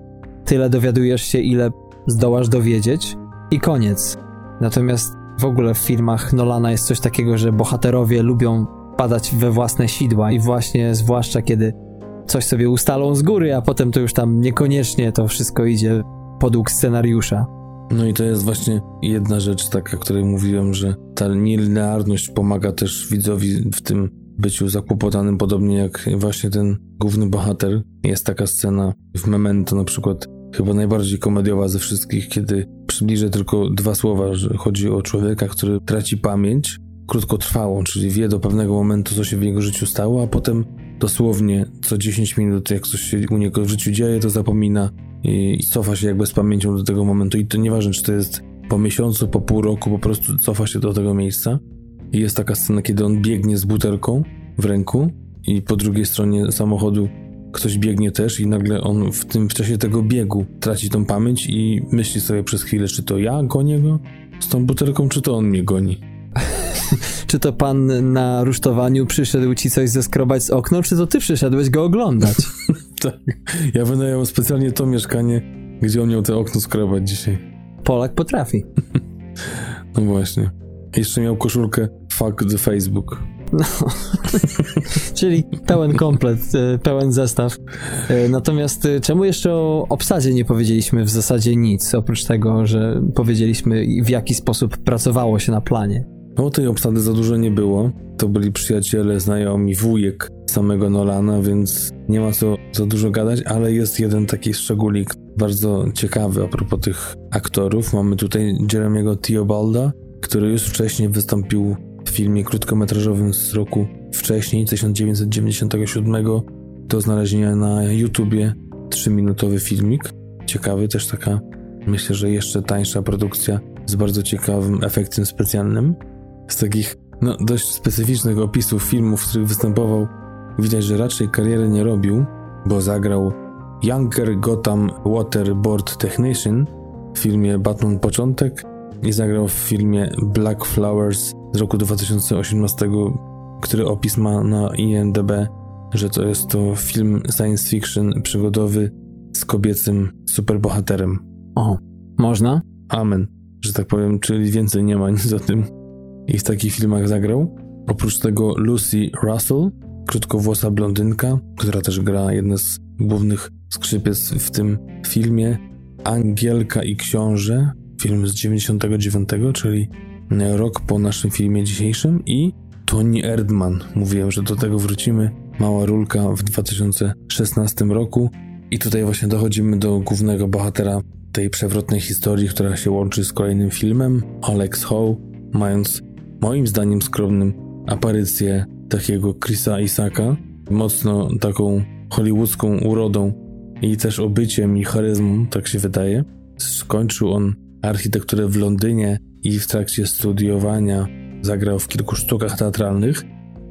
tyle dowiadujesz się, ile zdołasz dowiedzieć i koniec. Natomiast w ogóle w filmach Nolana jest coś takiego, że bohaterowie lubią padać we własne sidła i właśnie zwłaszcza kiedy coś sobie ustalą z góry, a potem to już tam niekoniecznie to wszystko idzie podług scenariusza. No i to jest właśnie jedna rzecz taka, o której mówiłem, że ta nielinearność pomaga też widzowi w tym byciu zakłopotanym, podobnie jak właśnie ten główny bohater. Jest taka scena w Memento na przykład, chyba najbardziej komediowa ze wszystkich, kiedy przybliżę tylko dwa słowa, że chodzi o człowieka, który traci pamięć krótkotrwałą, czyli wie do pewnego momentu, co się w jego życiu stało, a potem dosłownie co 10 minut, jak coś się u niego w życiu dzieje, to zapomina i cofa się jakby z pamięcią do tego momentu. I to nieważne, czy to jest po miesiącu, po pół roku, po prostu cofa się do tego miejsca. I jest taka scena, kiedy on biegnie z butelką w ręku i po drugiej stronie samochodu ktoś biegnie też i nagle on w tym w czasie tego biegu traci tą pamięć i myśli sobie przez chwilę, czy to ja gonię go z tą butelką, czy to on mnie goni. czy to pan na rusztowaniu przyszedł ci coś zeskrobać z okno, czy to ty przyszedłeś go oglądać? tak. Ja wynająłem specjalnie to mieszkanie, gdzie on miał te okno skrobać dzisiaj. Polak potrafi. no właśnie. Jeszcze miał koszulkę Fuck the Facebook. No. Czyli pełen komplet, e, pełen zestaw. E, natomiast e, czemu jeszcze o obsadzie nie powiedzieliśmy w zasadzie nic, oprócz tego, że powiedzieliśmy w jaki sposób pracowało się na planie? No tej obsady za dużo nie było. To byli przyjaciele, znajomi, wujek samego Nolana, więc nie ma co za dużo gadać, ale jest jeden taki szczególik bardzo ciekawy a propos tych aktorów. Mamy tutaj Jeremiego Theobalda, który już wcześniej wystąpił w filmie krótkometrażowym z roku wcześniej, 1997, do znalezienia na YouTubie. Trzyminutowy filmik. Ciekawy, też taka, myślę, że jeszcze tańsza produkcja z bardzo ciekawym efektem specjalnym. Z takich no, dość specyficznych opisów filmów, w których występował, widać, że raczej kariery nie robił, bo zagrał Younger Gotham Waterboard Technician w filmie Batman Początek i zagrał w filmie Black Flowers z roku 2018, który opis ma na IMDb, że to jest to film science fiction przygodowy z kobiecym superbohaterem. O, można? Amen, że tak powiem, czyli więcej nie ma nic o tym. I w takich filmach zagrał. Oprócz tego Lucy Russell, krótkowłosa blondynka, która też gra jedne z głównych skrzypiec w tym filmie. Angielka i Książę, film z 99, czyli rok po naszym filmie dzisiejszym i Tony Erdman. Mówiłem, że do tego wrócimy. Mała rulka w 2016 roku. I tutaj właśnie dochodzimy do głównego bohatera tej przewrotnej historii, która się łączy z kolejnym filmem, Alex Howe, mając moim zdaniem skromnym aparycję takiego Chrisa Isaka, mocno taką hollywoodzką urodą i też obyciem i charyzmą, tak się wydaje. Skończył on architekturę w Londynie i w trakcie studiowania zagrał w kilku sztukach teatralnych.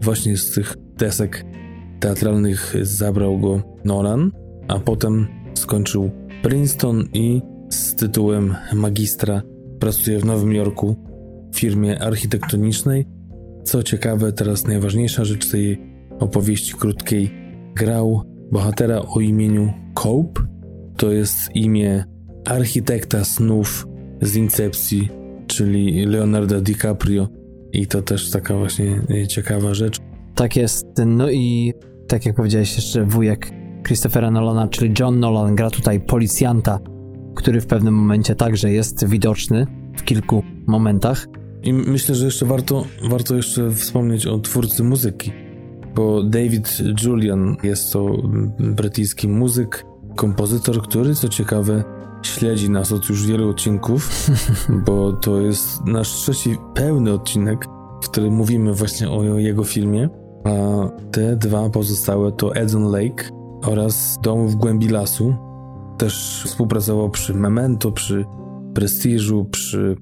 Właśnie z tych desek teatralnych zabrał go Nolan, a potem skończył Princeton i z tytułem magistra pracuje w Nowym Jorku w firmie architektonicznej. Co ciekawe, teraz najważniejsza rzecz tej opowieści krótkiej grał bohatera o imieniu Cope. To jest imię architekta snów z Incepcji, czyli Leonardo DiCaprio. I to też taka właśnie ciekawa rzecz. Tak jest. No i tak jak powiedziałeś jeszcze wujek Christophera Nolana, czyli John Nolan gra tutaj policjanta, który w pewnym momencie także jest widoczny w kilku momentach. I myślę, że jeszcze warto, warto jeszcze wspomnieć o twórcy muzyki, bo David Julian jest to brytyjski muzyk, kompozytor, który co ciekawe śledzi nas od już wielu odcinków, bo to jest nasz trzeci pełny odcinek, w którym mówimy właśnie o jego filmie, a te dwa pozostałe to Eden Lake oraz Dom w głębi lasu. Też współpracował przy Memento, przy Prestiżu, przy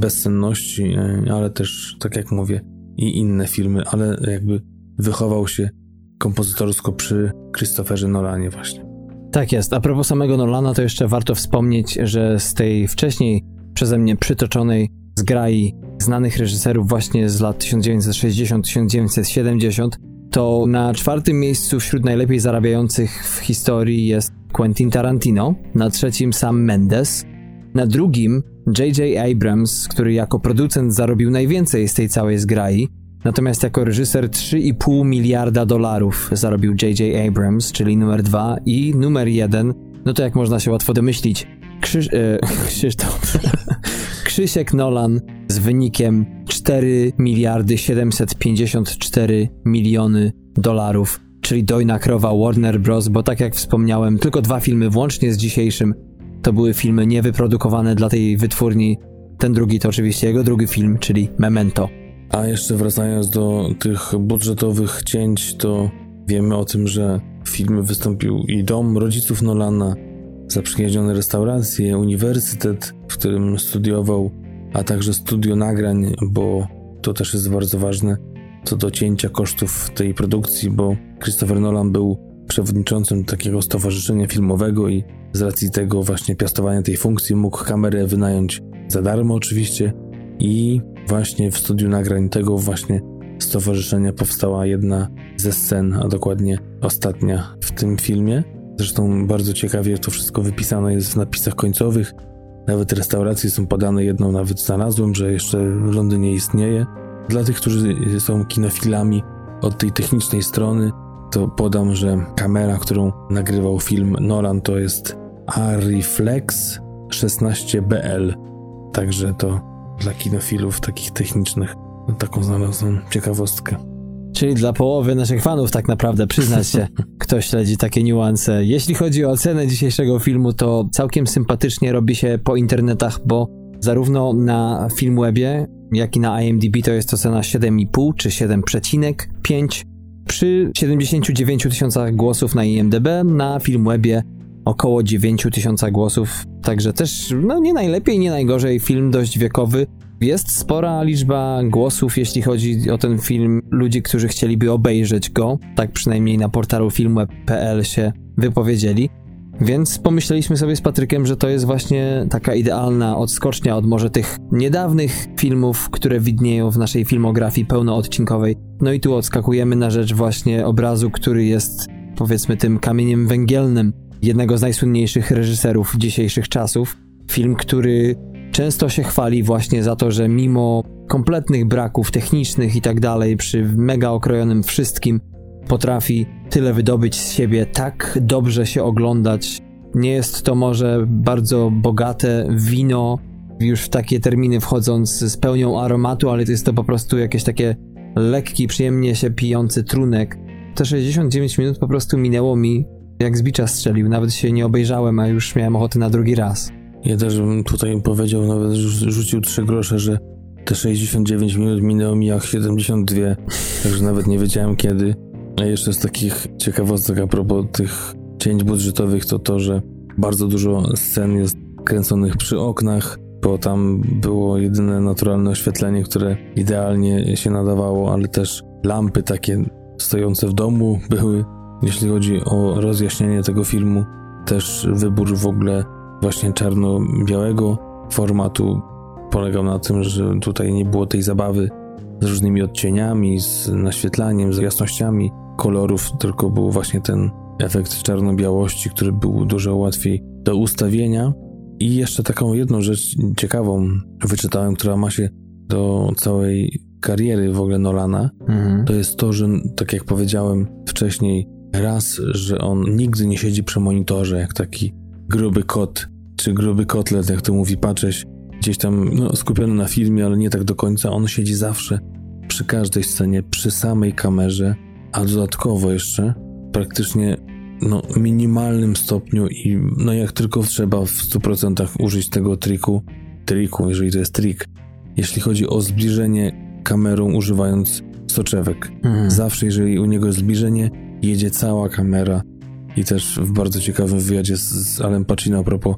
Bezsenności, e, ale też, tak jak mówię, i inne filmy, ale jakby wychował się kompozytorsko przy Christopherze Nolanie właśnie. Tak jest. A propos samego Nolana, to jeszcze warto wspomnieć, że z tej wcześniej przeze mnie przytoczonej zgrai znanych reżyserów właśnie z lat 1960-1970, to na czwartym miejscu wśród najlepiej zarabiających w historii jest Quentin Tarantino, na trzecim Sam Mendes, na drugim J.J. Abrams, który jako producent zarobił najwięcej z tej całej zgrai, natomiast jako reżyser 3,5 miliarda dolarów zarobił J.J. Abrams, czyli numer dwa i numer jeden, no to jak można się łatwo domyślić, Krzyż, e, Krzysztof, Krzysiek Nolan z wynikiem 4 miliardy 754 miliony dolarów, czyli dojna krowa Warner Bros., bo tak jak wspomniałem, tylko dwa filmy włącznie z dzisiejszym to były filmy niewyprodukowane dla tej wytwórni. Ten drugi to oczywiście jego drugi film, czyli Memento. A jeszcze wracając do tych budżetowych cięć, to wiemy o tym, że w filmie wystąpił i dom rodziców Nolana, zaprzyjaźnione restauracje, uniwersytet, w którym studiował, a także studio nagrań, bo to też jest bardzo ważne co do cięcia kosztów tej produkcji, bo Christopher Nolan był przewodniczącym takiego stowarzyszenia filmowego i z racji tego właśnie piastowania tej funkcji mógł kamerę wynająć za darmo oczywiście i właśnie w studiu nagrań tego właśnie stowarzyszenia powstała jedna ze scen, a dokładnie ostatnia w tym filmie. Zresztą bardzo ciekawie to wszystko wypisane jest w napisach końcowych. Nawet restauracje są podane, jedną nawet znalazłem, że jeszcze w Londynie istnieje. Dla tych, którzy są kinofilami od tej technicznej strony, to podam, że kamera, którą nagrywał film Nolan, to jest Arriflex 16BL. Także to dla kinofilów takich technicznych no, taką znalazłem ciekawostkę. Czyli dla połowy naszych fanów tak naprawdę, przyznać się, kto śledzi takie niuanse. Jeśli chodzi o ocenę dzisiejszego filmu, to całkiem sympatycznie robi się po internetach, bo zarówno na Filmwebie, jak i na IMDb to jest ocena 7,5 czy 7,5. Przy 79 tysiącach głosów na IMDb, na Filmwebie około 9 tysiąca głosów, także też no nie najlepiej, nie najgorzej, film dość wiekowy. Jest spora liczba głosów, jeśli chodzi o ten film, ludzi, którzy chcieliby obejrzeć go, tak przynajmniej na portalu filmweb.pl się wypowiedzieli. Więc pomyśleliśmy sobie z Patrykiem, że to jest właśnie taka idealna odskocznia od może tych niedawnych filmów, które widnieją w naszej filmografii pełnoodcinkowej. No i tu odskakujemy na rzecz właśnie obrazu, który jest powiedzmy tym kamieniem węgielnym jednego z najsłynniejszych reżyserów dzisiejszych czasów. Film, który często się chwali właśnie za to, że mimo kompletnych braków technicznych i tak dalej, przy mega okrojonym wszystkim, potrafi tyle wydobyć z siebie, tak dobrze się oglądać. Nie jest to może bardzo bogate wino, już w takie terminy wchodząc z pełnią aromatu, ale to jest to po prostu jakieś takie lekki, przyjemnie się pijący trunek. Te 69 minut po prostu minęło mi jak z bicza strzelił. Nawet się nie obejrzałem, a już miałem ochotę na drugi raz. Ja też bym tutaj powiedział, nawet rzucił trzy grosze, że te 69 minut minęło mi jak 72, także nawet nie wiedziałem kiedy. A jeszcze z takich ciekawostek a propos tych cięć budżetowych to to, że bardzo dużo scen jest kręconych przy oknach, bo tam było jedyne naturalne oświetlenie, które idealnie się nadawało, ale też lampy takie stojące w domu były. Jeśli chodzi o rozjaśnienie tego filmu, też wybór w ogóle właśnie czarno-białego formatu polegał na tym, że tutaj nie było tej zabawy z różnymi odcieniami, z naświetlaniem, z jasnościami kolorów, tylko był właśnie ten efekt czarno-białości, który był dużo łatwiej do ustawienia. I jeszcze taką jedną rzecz ciekawą wyczytałem, która ma się do całej kariery w ogóle Nolana, mhm. to jest to, że tak jak powiedziałem wcześniej, Raz, że on nigdy nie siedzi przy monitorze jak taki gruby kot, czy gruby kotlet, jak to mówi Pacześ, gdzieś tam no, skupiony na filmie, ale nie tak do końca. On siedzi zawsze przy każdej scenie, przy samej kamerze, a dodatkowo jeszcze praktycznie no, minimalnym stopniu i no jak tylko trzeba w 100% użyć tego triku, triku, jeżeli to jest trik, jeśli chodzi o zbliżenie kamerą używając soczewek. Mhm. Zawsze, jeżeli u niego jest zbliżenie, jedzie cała kamera i też w bardzo ciekawym wywiadzie z, z Alem Pacino a propos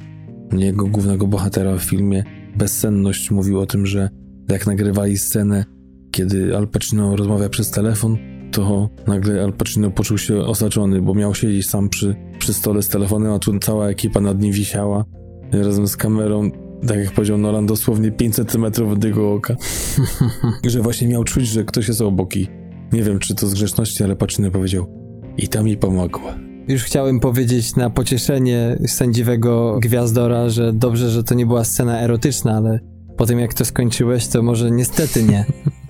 jego głównego bohatera w filmie Bezsenność mówił o tym, że jak nagrywali scenę, kiedy Al Pacino rozmawia przez telefon, to nagle Al Pacino poczuł się osaczony, bo miał siedzieć sam przy, przy stole z telefonem, a tu cała ekipa nad nim wisiała razem z kamerą. tak jak powiedział Nolan, dosłownie 5 centymetrów od jego oka. że właśnie miał czuć, że ktoś jest obok i nie wiem, czy to z grzeczności, ale Paczyny powiedział i ta mi pomogła. Już chciałem powiedzieć na pocieszenie sędziwego Gwiazdora, że dobrze, że to nie była scena erotyczna, ale po tym jak to skończyłeś, to może niestety nie.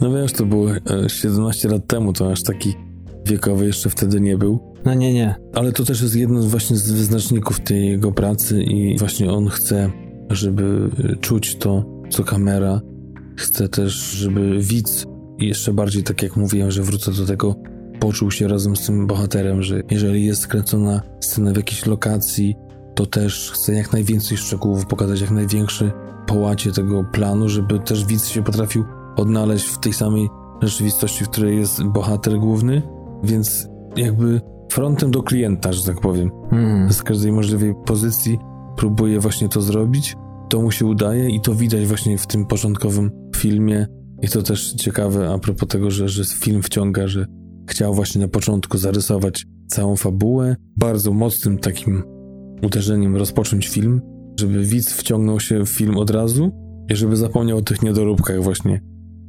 no wiesz, to było 17 e, lat temu, to aż taki wiekowy jeszcze wtedy nie był. No nie, nie. Ale to też jest jedno właśnie z wyznaczników tej jego pracy i właśnie on chce, żeby czuć to, co kamera. Chce też, żeby widz i jeszcze bardziej, tak jak mówiłem, że wrócę do tego, poczuł się razem z tym bohaterem, że jeżeli jest skręcona scena w jakiejś lokacji, to też chce jak najwięcej szczegółów pokazać, jak największy połacie tego planu, żeby też widz się potrafił odnaleźć w tej samej rzeczywistości, w której jest bohater główny, więc jakby frontem do klienta, że tak powiem. Hmm. Z każdej możliwej pozycji próbuje właśnie to zrobić. To mu się udaje i to widać właśnie w tym początkowym filmie. I to też ciekawe a propos tego, że, że film wciąga, że chciał właśnie na początku zarysować całą fabułę, bardzo mocnym takim uderzeniem rozpocząć film, żeby widz wciągnął się w film od razu i żeby zapomniał o tych niedoróbkach właśnie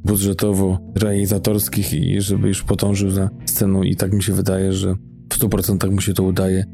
budżetowo-realizatorskich i żeby już potążył za sceną i tak mi się wydaje, że w 100% mu się to udaje.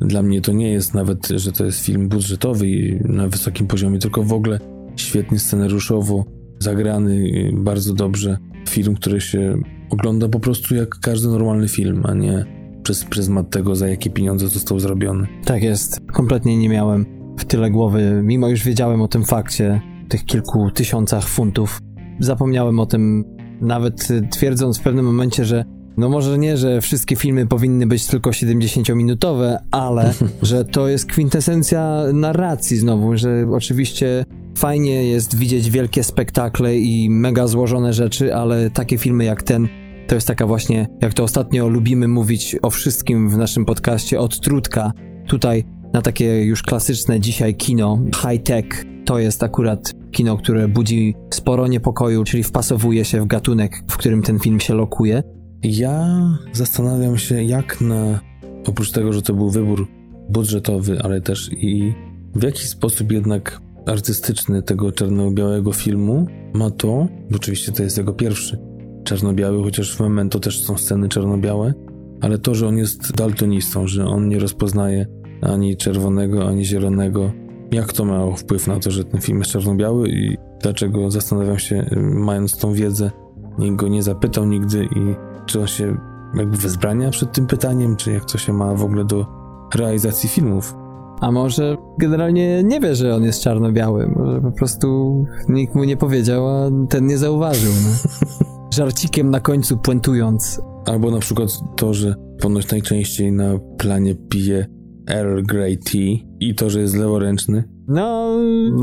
Dla mnie to nie jest nawet, że to jest film budżetowy i na wysokim poziomie, tylko w ogóle świetnie scenariuszowo zagrany, bardzo dobrze. Film, który się ogląda po prostu jak każdy normalny film, a nie przez pryzmat tego, za jakie pieniądze został zrobiony. Tak jest. Kompletnie nie miałem w tyle głowy, mimo już wiedziałem o tym fakcie, tych kilku tysiącach funtów. Zapomniałem o tym, nawet twierdząc w pewnym momencie, że no może nie, że wszystkie filmy powinny być tylko 70-minutowe, ale że to jest kwintesencja narracji znowu, że oczywiście fajnie jest widzieć wielkie spektakle i mega złożone rzeczy, ale takie filmy jak ten to jest taka właśnie, jak to ostatnio lubimy mówić o wszystkim w naszym podcaście, od trudka. Tutaj na takie już klasyczne dzisiaj kino, high-tech, to jest akurat kino, które budzi sporo niepokoju, czyli wpasowuje się w gatunek, w którym ten film się lokuje. Ja zastanawiam się, jak na. Oprócz tego, że to był wybór budżetowy, ale też i w jaki sposób jednak artystyczny tego czarno-białego filmu ma to, bo oczywiście to jest jego pierwszy czarno-biały, chociaż w Memento też są sceny czarno-białe, ale to, że on jest daltonistą, że on nie rozpoznaje ani czerwonego, ani zielonego. Jak to miało wpływ na to, że ten film jest czarno-biały i dlaczego zastanawiam się, mając tą wiedzę, nikt go nie zapytał nigdy i czy on się jakby wezbrania przed tym pytaniem, czy jak to się ma w ogóle do realizacji filmów. A może generalnie nie wie, że on jest czarno-biały, może po prostu nikt mu nie powiedział, a ten nie zauważył. No. Żarcikiem na końcu puentując. Albo na przykład to, że ponoć najczęściej na planie pije Earl Grey Tea i to, że jest leworęczny. No,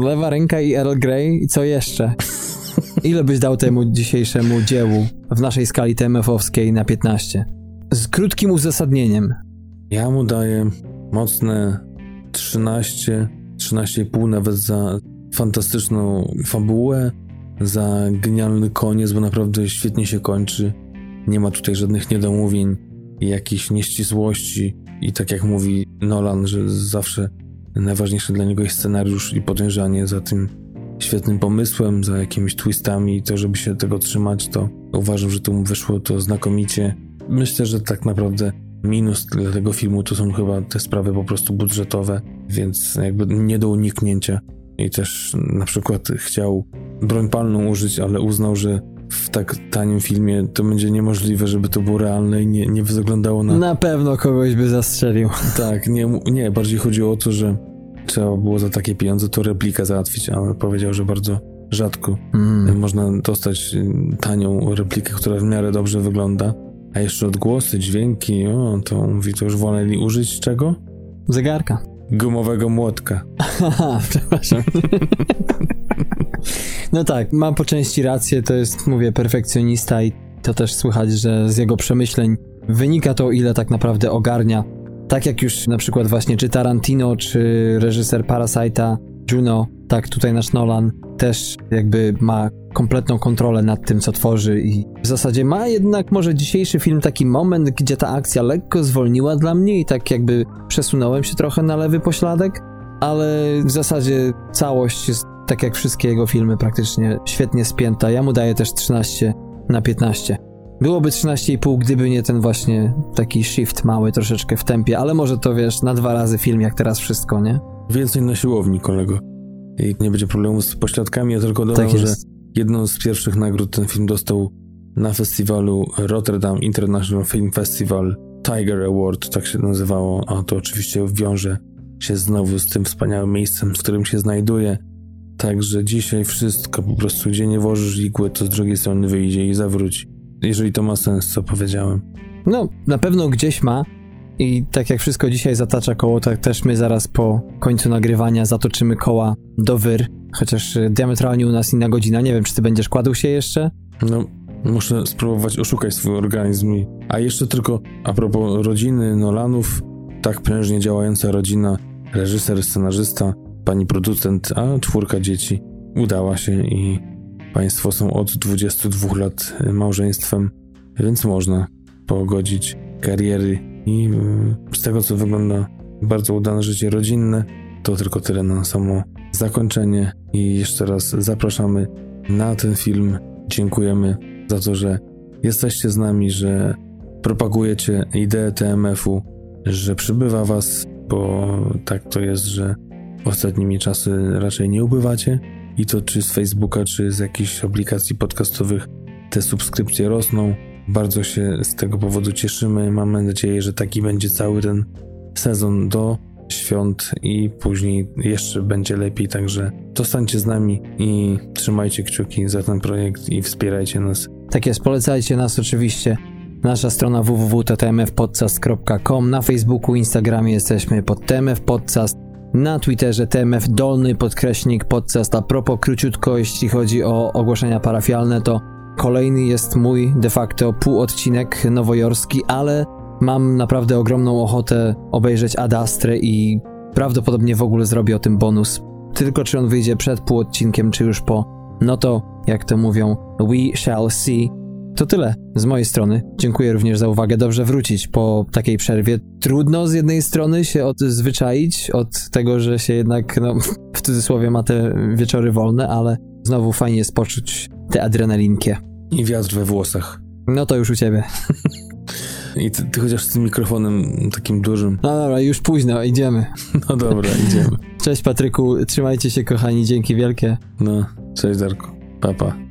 lewa ręka i Earl Grey i co jeszcze? Ile byś dał temu dzisiejszemu dziełu w naszej skali TMF-owskiej na 15? Z krótkim uzasadnieniem. Ja mu daję mocne 13, 13,5 nawet za fantastyczną fabułę, za genialny koniec, bo naprawdę świetnie się kończy. Nie ma tutaj żadnych niedomówień i jakichś nieścisłości. I tak jak mówi Nolan, że zawsze najważniejsze dla niego jest scenariusz i podejrzanie za tym świetnym pomysłem, za jakimiś twistami i to, żeby się tego trzymać, to uważam, że tu mu wyszło to znakomicie. Myślę, że tak naprawdę minus dla tego filmu to są chyba te sprawy po prostu budżetowe, więc jakby nie do uniknięcia. I też na przykład chciał broń palną użyć, ale uznał, że w tak tanim filmie to będzie niemożliwe, żeby to było realne i nie, nie wyglądało na... Na pewno kogoś by zastrzelił. Tak, nie, nie, bardziej chodziło o to, że trzeba było za takie pieniądze to replikę załatwić, a powiedział, że bardzo rzadko mm. można dostać tanią replikę, która w miarę dobrze wygląda, a jeszcze odgłosy, dźwięki, o, to mówi, to już woleli użyć czego? Zegarka. Gumowego młotka. Haha, przepraszam. no tak, mam po części rację, to jest, mówię, perfekcjonista i to też słychać, że z jego przemyśleń wynika to, ile tak naprawdę ogarnia. Tak jak już na przykład właśnie czy Tarantino, czy reżyser Parasite'a, Juno, tak tutaj nasz Nolan też jakby ma kompletną kontrolę nad tym, co tworzy i w zasadzie ma jednak może dzisiejszy film taki moment, gdzie ta akcja lekko zwolniła dla mnie i tak jakby przesunąłem się trochę na lewy pośladek, ale w zasadzie całość jest tak jak wszystkie jego filmy praktycznie świetnie spięta. Ja mu daję też 13 na 15. Byłoby 13,5, gdyby nie ten właśnie taki shift mały troszeczkę w tempie, ale może to wiesz, na dwa razy film, jak teraz wszystko, nie? Więcej na siłowni, kolego. I nie będzie problemu z pośladkami, ja tylko dodam, tak że jedną z pierwszych nagród ten film dostał na festiwalu Rotterdam International Film Festival Tiger Award, tak się nazywało, a to oczywiście wiąże się znowu z tym wspaniałym miejscem, w którym się znajduje. Także dzisiaj wszystko po prostu, gdzie nie włożysz igły, to z drugiej strony wyjdzie i zawróci. Jeżeli to ma sens, co powiedziałem. No, na pewno gdzieś ma. I tak jak wszystko dzisiaj zatacza koło, tak też my zaraz po końcu nagrywania zatoczymy koła do wyr. Chociaż diametralnie u nas inna godzina. Nie wiem, czy ty będziesz kładł się jeszcze? No, muszę spróbować oszukać swój organizm. A jeszcze tylko a propos rodziny Nolanów, tak prężnie działająca rodzina, reżyser, scenarzysta, pani producent, a czwórka dzieci udała się i państwo są od 22 lat małżeństwem, więc można pogodzić kariery i mm, z tego co wygląda bardzo udane życie rodzinne, to tylko tyle na samo zakończenie i jeszcze raz zapraszamy na ten film. Dziękujemy za to, że jesteście z nami, że propagujecie ideę TMF-u, że przybywa was, bo tak to jest, że ostatnimi czasy raczej nie ubywacie i to czy z Facebooka, czy z jakichś aplikacji podcastowych te subskrypcje rosną. Bardzo się z tego powodu cieszymy. Mamy nadzieję, że taki będzie cały ten sezon do świąt i później jeszcze będzie lepiej, także zostańcie z nami i trzymajcie kciuki za ten projekt i wspierajcie nas. Tak jest, polecajcie nas oczywiście. Nasza strona www.tmfpodcast.com Na Facebooku, Instagramie jesteśmy pod TMF Podcast. Na Twitterze TMF Dolny Podkreśnik Podcast. A propos króciutko, jeśli chodzi o ogłoszenia parafialne, to kolejny jest mój de facto półodcinek nowojorski, ale mam naprawdę ogromną ochotę obejrzeć Adastrę i prawdopodobnie w ogóle zrobię o tym bonus. Tylko czy on wyjdzie przed półodcinkiem, czy już po, no to jak to mówią, we shall see. To tyle z mojej strony. Dziękuję również za uwagę. Dobrze wrócić po takiej przerwie. Trudno z jednej strony się odzwyczaić od tego, że się jednak, no, w cudzysłowie ma te wieczory wolne, ale znowu fajnie jest poczuć tę adrenalinkę. I wiatr we włosach. No to już u ciebie. I ty, ty, chociaż z tym mikrofonem takim dużym. No dobra, już późno, idziemy. No dobra, idziemy. Cześć Patryku, trzymajcie się kochani, dzięki wielkie. No, cześć Darku, papa.